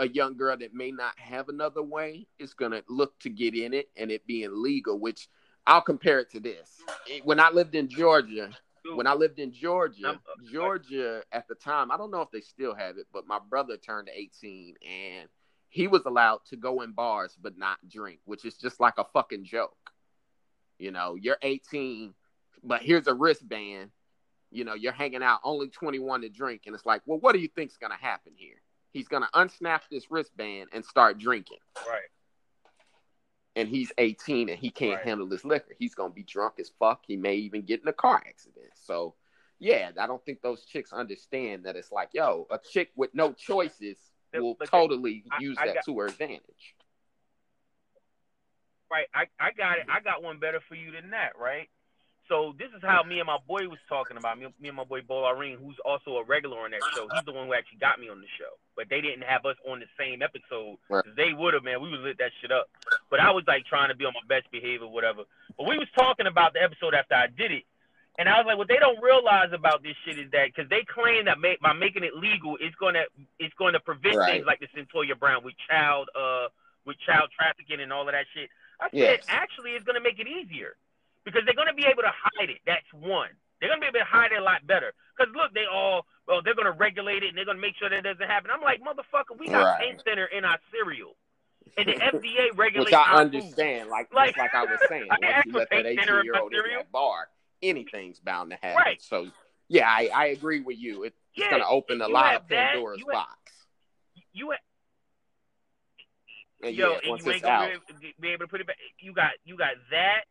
a young girl that may not have another way is gonna look to get in it, and it being legal, which I'll compare it to this. When I lived in Georgia, when I lived in Georgia, uh, Georgia at the time, I don't know if they still have it, but my brother turned 18 and he was allowed to go in bars but not drink, which is just like a fucking joke. You know, you're 18, but here's a wristband. You know, you're hanging out only 21 to drink, and it's like, well, what do you think's gonna happen here? He's gonna unsnap this wristband and start drinking right. And he's 18 and he can't Right. handle this liquor. He's gonna be drunk as fuck. He may even get in a car accident. So, yeah, I don't think those chicks understand that it's like, yo, a chick with no choices will look totally I- use I that got- to her advantage. Right. I, I got it. I got one better for you than that, right? So this is how me and my boy was talking about me, me and my boy Bolarine, who's also a regular on that show. He's the one who actually got me on the show, but they didn't have us on the same episode. Right. They would have, man. We was lit that shit up, but I was like trying to be on my best behavior, whatever. But we was talking about the episode after I did it, and I was like, what they don't realize about this shit is that because they claim that ma- by making it legal, it's gonna it's going to prevent Right. things like the Cyntoia Brown with child uh with child trafficking and all of that shit. I said, Yes. actually, it's going to make it easier because they're going to be able to hide it. That's one. They're to be able to hide it a lot better. Because look, they all, well, they're going to regulate it and they're going to make sure that doesn't happen. I'm like, motherfucker, we got Right. paint thinner in our cereal. and the FDA regulates. Which I understand, like Like- like, like I was saying, once you let that eighteen year old in that bar, anything's bound to happen. Right. So yeah, I, I agree with you. It, it's Yeah, going to open a lot have of that, Pandora's you box. food. You And Yo, yeah, and you it's ain't gonna out, be able to put it back. You got you got that.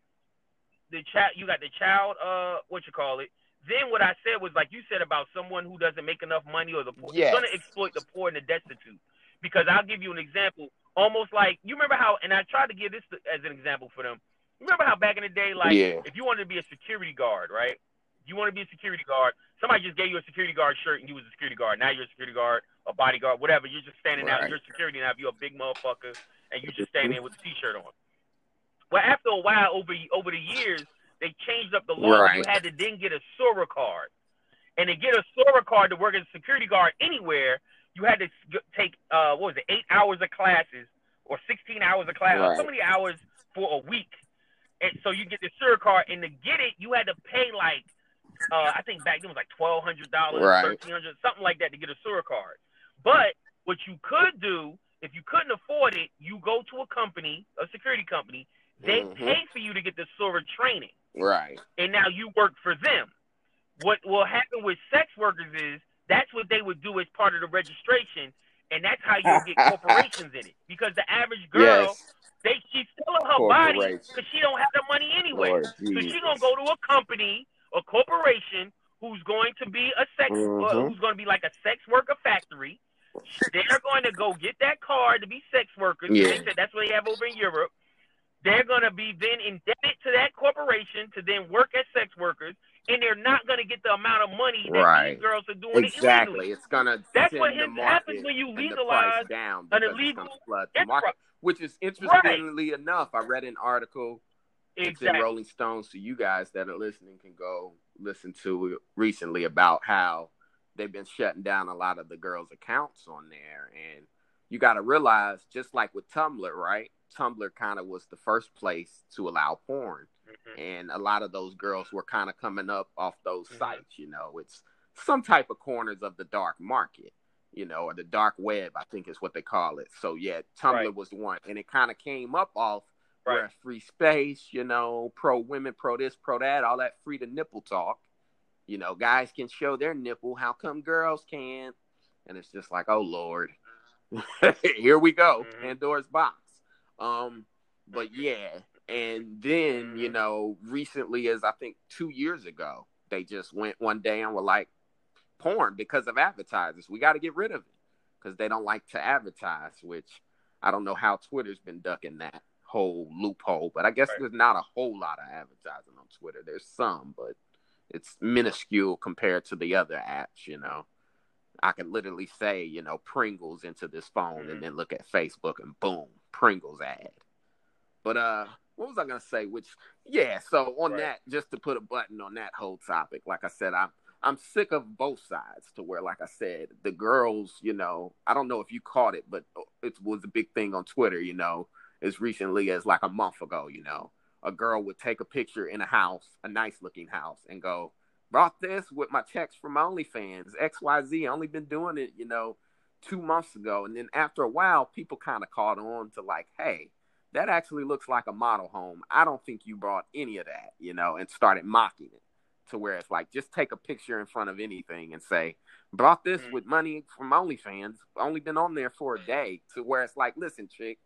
The child, you got the child. Uh, what you call it? Then what I said was like you said about someone who doesn't make enough money or the poor. Yes. It's gonna exploit the poor and the destitute. Because I'll give you an example. Almost like you remember how, and I tried to give this as an example for them. Remember how back in the day, like Yeah. if you wanted to be a security guard, right? You want to be a security guard. Somebody just gave you a security guard shirt and you was a security guard. Now you're a security guard, a bodyguard, whatever. You're just standing out. You're security now. If you're a big motherfucker and you just standing there with a t-shirt on. Well, after a while, over over the years, they changed up the law. You had to then get a SORA card, and to get a SORA card to work as a security guard anywhere, you had to take uh, what was it, eight hours of classes or sixteen hours of class, or so many hours for a week. And so you get the SORA card, and to get it, you had to pay like uh, I think back then it was like twelve hundred dollars, Right. thirteen hundred, something like that to get a SORA card. But what you could do, if you couldn't afford it, you go to a company, a security company. They Mhm. pay for you to get the SORA training, right. and now you work for them. What will happen with sex workers is that's what they would do as part of the registration, and that's how you'll get corporations in it. Because the average girl, yes. they she's selling her body because she don't have the money anyway. Lord So she gonna go to a company, a corporation who's going to be a sex, uh, Mhm. who's going to be like a sex worker factory. They're going to go get that card to be sex workers. Yeah. They said that's what they have over in Europe. They're going to be then indebted to that corporation to then work as sex workers, and they're not going to get the amount of money that Right. these girls are doing Exactly. illegally. It's gonna That's what happens when you legalize down an illegal flood the market. Which is interestingly enough, I read an article. It's in Rolling Stones, so you guys that are listening can go listen to it recently about how they've been shutting down a lot of the girls' accounts on there. And you got to realize, just like with Tumblr, right? Tumblr kind of was the first place to allow porn Mhm. and a lot of those girls were kind of coming up off those Mhm. sites you know it's some type of corners of the dark market you know or the dark web i think is what they call it so yeah tumblr Right. was the one and it kind of came up off Right. where free space you know pro women pro this pro that all that free to nipple talk you know guys can show their nipple how come girls can't and it's just like oh lord here we go Mhm. pandora's box um but yeah and then you know recently as i think two years ago they just went one day and were like porn because of advertisers we got to get rid of it because they don't like to advertise which i don't know how twitter's been ducking that whole loophole but i guess Right. there's not a whole lot of advertising on twitter there's some but it's minuscule compared to the other apps you know i can literally say you know pringles into this phone Mhm. and then look at facebook and boom pringles ad but uh, what was I gonna say? Which yeah, so on Right. that, just to put a button on that whole topic, like I said, I'm I'm sick of both sides. To where, like I said, the girls, you know, I don't know if you caught it, but it was a big thing on Twitter. You know, as recently as like a month ago. You know, a girl would take a picture in a house, a nice looking house, and go, brought this with my checks from OnlyFans, XYZ. Only been doing it, you know, two months ago. And then after a while, people kind of caught on to like, hey, that actually looks like a model home. I don't think you brought any of that, you know, and started mocking it to where it's like, just take a picture in front of anything and say, brought this Mhm. with money from OnlyFans, only been on there for a day, to where it's like, listen, chick,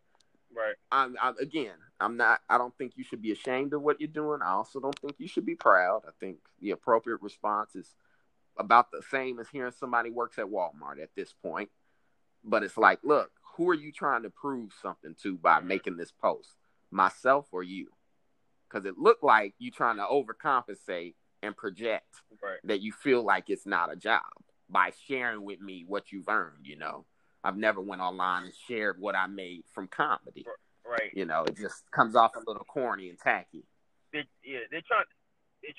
Right. I'm, I'm again, I'm not. I don't think you should be ashamed of what you're doing. I also don't think you should be proud. I think the appropriate response is about the same as hearing somebody works at Walmart at this point. But it's like, look, who are you trying to prove something to by making this post? Myself or you? Because it looked like you trying to overcompensate and project Right. that you feel like it's not a job by sharing with me what you've earned. You know, I've never went online and shared what I made from comedy. Right. You know, it just comes off a little corny and tacky. They, yeah, they're trying. They're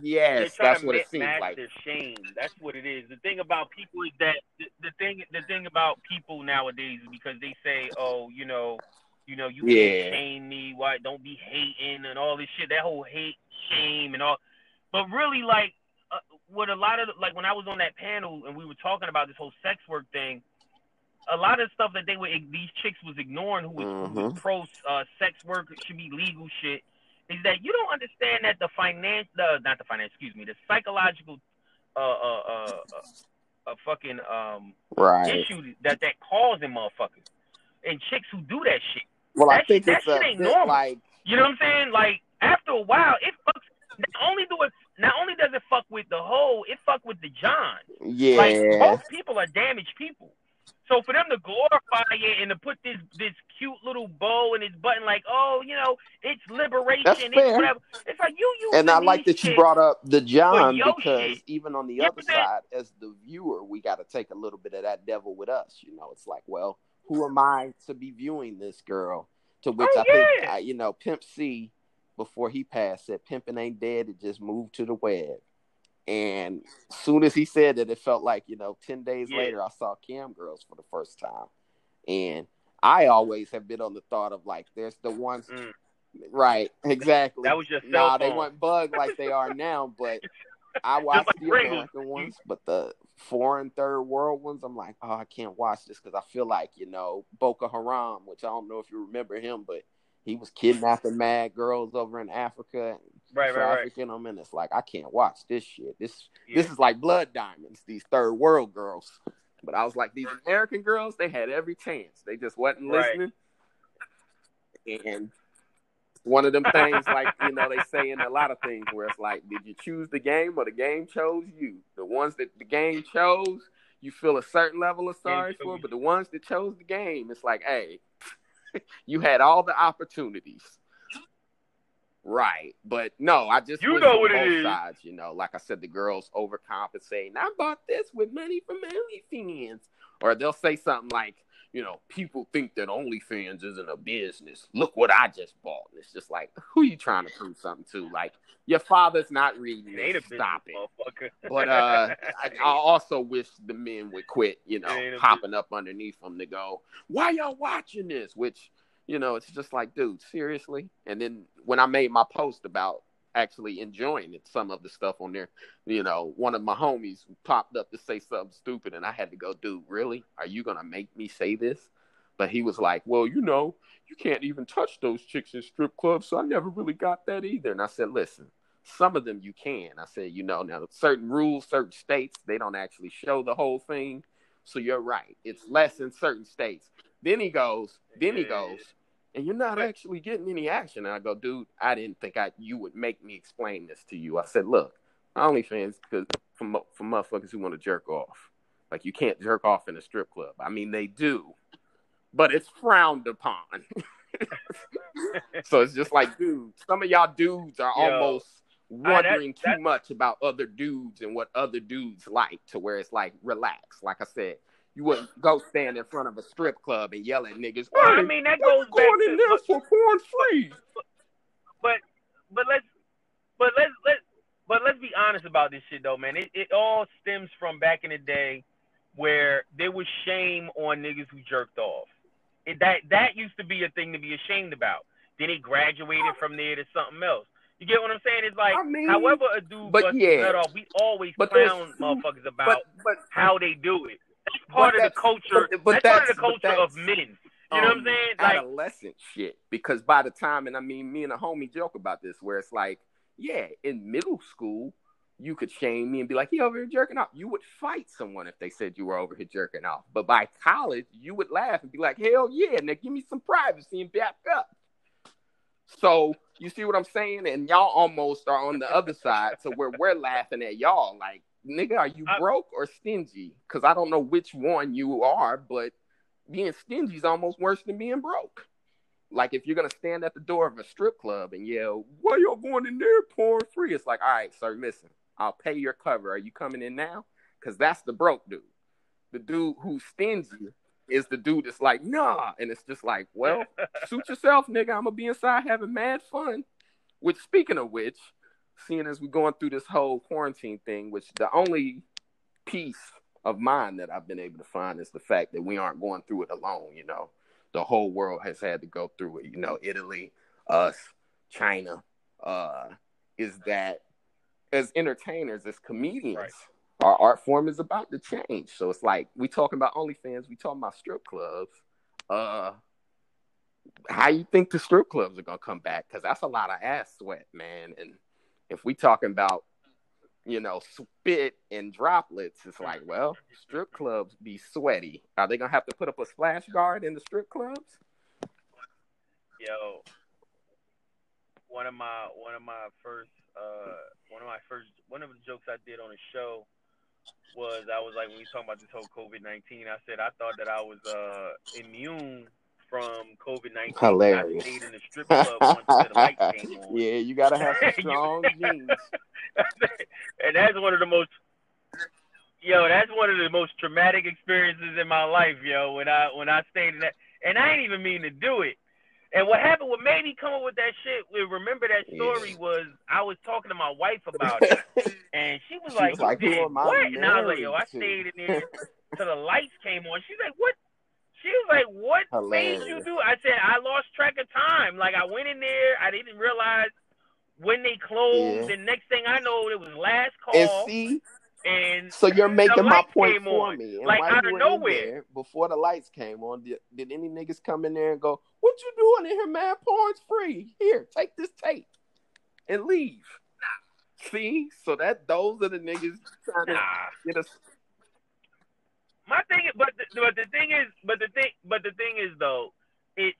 Yes, that's what it seems like. their shame. That's what it is. The thing about people is that the, the thing the thing about people nowadays is because they say, oh, you know, you know, you Yeah. can't shame me. Why? Don't be hating and all this shit. That whole hate, shame, and all. But really, like, uh, what a lot of like when I was on that panel and we were talking about this whole sex work thing, a lot of stuff that they were these chicks was ignoring who was, Mhm. pro uh, sex work should be legal shit is that you don't understand that the finance the not the finance excuse me the psychological uh uh uh, uh, uh fucking um Right. issue that that causing motherfuckers and chicks who do that shit. Well, I think shit- that shit ain't bit normal. like You know what I'm saying? Like after a while, it fucks. Not only do it, not only does it fuck with the whole, it fuck with the John. yeah. Like both people are damaged people. So for them to glorify it and to put this this cute little bow in his button, like, oh, you know, it's liberation, That's it's fair. whatever. It's like you you. and I like that you brought up the John because shit. even on the Yeah, other side, as the viewer, we got to take a little bit of that devil with us. You know, it's like, well, who am I to be viewing this girl? To which Oh, I think, yeah. uh, you know, Pimp C, before he passed, said, "Pimping ain't dead; it just moved to the web." And soon as he said that, it felt like you know, ten days Yeah. later, I saw Cam Girls for the first time, and I always have been on the thought of like, there's the ones, Mm. right? Exactly. That was just Nah, they weren't bugged like they are now, but I watched like the. American ones, but the foreign third world ones, I'm like, oh, I can't watch this because I feel like, you know, Boko Haram, which I don't know if you remember him, but he was kidnapping mad girls over in Africa and Right, right, right. them, and it's like I can't watch this shit. This Yeah. this is like blood diamonds, these third world girls. But I was like, these American girls, they had every chance. They just wasn't Right. listening. And one of them things, like you know, they say in a lot of things where it's like, did you choose the game or the game chose you? The ones that the game chose, you feel a certain level of sorry for, but the ones that chose the game, it's like, hey, you had all the opportunities. Right. But no, I just You know what it both is. sides, you know. Like I said, the girls overcompensating. I bought this with money from OnlyFans. Or they'll say something like, you know, people think that OnlyFans isn't a business. Look what I just bought. And it's just like, who you trying to prove something to? Like, your father's not reading It ain't Stop it. But uh, I, I also wish the men would quit, you know, It popping up underneath them to go, "Why y'all watching this?" Which, you know, it's just like, dude, seriously. And then when I made my post about actually enjoying it, some of the stuff on there, you know, one of my homies popped up to say something stupid, and I had to go, dude, really? Are you gonna make me say this? But he was like, well, you know, you can't even touch those chicks in strip clubs, so I never really got that either. And I said, listen, some of them you can. I said, you know, now certain rules, certain states, they don't actually show the whole thing. So you're right. It's less in certain states. Then he goes, then he goes, and you're not actually getting any action. And I go, dude, I didn't think I you would make me explain this to you. I said, look, OnlyFans because for for motherfuckers who want to jerk off. Like you can't jerk off in a strip club. I mean, they do, but it's frowned upon. so it's just like, dude, some of y'all dudes are Yo. almost wondering that- too much about other dudes and what other dudes like to where it's like, relax. Like I said, you wouldn't go stand in front of a strip club and yell at niggas. Well, I mean, that goes back going in to- there for porn free. but but let's but let's let but let's be honest about this shit though, man. It it all stems from back in the day where there was shame on niggas who jerked off. It, that that used to be a thing to be ashamed about. Then it graduated from there to something else. You get what I'm saying? It's like, I mean, however a dude but busts yeah. his nut off, we always But there's clown motherfuckers about But but how they do it. That's part of the culture. but- but that's, part of the culture of men. You know what I'm um, saying? Like, adolescent shit. Because by the time, and I mean, me and a homie joke about this, where it's like, yeah, in middle school, you could shame me and be like, he over here jerking off. You would fight someone if they said you were over here jerking off. But by college, you would laugh and be like, hell yeah, now give me some privacy and back up. So you see what I'm saying? And y'all almost are on the other side, to where we're laughing at y'all, like, nigga, are you I- broke or stingy? Because I don't know which one you are, but being stingy is almost worse than being broke. Like if you're gonna stand at the door of a strip club and yell, "Why y'all going in there porn free?" It's like, all right, sir, listen, I'll pay your cover. Are you coming in now? Because that's the broke dude. The dude who's stingy is the dude that's like, nah, and it's just like, well, suit yourself, nigga. I'm gonna be inside having mad fun. Which, speaking of which, seeing as we're going through this whole quarantine thing, which the only piece of mine that I've been able to find is the fact that we aren't going through it alone. You know, the whole world has had to go through it. You know, Italy, us, China. Uh, is that as entertainers, as comedians, Right. Our art form is about to change. So it's like we talking about OnlyFans, we talking about strip clubs. Uh, how you think the strip clubs are gonna come back? Because that's a lot of ass sweat, man. And if we talking about you know spit and droplets, it's like, well, strip clubs be sweaty. Are they gonna have to put up a splash guard in the strip clubs? Yo, one of my one of my first uh one of my first one of the jokes I did on the show was I was like when we talking about this whole COVID nineteen, I said I thought that I was uh immune from COVID nineteen. Hilarious. I stayed in the strip club once the lights came on. yeah, you gotta have some strong genes. and that's one of the most yo, that's one of the most traumatic experiences in my life, yo, when I when I stayed in that and I ain't even mean to do it. And what happened, what made me come up with that shit, we remember that story Yeah. was I was talking to my wife about it. And she was She like, was like, "Who "Who did am I what?" And I was like, "Yo, I stayed in there till the lights came on." She's like, "What?" She was like, "What made you do?" I said, "I lost track of time. Like I went in there, I didn't realize when they closed. Yeah. And next thing I know, it was last call. And see, and so you're making my point for on, me. And like, out of nowhere. there, before the lights came on, did, did any niggas come in there and go, "What you doing in here, man? Porn's free. Here, take this tape and leave." See, so that those are the niggas trying to get us. My thing, but the, but the thing is, but the thing, but the thing is though, it's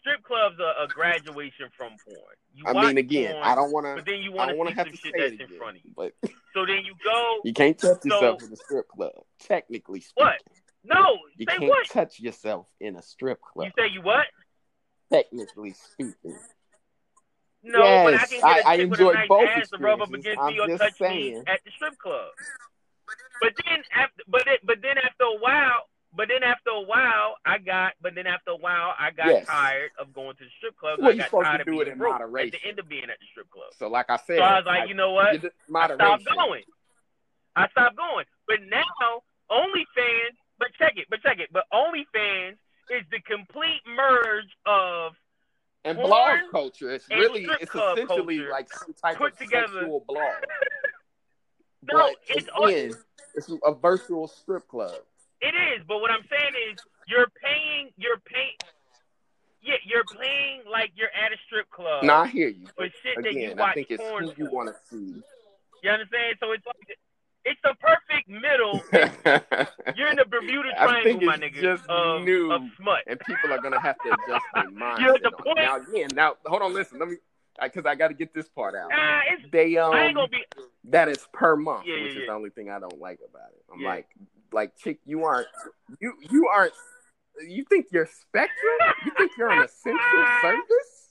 strip clubs are a graduation from porn. You I mean, again, porn, I don't want to. but then you want to see have some to shit say that's it in again, front of you. but So then you go, you can't touch yourself So- in a strip club. Technically speaking, what? No, you can't what? touch yourself in a strip club. You say you what? Technically speaking. No, but I Yes, can get a I- I enjoy nice both ass to rub up against I'm me or touch me saying. at the strip club. But then after, but it, but then after a while, but then after a while, I got, but then after a while, I got Yes. tired of going to the strip club. Well, I you're got tired of it being in broke at the end of being at the strip club. So, like I said, So I was like, you know what? I stopped going. I stopped going. But now, OnlyFans, but check it, but check it, but OnlyFans is the complete merge of And blog culture, it's really, it's essentially like some type of together. sexual blog. No, but it's again, it's a virtual strip club. It is, but what I'm saying is you're paying, you're paying, yeah, you're paying like you're at a strip club no, I hear you. But shit that you again, I watch think it's porn who you want to see. You understand? So it's like it's the perfect middle. You're in the Bermuda I Triangle, my nigga, just of, new. of smut. and people are gonna have to adjust their minds. You're at the point- Now again, now hold on, listen, let me, because I got to get this part out. Nah, it's They um, I ain't gonna be. that is per month, Yeah, which yeah, is yeah. the only thing I don't like about it. I'm Yeah. like, like chick, you aren't, you you aren't. You think you're Spectrum? You think you're an essential service?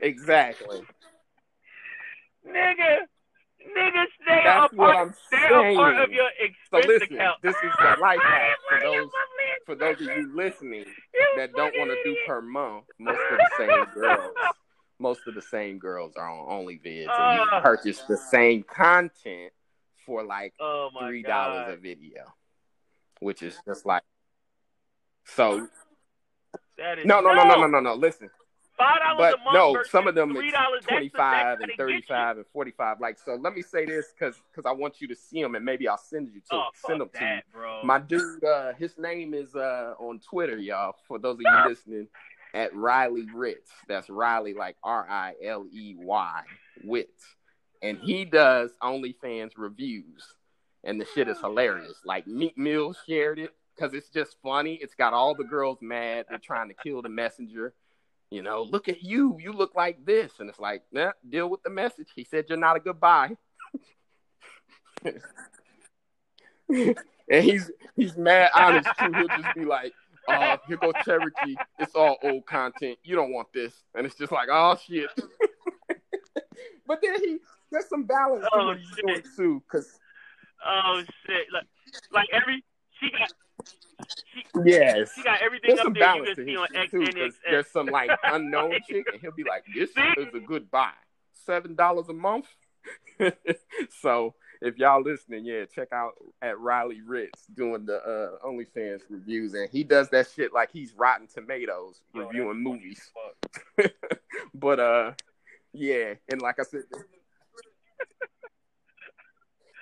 Exactly. Nigga, nigga, stay That's a what part. I'm a part of your So listen, account. this is the life hack for those for those of you listening that don't want to do per month. Most of the same girls, most of the same girls are on OnlyVids, and you Uh. purchase the same content for like Oh three dollars a video, which is just like so. That is No, no, no, no, no, no, no. Listen, Five dollars but a month. no, some of them it's twenty five and thirty five and forty five. Like so, let me say this because because I want you to see them, and maybe I'll send you to Oh, send them fuck to you. bro. My dude, uh, his name is uh, on Twitter, y'all. For those of you listening, at Riley Ritz. That's Riley, like R I L E Y Witz, and he does OnlyFans reviews, and the shit is hilarious. Like Meek Mill shared it because it's just funny. It's got all the girls mad. They're trying to kill the messenger. You know, look at you. You look like this, and it's like, nah, deal with the message. He said you're not a goodbye. and he's he's mad honest too. He'll just be like, "Uh, here goes Cherokee. It's all old content. You don't want this." And it's just like, "Oh shit." but then he there's some balance to Oh, what he's doing too, because Oh shit! Like, like every she got she, yes, she got everything there's up some there you can see on X too. there's some like unknown chick, and he'll be like, "This is a good buy, seven dollars a month." so if y'all listening, yeah, check out at Riley Ritz doing the uh, OnlyFans reviews, and he does that shit like he's Rotten Tomatoes Yo, reviewing movies. but uh, yeah, and like I said,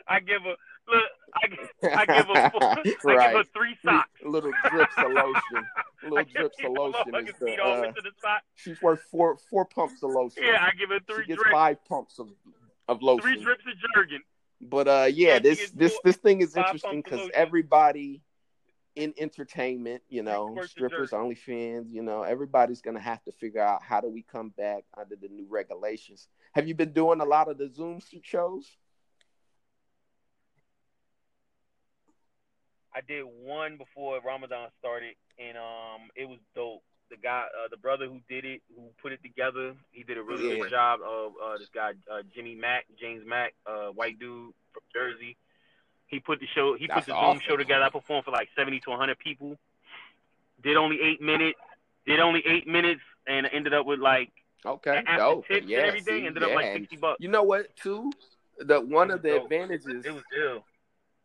I give a Look, I, I give her four, I give Right. three socks. little drips of lotion. Little drips of lotion. Is the, uh, the sock. she's worth four four pumps of lotion. Yeah, I give her three. she gets drips. five pumps of of lotion. Three drips of Jergen. But uh, yeah, Yeah, this this this thing is interesting because everybody in entertainment, you know, strippers, OnlyFans, you know, everybody's gonna have to figure out how do we come back under the new regulations. Have you been doing a lot of the Zoom shows? I did one before Ramadan started, and um, it was dope. The guy, uh, the brother who did it, who put it together, he did a really Yeah. good job. Of uh, this guy, uh, Jimmy Mack, James Mack, uh, white dude from Jersey. He put the show. He That's put the awesome. Zoom show together. I performed for like seventy to hundred people. Did only eight minutes. Did only eight minutes, and ended up with like Okay, dope. tips yeah, and everything. see, ended up like sixty bucks. You know what? Too, the one of the dope. advantages. It was ill.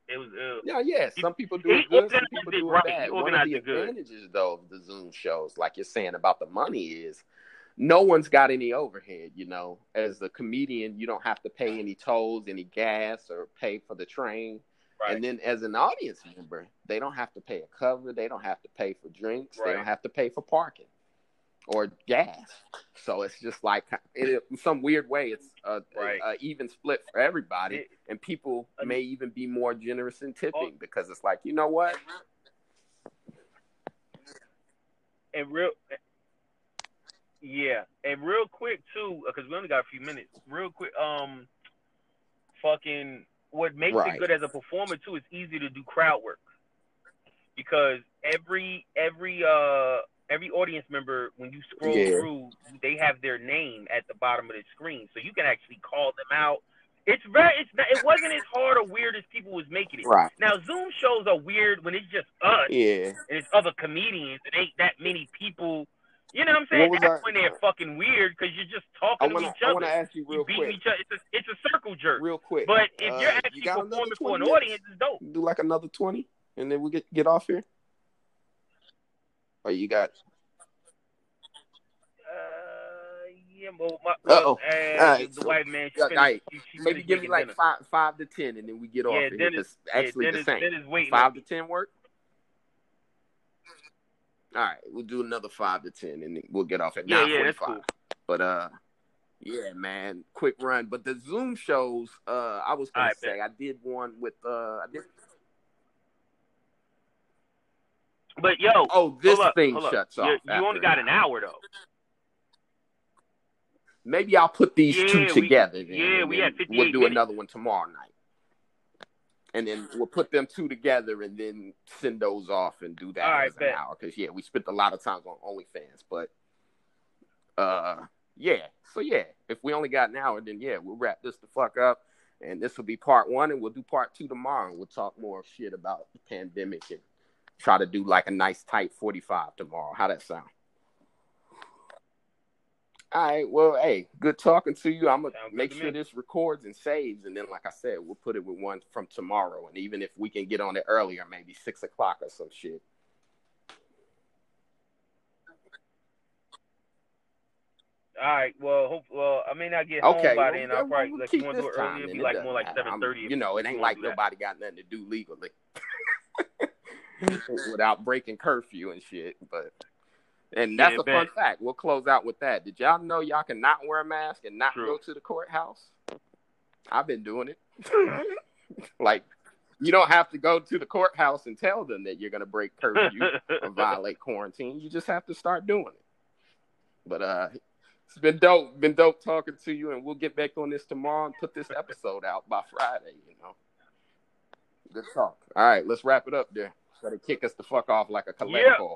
It was ill. Yeah, yeah. Some people do it good, some people do it right. bad. One of the it good. advantages, though, of the Zoom shows, like you're saying about the money, is no one's got any overhead. You know, as a comedian, you don't have to pay any tolls, any gas, or pay for the train. Right. And then as an audience member, they don't have to pay a cover. They don't have to pay for drinks. They don't have to pay for parking or gas. So it's just like in some weird way, it's a, Right. a, a even split for everybody It- and people Uh, may even be more generous in tipping Oh. because it's like you know what and real yeah and real quick too because we only got a few minutes real quick um fucking what makes Right. it good as a performer too is easy to do crowd work because every every uh every audience member when you scroll Yeah. through they have their name at the bottom of the screen so you can actually call them out it's very it's not, it wasn't as hard or weird as people was making it right now zoom shows are weird when it's just us yeah and it's other comedians. It ain't that many people. You know what I'm saying? What That's that? when they're fucking weird because you're just talking want to each I other. want to ask you you real beating quick each other. It's a, it's a circle jerk. real quick But if Uh, you're actually another performing for an 20 audience, it's dope. do like another 20 and then we get get off here or you got Uh, yeah, well, my, well, uh, right, the so- white man, she finished, right. she, she maybe give me like dinner. five five to ten and then we get off Yeah, Dennis- actually yeah, the Dennis, same Dennis waiting. five to ten work all right we'll do another five to ten and then we'll get off at Yeah, nine yeah, cool. But uh yeah, man, quick run. But the Zoom shows, uh I was gonna right, say I did one with uh I did But yo, Oh, this up, thing shuts You- off. You only got an hour though. Maybe I'll put these two Yeah, we- together. Then, yeah, we had 58 We'll do minutes. another one tomorrow night, and then we'll put them two together, and then send those off and do that All right, as an bet. hour. Because yeah, we spent a lot of time on OnlyFans, but uh, yeah. So yeah, if we only got an hour, then yeah, we'll wrap this the fuck up, and this will be part one, and we'll do part two tomorrow. and We'll talk more shit about the pandemic and try to do like a nice tight forty-five tomorrow. How that sound? All right. Well, hey, good talking to you. I'm gonna Sounds make sure this records and saves, and then, like I said, we'll put it with one from tomorrow. And even if we can get on it earlier, maybe six o'clock or some shit. All right. Well, hope. Well, I may not get Okay. home by well, then. I'll probably we'll like keep you want to do this time, earlier. It'd be it like more like seven thirty. You know, it ain't like nobody got nothing to do legally without breaking curfew and shit. But and that's Yeah, a fun bet. fact. We'll close out with that. Did y'all know y'all can not wear a mask and not True. go to the courthouse? I've been doing it. like you don't have to go to the courthouse and tell them that you're gonna break curfew or violate quarantine. You just have to start doing it. But uh it's been dope. Been dope talking to you, and we'll get back on this tomorrow and put this episode out by Friday, you know. Good talk. All right, let's wrap it up there. Gotta kick us the fuck off like a collect Yeah. call.